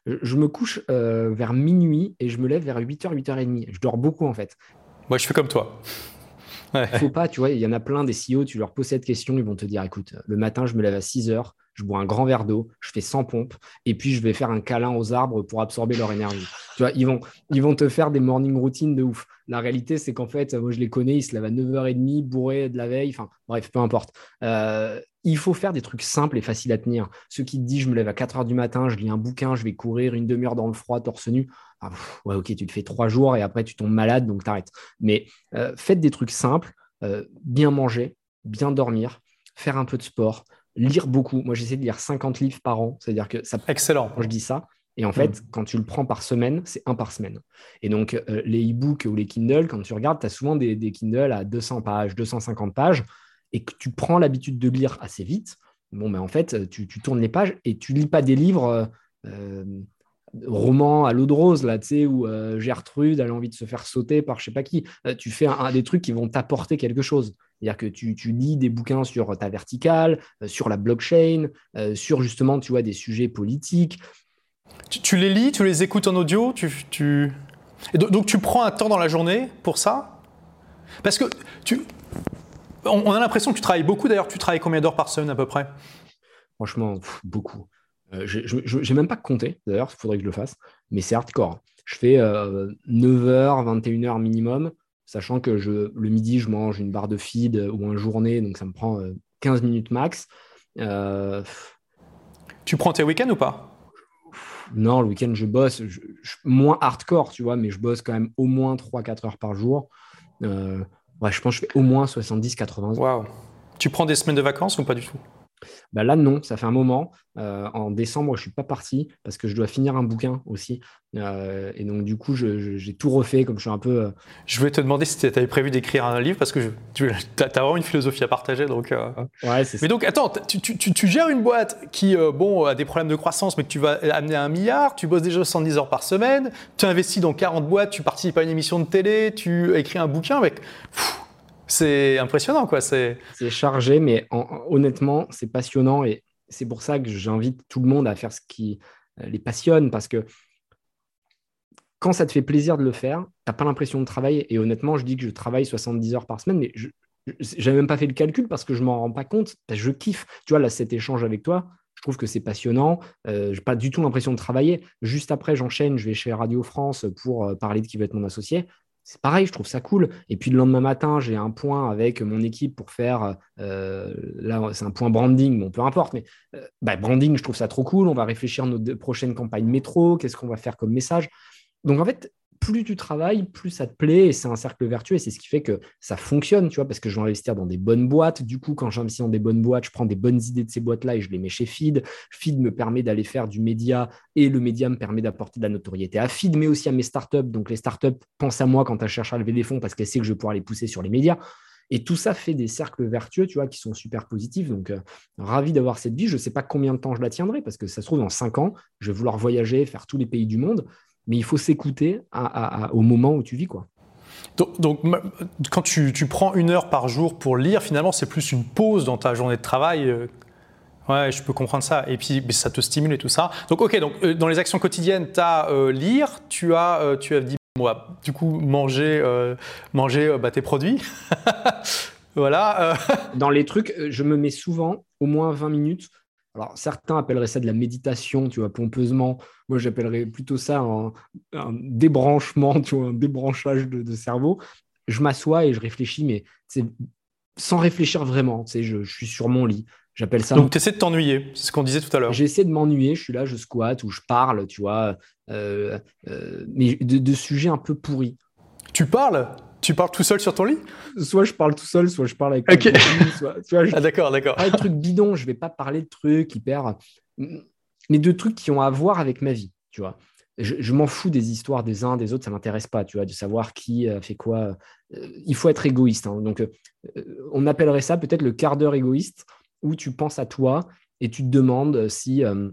Je, me couche euh, vers minuit et je me lève vers 8h, 8h30. Je dors beaucoup, en fait. Moi, je fais comme toi. Il faut pas, tu vois, il y en a plein des CEO, tu leur poses cette question, ils vont te dire écoute, le matin, je me lève à 6 h je bois un grand verre d'eau, je fais 100 pompes, et puis je vais faire un câlin aux arbres pour absorber leur énergie. Ils vont, te faire des morning routines de ouf. La réalité, c'est qu'en fait, moi, je les connais, ils se lèvent à 9h30, bourrés de la veille, enfin, bref, peu importe. Euh, il faut faire des trucs simples et faciles à tenir. Ceux qui te disent, je me lève à 4h du matin, je lis un bouquin, je vais courir une demi-heure dans le froid, torse nu. Ah, ouais, ok, tu te fais trois jours et après, tu tombes malade, donc t'arrêtes. Mais euh, faites des trucs simples, euh, bien manger, bien dormir, faire un peu de sport, lire beaucoup. Moi, j'essaie de lire 50 livres par an. C'est-à-dire que ça. Excellent. Quand je dis ça. Et en fait, mm. quand tu le prends par semaine, c'est un par semaine. Et donc, euh, les e-books ou les Kindle, quand tu regardes, tu as souvent des, des, Kindle à 200 pages, 250 pages, et que tu prends l'habitude de lire assez vite. Bon, mais en fait, tu, tournes les pages et tu lis pas des livres. Euh, roman à l'eau de rose, là, tu sais, où Gertrude a envie de se faire sauter par je sais pas qui. tu fais un, des trucs qui vont t'apporter quelque chose. C'est-à-dire que tu, lis des bouquins sur ta verticale, sur la blockchain, sur justement, tu vois, des sujets politiques. Tu, les lis, tu les écoutes en audio, tu, donc, tu prends un temps dans la journée pour ça? Parce que tu, on, a l'impression que tu travailles beaucoup. D'ailleurs, tu travailles combien d'heures par semaine à peu près? Franchement, beaucoup. Euh, je n'ai même pas compté, d'ailleurs, il faudrait que je le fasse, mais c'est hardcore. Je fais 9h, 21h minimum, sachant que je, le midi, je mange une barre de feed ou un journée, donc ça me prend 15 euh, minutes max. Euh, tu prends tes week-ends ou pas? Non, le week-end, je bosse. moins hardcore, tu vois, mais je bosse quand même au moins 3-4 heures par jour. Euh, ouais, je pense que je fais au moins 70-80 heures. Waouh. Tu prends des semaines de vacances ou pas du tout? Bah là, non, ça fait un moment. Euh, en décembre, je ne suis pas parti parce que je dois finir un bouquin aussi. Euh, et donc, du coup, j'ai tout refait comme je suis un peu. Euh, je voulais te demander si tu avais prévu d'écrire un livre parce que tu as, vraiment une philosophie à partager. Donc, ouais, c'est Mais donc, attends, tu, tu, tu, gères une boîte qui bon, a des problèmes de croissance, mais que tu vas amener à un milliard. Tu bosses déjà 70 heures par semaine. Tu investis dans 40 boîtes. Tu participes à une émission de télé. Tu écris un bouquin avec. C'est impressionnant, quoi. C'est chargé, mais honnêtement, c'est passionnant et c'est pour ça que j'invite tout le monde à faire ce qui euh, les passionne parce que quand ça te fait plaisir de le faire, tu n'as pas l'impression de travailler. Et honnêtement, je dis que je travaille 70 heures par semaine, mais je n'avais même pas fait le calcul parce que je m'en rends pas compte. Je kiffe. Tu vois, cet échange avec toi, je trouve que c'est passionnant. Euh, je n'ai pas du tout l'impression de travailler. Juste après, j'enchaîne, je vais chez Radio France pour euh, parler de qui va être mon associé c'est pareil, je trouve ça cool. Et puis le lendemain matin, j'ai un point avec mon équipe pour faire, euh, là c'est un point branding, bon peu importe, mais euh, bah, branding, je trouve ça trop cool. On va réfléchir à notre prochaine campagne métro, qu'est-ce qu'on va faire comme message. Donc en fait, plus tu travailles, plus ça te plaît et c'est un cercle vertueux et c'est ce qui fait que ça fonctionne, tu vois, parce que je vais investir dans des bonnes boîtes. Du coup, quand j'investis dans des bonnes boîtes, je prends des bonnes idées de ces boîtes-là et je les mets chez Feed. Feed me permet d'aller faire du média et le média me permet d'apporter de la notoriété à Feed, mais aussi à mes startups. Donc les startups pensent à moi quand elles cherchent à lever des fonds parce qu'elles savent que je vais pouvoir les pousser sur les médias. Et tout ça fait des cercles vertueux, tu vois, qui sont super positifs. Donc, euh, ravi d'avoir cette vie. Je ne sais pas combien de temps je la tiendrai, parce que ça se trouve, dans cinq ans, je vais vouloir voyager, faire tous les pays du monde mais il faut s'écouter au moment où tu vis. quoi. Donc, quand tu, prends une heure par jour pour lire, finalement, c'est plus une pause dans ta journée de travail. Euh, ouais, je peux comprendre ça. Et puis, ça te stimule et tout ça. Donc, ok, donc, euh, dans les actions quotidiennes, tu as euh, lire, tu as, tu as dit, moi, du coup, manger, manger bah, tes produits. voilà. dans les trucs, je me mets souvent au moins 20 minutes alors, certains appelleraient ça de la méditation, tu vois, pompeusement. Moi, j'appellerais plutôt ça un, débranchement, tu vois, un débranchage de, cerveau. Je m'assois et je réfléchis, mais c'est sans réfléchir vraiment. Tu sais, je, suis sur mon lit. J'appelle ça. Donc, tu essaies de t'ennuyer, c'est ce qu'on disait tout à l'heure. J'essaie de m'ennuyer, je suis là, je squatte ou je parle, tu vois, euh, euh, mais de, de, sujets un peu pourris. Tu parles? Tu parles tout seul sur ton lit? Soit je parle tout seul, soit je parle avec. Ok. ah, d'accord, d'accord. Pas de trucs bidons, je vais pas parler de trucs hyper. Mais de trucs qui ont à voir avec ma vie, tu vois. Je, m'en fous des histoires des uns, des autres, ça m'intéresse pas, tu vois, de savoir qui a fait quoi. Euh, il faut être égoïste. Hein. Donc, euh, on appellerait ça peut-être le quart d'heure égoïste, où tu penses à toi et tu te demandes si euh,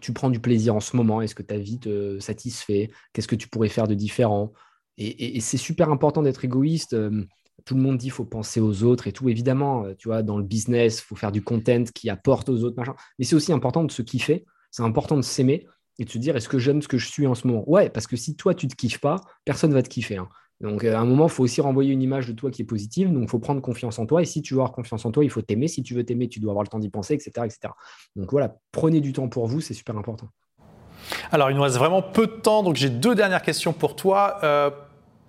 tu prends du plaisir en ce moment, est-ce que ta vie te satisfait, qu'est-ce que tu pourrais faire de différent? Et, c'est super important d'être égoïste. Euh, tout le monde dit qu'il faut penser aux autres et tout. Évidemment, euh, tu vois, dans le business, il faut faire du content qui apporte aux autres. Mais c'est aussi important de se kiffer. C'est important de s'aimer et de se dire est-ce que j'aime ce que je suis en ce moment? Ouais, parce que si toi, tu ne te kiffes pas, personne ne va te kiffer. Hein. Donc, euh, à un moment, il faut aussi renvoyer une image de toi qui est positive. Donc, il faut prendre confiance en toi. Et si tu veux avoir confiance en toi, il faut t'aimer. Si tu veux t'aimer, tu dois avoir le temps d'y penser, etc., etc. Donc, voilà, prenez du temps pour vous, c'est super important. Alors, il nous reste vraiment peu de temps, donc j'ai deux dernières questions pour toi.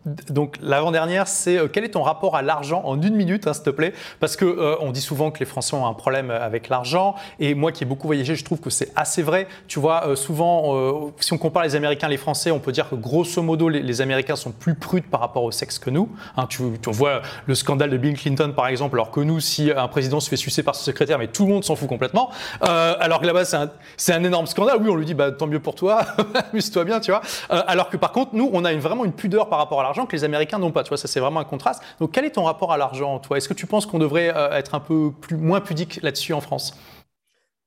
Donc l'avant-dernière, c'est euh, quel est ton rapport à l'argent en une minute, hein, s'il te plaît? Parce que euh, on dit souvent que les Français ont un problème avec l'argent, et moi qui ai beaucoup voyagé, je trouve que c'est assez vrai. Tu vois, euh, souvent, si on compare les Américains et les Français, on peut dire que grosso modo, les, Américains sont plus prudes par rapport au sexe que nous. Hein, tu, vois le scandale de Bill Clinton, par exemple, alors que nous, si un président se fait sucer par son secrétaire, mais tout le monde s'en fout complètement. alors que là-bas, c'est un, énorme scandale. Oui, on lui dit, bah, tant mieux pour toi, amuse-toi bien, tu vois. alors que par contre, nous, on a une, vraiment une pudeur par rapport à l'argent que les Américains n'ont pas. Tu vois, ça c'est vraiment un contraste. Donc quel est ton rapport à l'argent, toi? Est-ce que tu penses qu'on devrait euh, être un peu plus, moins pudique là-dessus en France?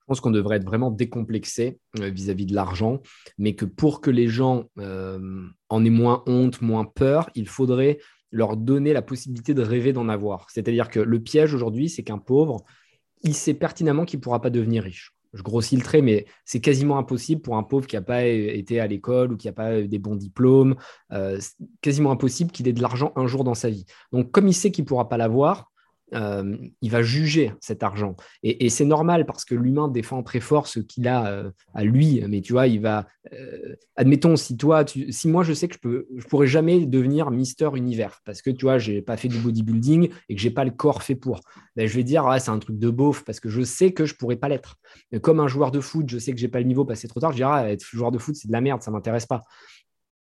Pense qu'on devrait être vraiment décomplexé euh, vis-à-vis de l'argent, mais que pour que les gens euh, en aient moins honte, moins peur, il faudrait leur donner la possibilité de rêver d'en avoir. C'est-à-dire que le piège aujourd'hui, c'est qu'un pauvre, il sait pertinemment qu'il ne pourra pas devenir riche. Je grossis le trait, mais c'est quasiment impossible pour un pauvre qui n'a pas été à l'école ou qui n'a pas des bons diplômes. Euh, quasiment impossible qu'il ait de l'argent un jour dans sa vie. Donc, comme il sait qu'il ne pourra pas l'avoir, euh, il va juger cet argent. Et, c'est normal parce que l'humain défend très fort ce qu'il a euh, à lui. Mais tu vois, il va. Euh, admettons, si toi, si moi je sais que je peux, je pourrais jamais devenir Mister Univers parce que tu vois, j'ai pas fait du bodybuilding et que j'ai pas le corps fait pour. Ben, je vais dire, c'est un truc de beauf parce que je sais que je pourrais pas l'être. Comme un joueur de foot, je sais que j'ai pas le niveau passé trop tard. Je dirais, ah, être joueur de foot, c'est de la merde, ça m'intéresse pas.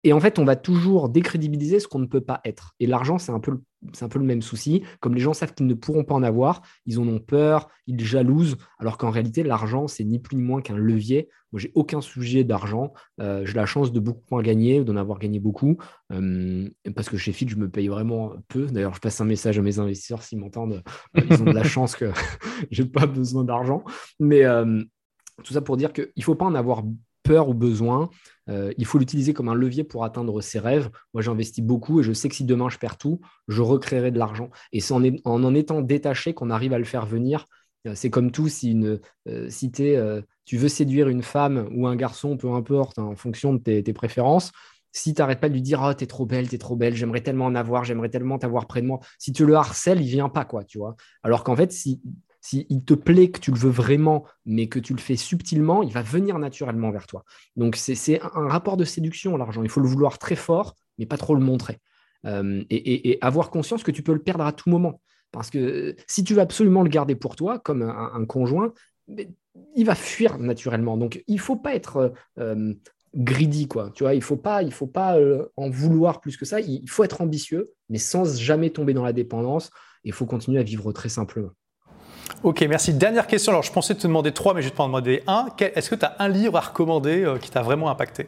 Et en fait, on va toujours décrédibiliser ce qu'on ne peut pas être. Et l'argent, c'est un, peu le, un peu le même souci. Comme les gens savent qu'ils ne pourront pas en avoir, ils en ont peur, ils jalousent, alors qu'en réalité, l'argent, c'est ni plus ni moins qu'un levier. Moi, j'ai aucun sujet d'argent. Euh, j'ai la chance de beaucoup moins gagner, d'en avoir gagné beaucoup. Euh, parce que chez Fit, je me paye vraiment peu. D'ailleurs, je passe un message à mes investisseurs s'ils m'entendent. Euh, ils ont de la chance que je n'ai pas besoin d'argent. Mais tout ça pour dire qu'il ne faut pas en avoir peur ou besoin. Euh, il faut l'utiliser comme un levier pour atteindre ses rêves. Moi, j'investis beaucoup et je sais que si demain je perds tout, je recréerai de l'argent. Et c'est en, en, étant détaché qu'on arrive à le faire venir. Euh, c'est comme tout, si, une, euh, si tu veux séduire une femme ou un garçon, peu importe, hein, en fonction de tes, préférences, si tu n'arrêtes pas de lui dire oh, t'es trop belle, t'es trop belle, j'aimerais tellement en avoir, j'aimerais tellement t'avoir près de moi. Si tu le harcèles, il vient pas, quoi, tu vois. Alors qu'en fait, si s'il te plaît, que tu le veux vraiment, mais que tu le fais subtilement, il va venir naturellement vers toi. Donc c'est un rapport de séduction, l'argent. Il faut le vouloir très fort, mais pas trop le montrer. Euh, et, avoir conscience que tu peux le perdre à tout moment. Parce que si tu veux absolument le garder pour toi, comme un, conjoint, il va fuir naturellement. Donc il ne faut pas être euh, greedy, quoi. Tu vois, il ne faut pas, faut pas euh, en vouloir plus que ça. Il faut être ambitieux, mais sans jamais tomber dans la dépendance. Il faut continuer à vivre très simplement. Ok, merci. Dernière question. Alors, je pensais te demander trois, mais je vais te demander un. Est-ce que tu as un livre à recommander euh, qui t'a vraiment impacté?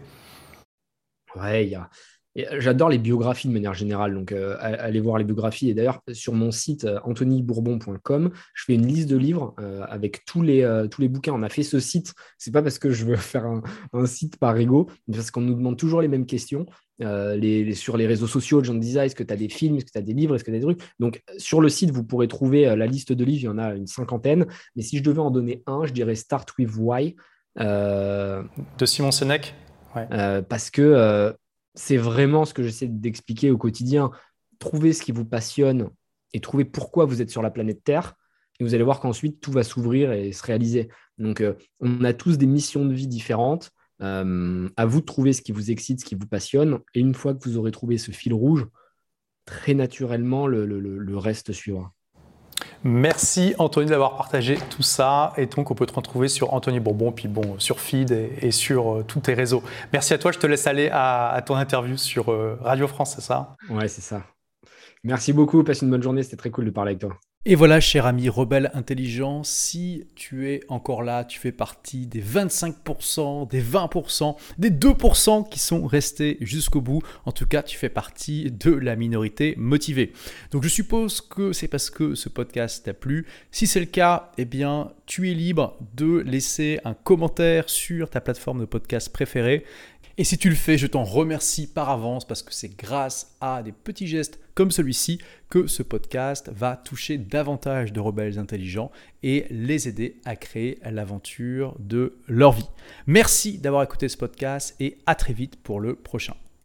Ouais, il y a, J'adore les biographies de manière générale, donc euh, allez voir les biographies. Et d'ailleurs, sur mon site euh, anthonybourbon.com, je fais une liste de livres euh, avec tous les, tous les bouquins. On a fait ce site, c'est pas parce que je veux faire un, site par ego, mais parce qu'on nous demande toujours les mêmes questions. Les, sur les réseaux sociaux, les gens disent est-ce que tu as des films, est-ce que tu as des livres, est-ce que tu as des trucs? Donc, sur le site, vous pourrez trouver la liste de livres, il y en a une cinquantaine. Mais si je devais en donner un, je dirais Start with Why. de Simon Sinek? Parce que c'est vraiment ce que j'essaie d'expliquer au quotidien. Trouvez ce qui vous passionne et trouvez pourquoi vous êtes sur la planète Terre. Et vous allez voir qu'ensuite, tout va s'ouvrir et se réaliser. Donc, euh, on a tous des missions de vie différentes. Euh, à vous de trouver ce qui vous excite, ce qui vous passionne. Et une fois que vous aurez trouvé ce fil rouge, très naturellement, le reste suivra. Merci Anthony d'avoir partagé tout ça. Et donc, on peut te retrouver sur Anthony Bourbon, puis bon, sur Feed et, sur euh, tous tes réseaux. Merci à toi. Je te laisse aller à, ton interview sur euh, Radio France, c'est ça? Ouais, c'est ça. Merci beaucoup. Passe une bonne journée. C'était très cool de parler avec toi. Et voilà, cher ami rebelle intelligent, si tu es encore là, tu fais partie des 25%, des 20%, des 2% qui sont restés jusqu'au bout. En tout cas, tu fais partie de la minorité motivée. Donc je suppose que c'est parce que ce podcast t'a plu. Si c'est le cas, eh bien, tu es libre de laisser un commentaire sur ta plateforme de podcast préférée. Et si tu le fais, je t'en remercie par avance parce que c'est grâce à des petits gestes comme celui-ci que ce podcast va toucher davantage de rebelles intelligents et les aider à créer l'aventure de leur vie. Merci d'avoir écouté ce podcast et à très vite pour le prochain.